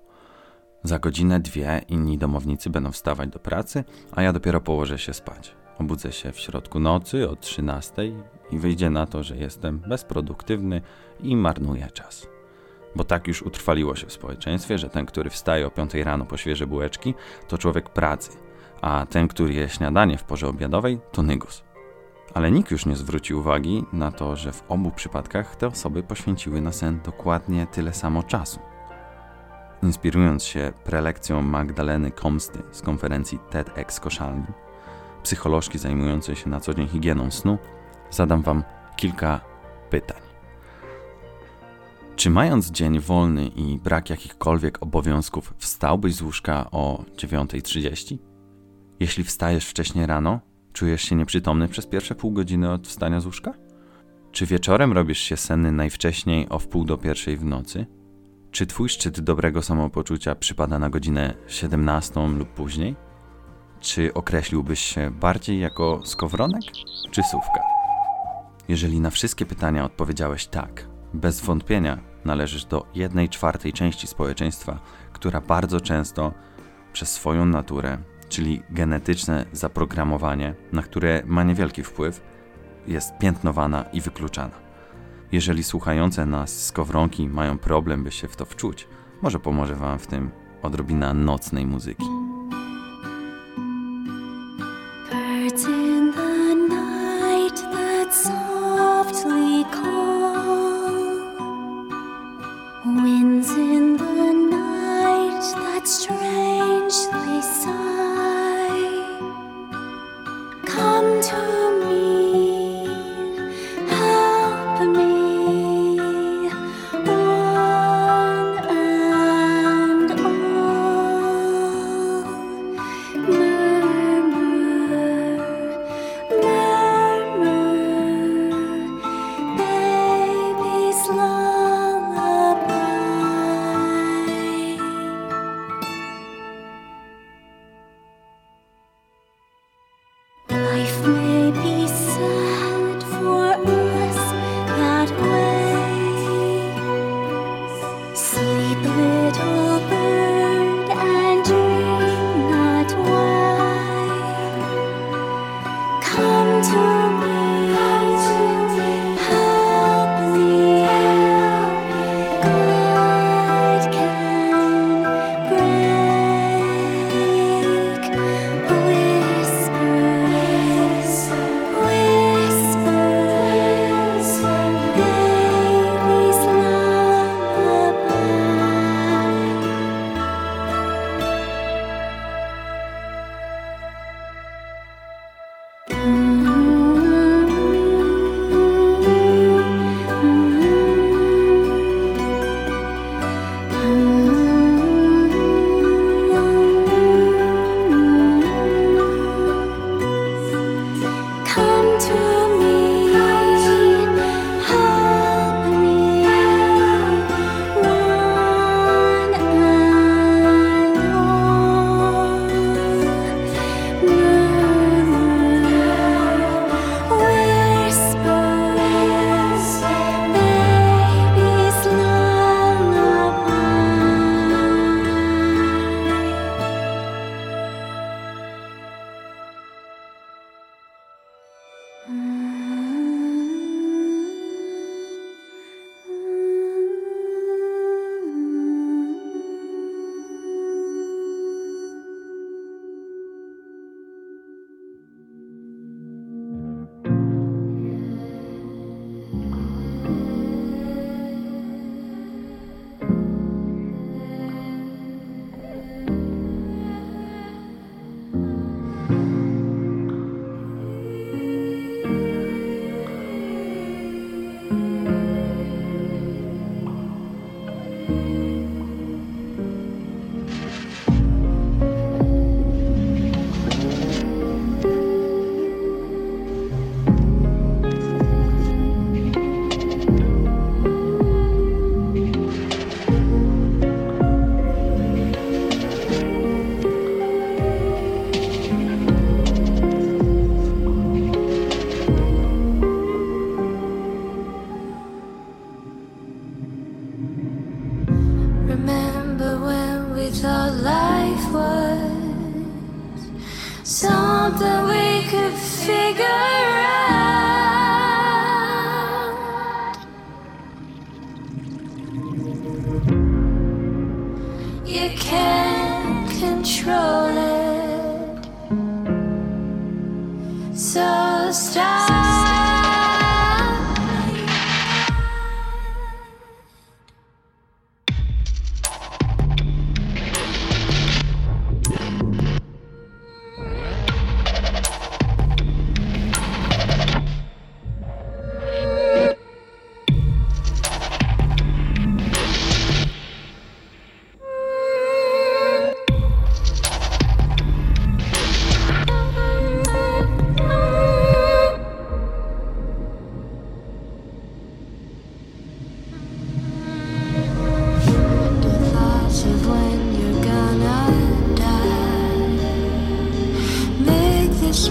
Za godzinę, dwie inni domownicy będą wstawać do pracy, a ja dopiero położę się spać. Obudzę się w środku nocy o 13 i wyjdzie na to, że jestem bezproduktywny i marnuję czas. Bo tak już utrwaliło się w społeczeństwie, że ten, który wstaje o 5 rano po świeże bułeczki, to człowiek pracy, a ten, który je śniadanie w porze obiadowej, to nygus. Ale nikt już nie zwróci uwagi na to, że w obu przypadkach te osoby poświęciły na sen dokładnie tyle samo czasu. Inspirując się prelekcją Magdaleny Komsty z konferencji TEDx Koszalni, psycholożki zajmującej się na co dzień higieną snu, zadam Wam kilka pytań. Czy mając dzień wolny i brak jakichkolwiek obowiązków, wstałbyś z łóżka o 9.30? Jeśli wstajesz wcześniej rano, czujesz się nieprzytomny przez pierwsze pół godziny od wstania z łóżka? Czy wieczorem robisz się senny najwcześniej o wpół do pierwszej w nocy? Czy twój szczyt dobrego samopoczucia przypada na godzinę 17 lub później? Czy określiłbyś się bardziej jako skowronek czy sówka? Jeżeli na wszystkie pytania odpowiedziałeś tak, bez wątpienia należysz do jednej czwartej części społeczeństwa, która bardzo często przez swoją naturę, czyli genetyczne zaprogramowanie, na które ma niewielki wpływ, jest piętnowana i wykluczana. Jeżeli słuchające nas skowronki mają problem, by się w to wczuć, może pomoże Wam w tym odrobina nocnej muzyki.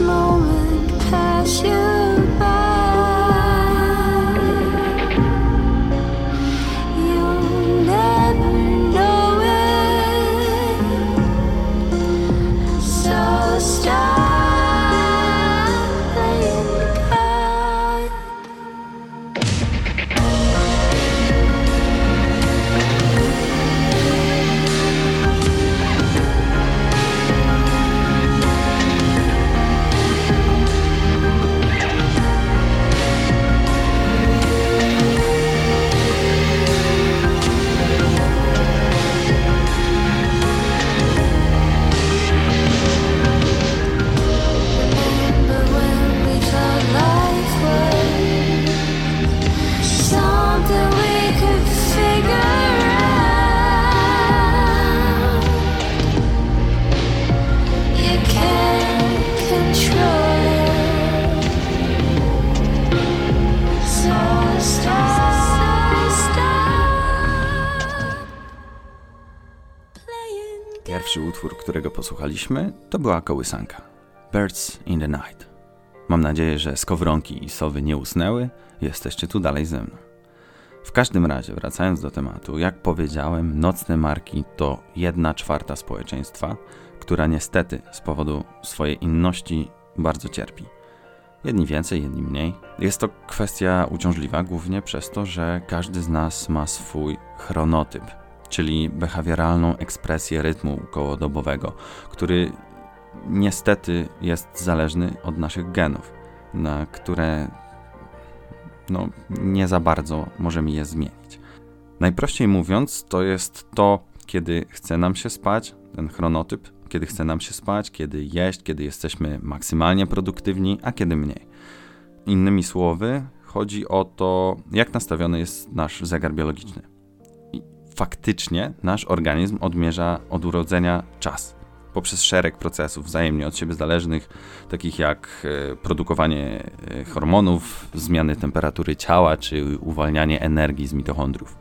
Moment którego posłuchaliśmy, to była kołysanka. Birds in the Night. Mam nadzieję, że skowronki i sowy nie usnęły, jesteście tu dalej ze mną. W każdym razie, wracając do tematu, jak powiedziałem, nocne marki to jedna czwarta społeczeństwa, która niestety z powodu swojej inności bardzo cierpi. Jedni więcej, jedni mniej. Jest to kwestia uciążliwa głównie przez to, że każdy z nas ma swój chronotyp, czyli behawioralną ekspresję rytmu kołodobowego, który niestety jest zależny od naszych genów, na które no, nie za bardzo możemy je zmienić. Najprościej mówiąc, to jest to, kiedy chce nam się spać, ten chronotyp, kiedy chce nam się spać, kiedy jeść, kiedy jesteśmy maksymalnie produktywni, a kiedy mniej. Innymi słowy, chodzi o to, jak nastawiony jest nasz zegar biologiczny. Faktycznie nasz organizm odmierza od urodzenia czas poprzez szereg procesów wzajemnie od siebie zależnych, takich jak e, produkowanie e, hormonów, zmiany temperatury ciała czy uwalnianie energii z mitochondriów.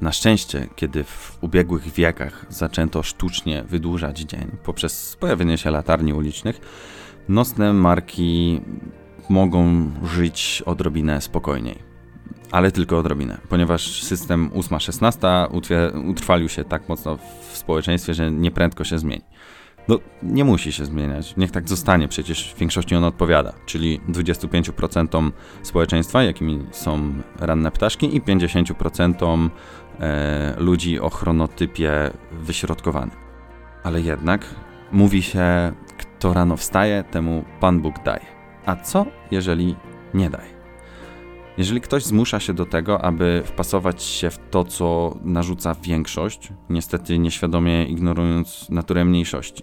Na szczęście, kiedy w ubiegłych wiekach zaczęto sztucznie wydłużać dzień poprzez pojawienie się latarni ulicznych, nocne marki mogą żyć odrobinę spokojniej. Ale tylko odrobinę, ponieważ system 8-16 utwie- utrwalił się tak mocno w społeczeństwie, że nieprędko się zmieni. No, nie musi się zmieniać. Niech tak zostanie, przecież w większości on odpowiada, czyli 25% społeczeństwa, jakimi są ranne ptaszki, i 50% e, ludzi o chronotypie wyśrodkowanym. Ale jednak mówi się, kto rano wstaje, temu Pan Bóg daje. A co, jeżeli nie daje? Jeżeli ktoś zmusza się do tego, aby wpasować się w to, co narzuca większość, niestety nieświadomie ignorując naturę mniejszości.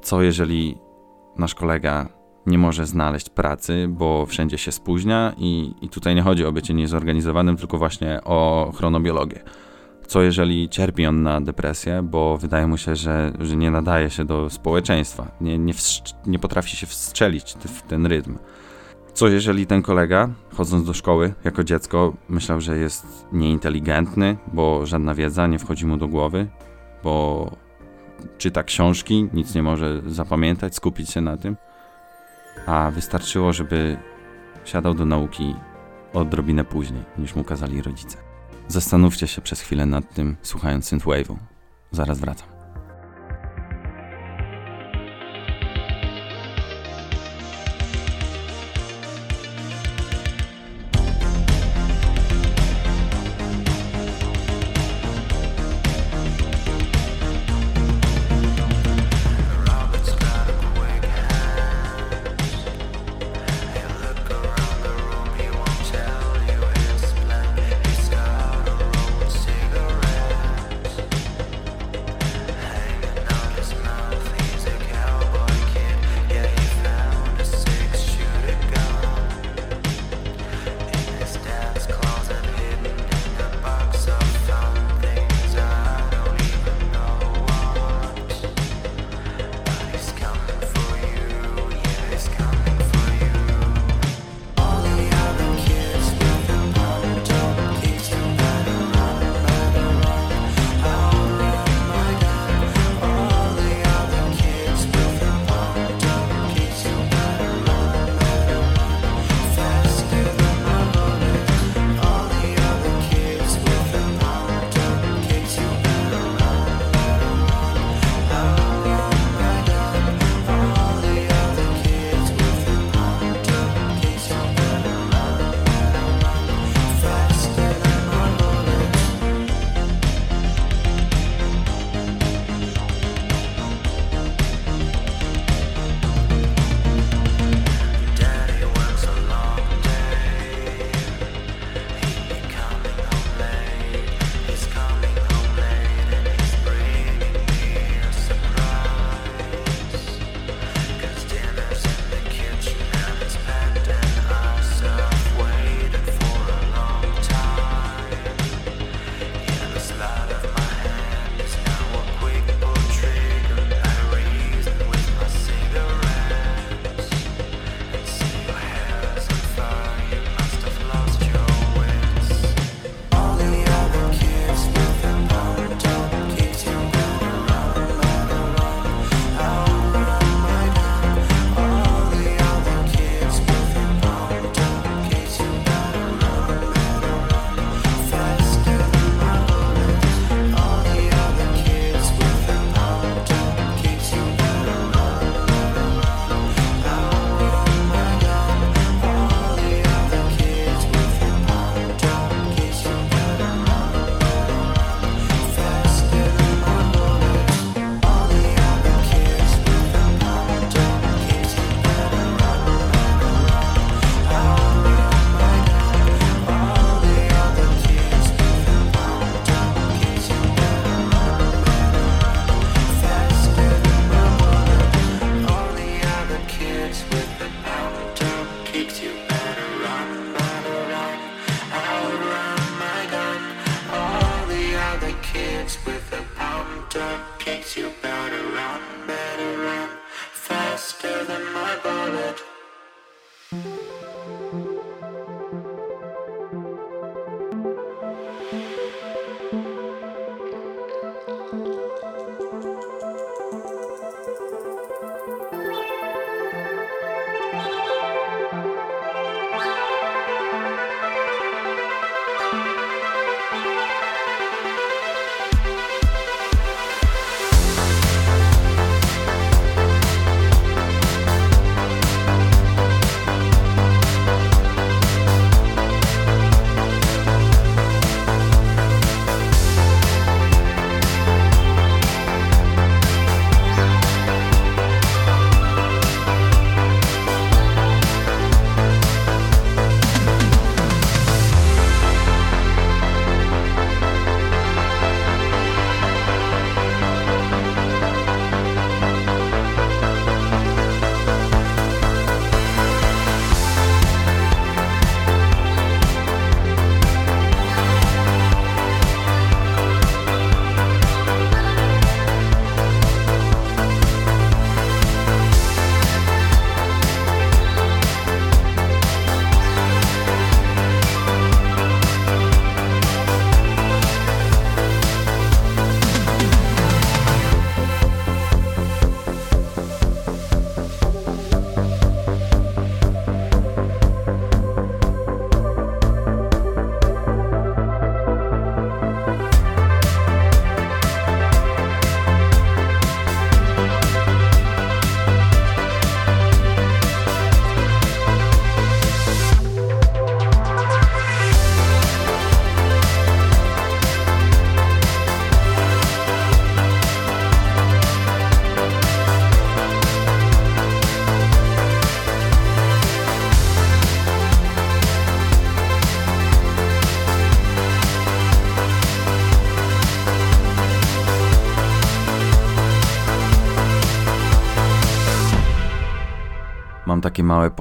Co jeżeli nasz kolega nie może znaleźć pracy, bo wszędzie się spóźnia i, i tutaj nie chodzi o bycie niezorganizowanym, tylko właśnie o chronobiologię. Co jeżeli cierpi on na depresję, bo wydaje mu się, że, że nie nadaje się do społeczeństwa, nie, nie, nie potrafi się wstrzelić w ten rytm. Co jeżeli ten kolega, chodząc do szkoły jako dziecko, myślał, że jest nieinteligentny, bo żadna wiedza nie wchodzi mu do głowy, bo czyta książki, nic nie może zapamiętać, skupić się na tym, a wystarczyło, żeby siadał do nauki odrobinę później, niż mu kazali rodzice. Zastanówcie się przez chwilę nad tym, słuchając synthwave'u. Zaraz wracam.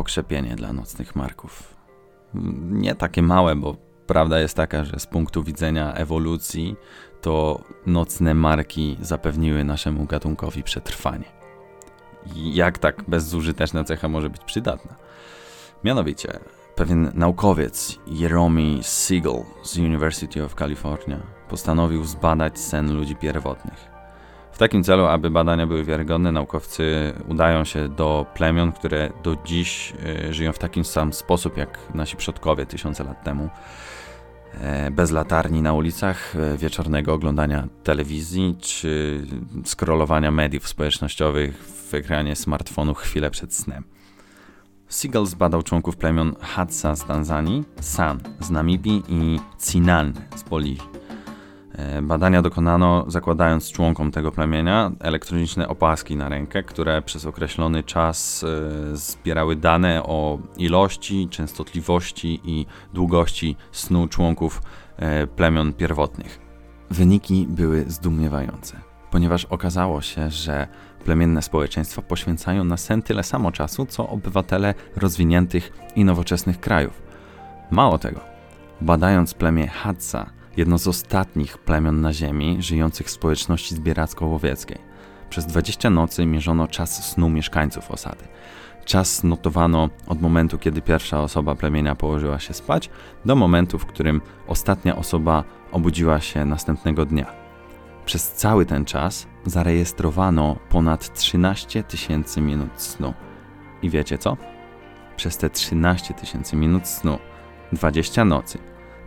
Pokrzepienie dla nocnych marków. Nie takie małe, bo prawda jest taka, że z punktu widzenia ewolucji to nocne marki zapewniły naszemu gatunkowi przetrwanie. Jak tak bezużyteczna cecha może być przydatna? Mianowicie, pewien naukowiec Jeremy Siegel z University of California postanowił zbadać sen ludzi pierwotnych. W takim celu, aby badania były wiarygodne, naukowcy udają się do plemion, które do dziś e, żyją w taki sam sposób jak nasi przodkowie tysiące lat temu. E, Bez latarni na ulicach, e, wieczornego oglądania telewizji czy scrollowania mediów społecznościowych w ekranie smartfonu chwilę przed snem. Siegel zbadał członków plemion Hadza z Tanzanii, San z Namibii i Cinan z Boliwii. E, Badania dokonano zakładając członkom tego plemienia elektroniczne opaski na rękę, które przez określony czas e, zbierały dane o ilości, częstotliwości i długości snu członków e, plemion pierwotnych. Wyniki były zdumiewające, ponieważ okazało się, że plemienne społeczeństwa poświęcają na sen tyle samo czasu, co obywatele rozwiniętych i nowoczesnych krajów. Mało tego, badając plemię Hadza, jedno z ostatnich plemion na Ziemi żyjących w społeczności zbieracko-łowieckiej. Przez 20 nocy mierzono czas snu mieszkańców osady. Czas notowano od momentu, kiedy pierwsza osoba plemienia położyła się spać, do momentu, w którym ostatnia osoba obudziła się następnego dnia. Przez cały ten czas zarejestrowano ponad 13 tysięcy minut snu. I wiecie co? Przez te 13 tysięcy minut snu, 20 nocy,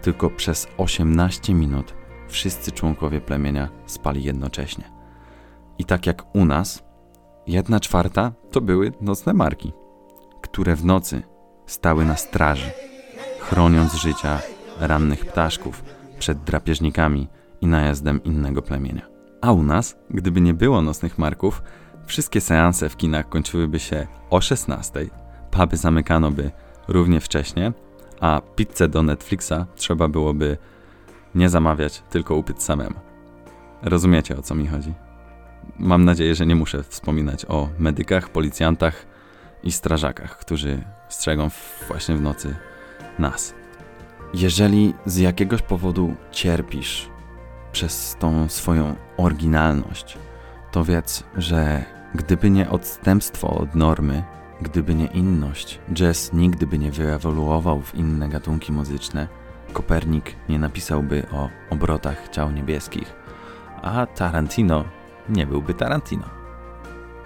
tylko przez 18 minut wszyscy członkowie plemienia spali jednocześnie. I tak jak u nas, jedna czwarta to były nocne marki, które w nocy stały na straży, chroniąc życia rannych ptaszków przed drapieżnikami i najazdem innego plemienia. A u nas, gdyby nie było nocnych marków, wszystkie seanse w kinach kończyłyby się o 16, puby zamykano by równie wcześnie, a pizzę do Netflixa trzeba byłoby nie zamawiać, tylko upiec samemu. Rozumiecie o co mi chodzi? Mam nadzieję, że nie muszę wspominać o medykach, policjantach i strażakach, którzy strzegą właśnie w nocy nas. Jeżeli z jakiegoś powodu cierpisz przez tą swoją oryginalność, to wiedz, że gdyby nie odstępstwo od normy, gdyby nie inność, jazz nigdy by nie wyewoluował w inne gatunki muzyczne, Kopernik nie napisałby o obrotach ciał niebieskich, a Tarantino nie byłby Tarantino.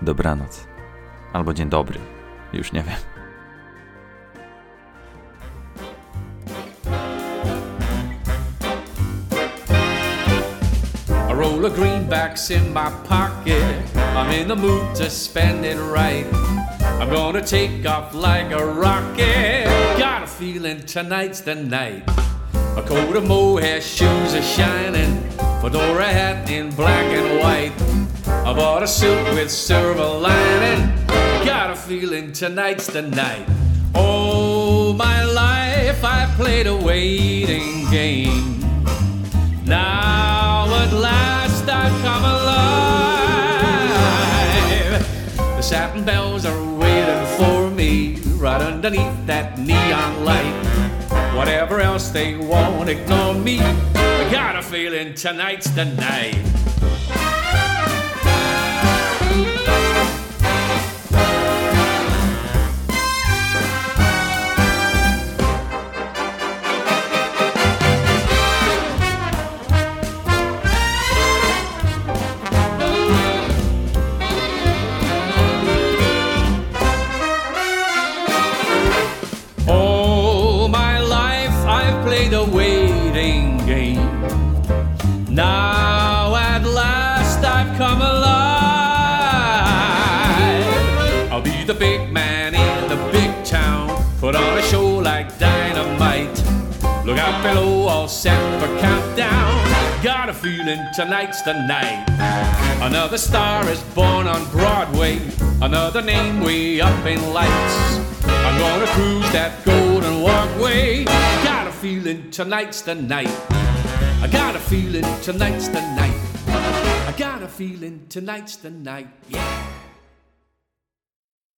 Dobranoc. Albo dzień dobry. Już nie wiem. Roll of greenbacks in my pocket. I'm in the mood to spend it right. I'm gonna take off like a rocket. Got a feeling tonight's the night. A coat of mohair, shoes are shining. Fedora hat in black and white. I bought a suit with silver lining. Got a feeling tonight's the night. All my life I played a waiting game. Now at last I've come alive. The satin bells are right underneath that neon light. Whatever else they want, ignore me. I got a feeling tonight's the night. Set for countdown. Got a feeling tonight's the night. Another star is born on Broadway. Another name way up in lights. I'm gonna cruise that golden walkway. Got a feeling tonight's the night. I got a feeling tonight's the night. I got a feeling tonight's the night. Yeah.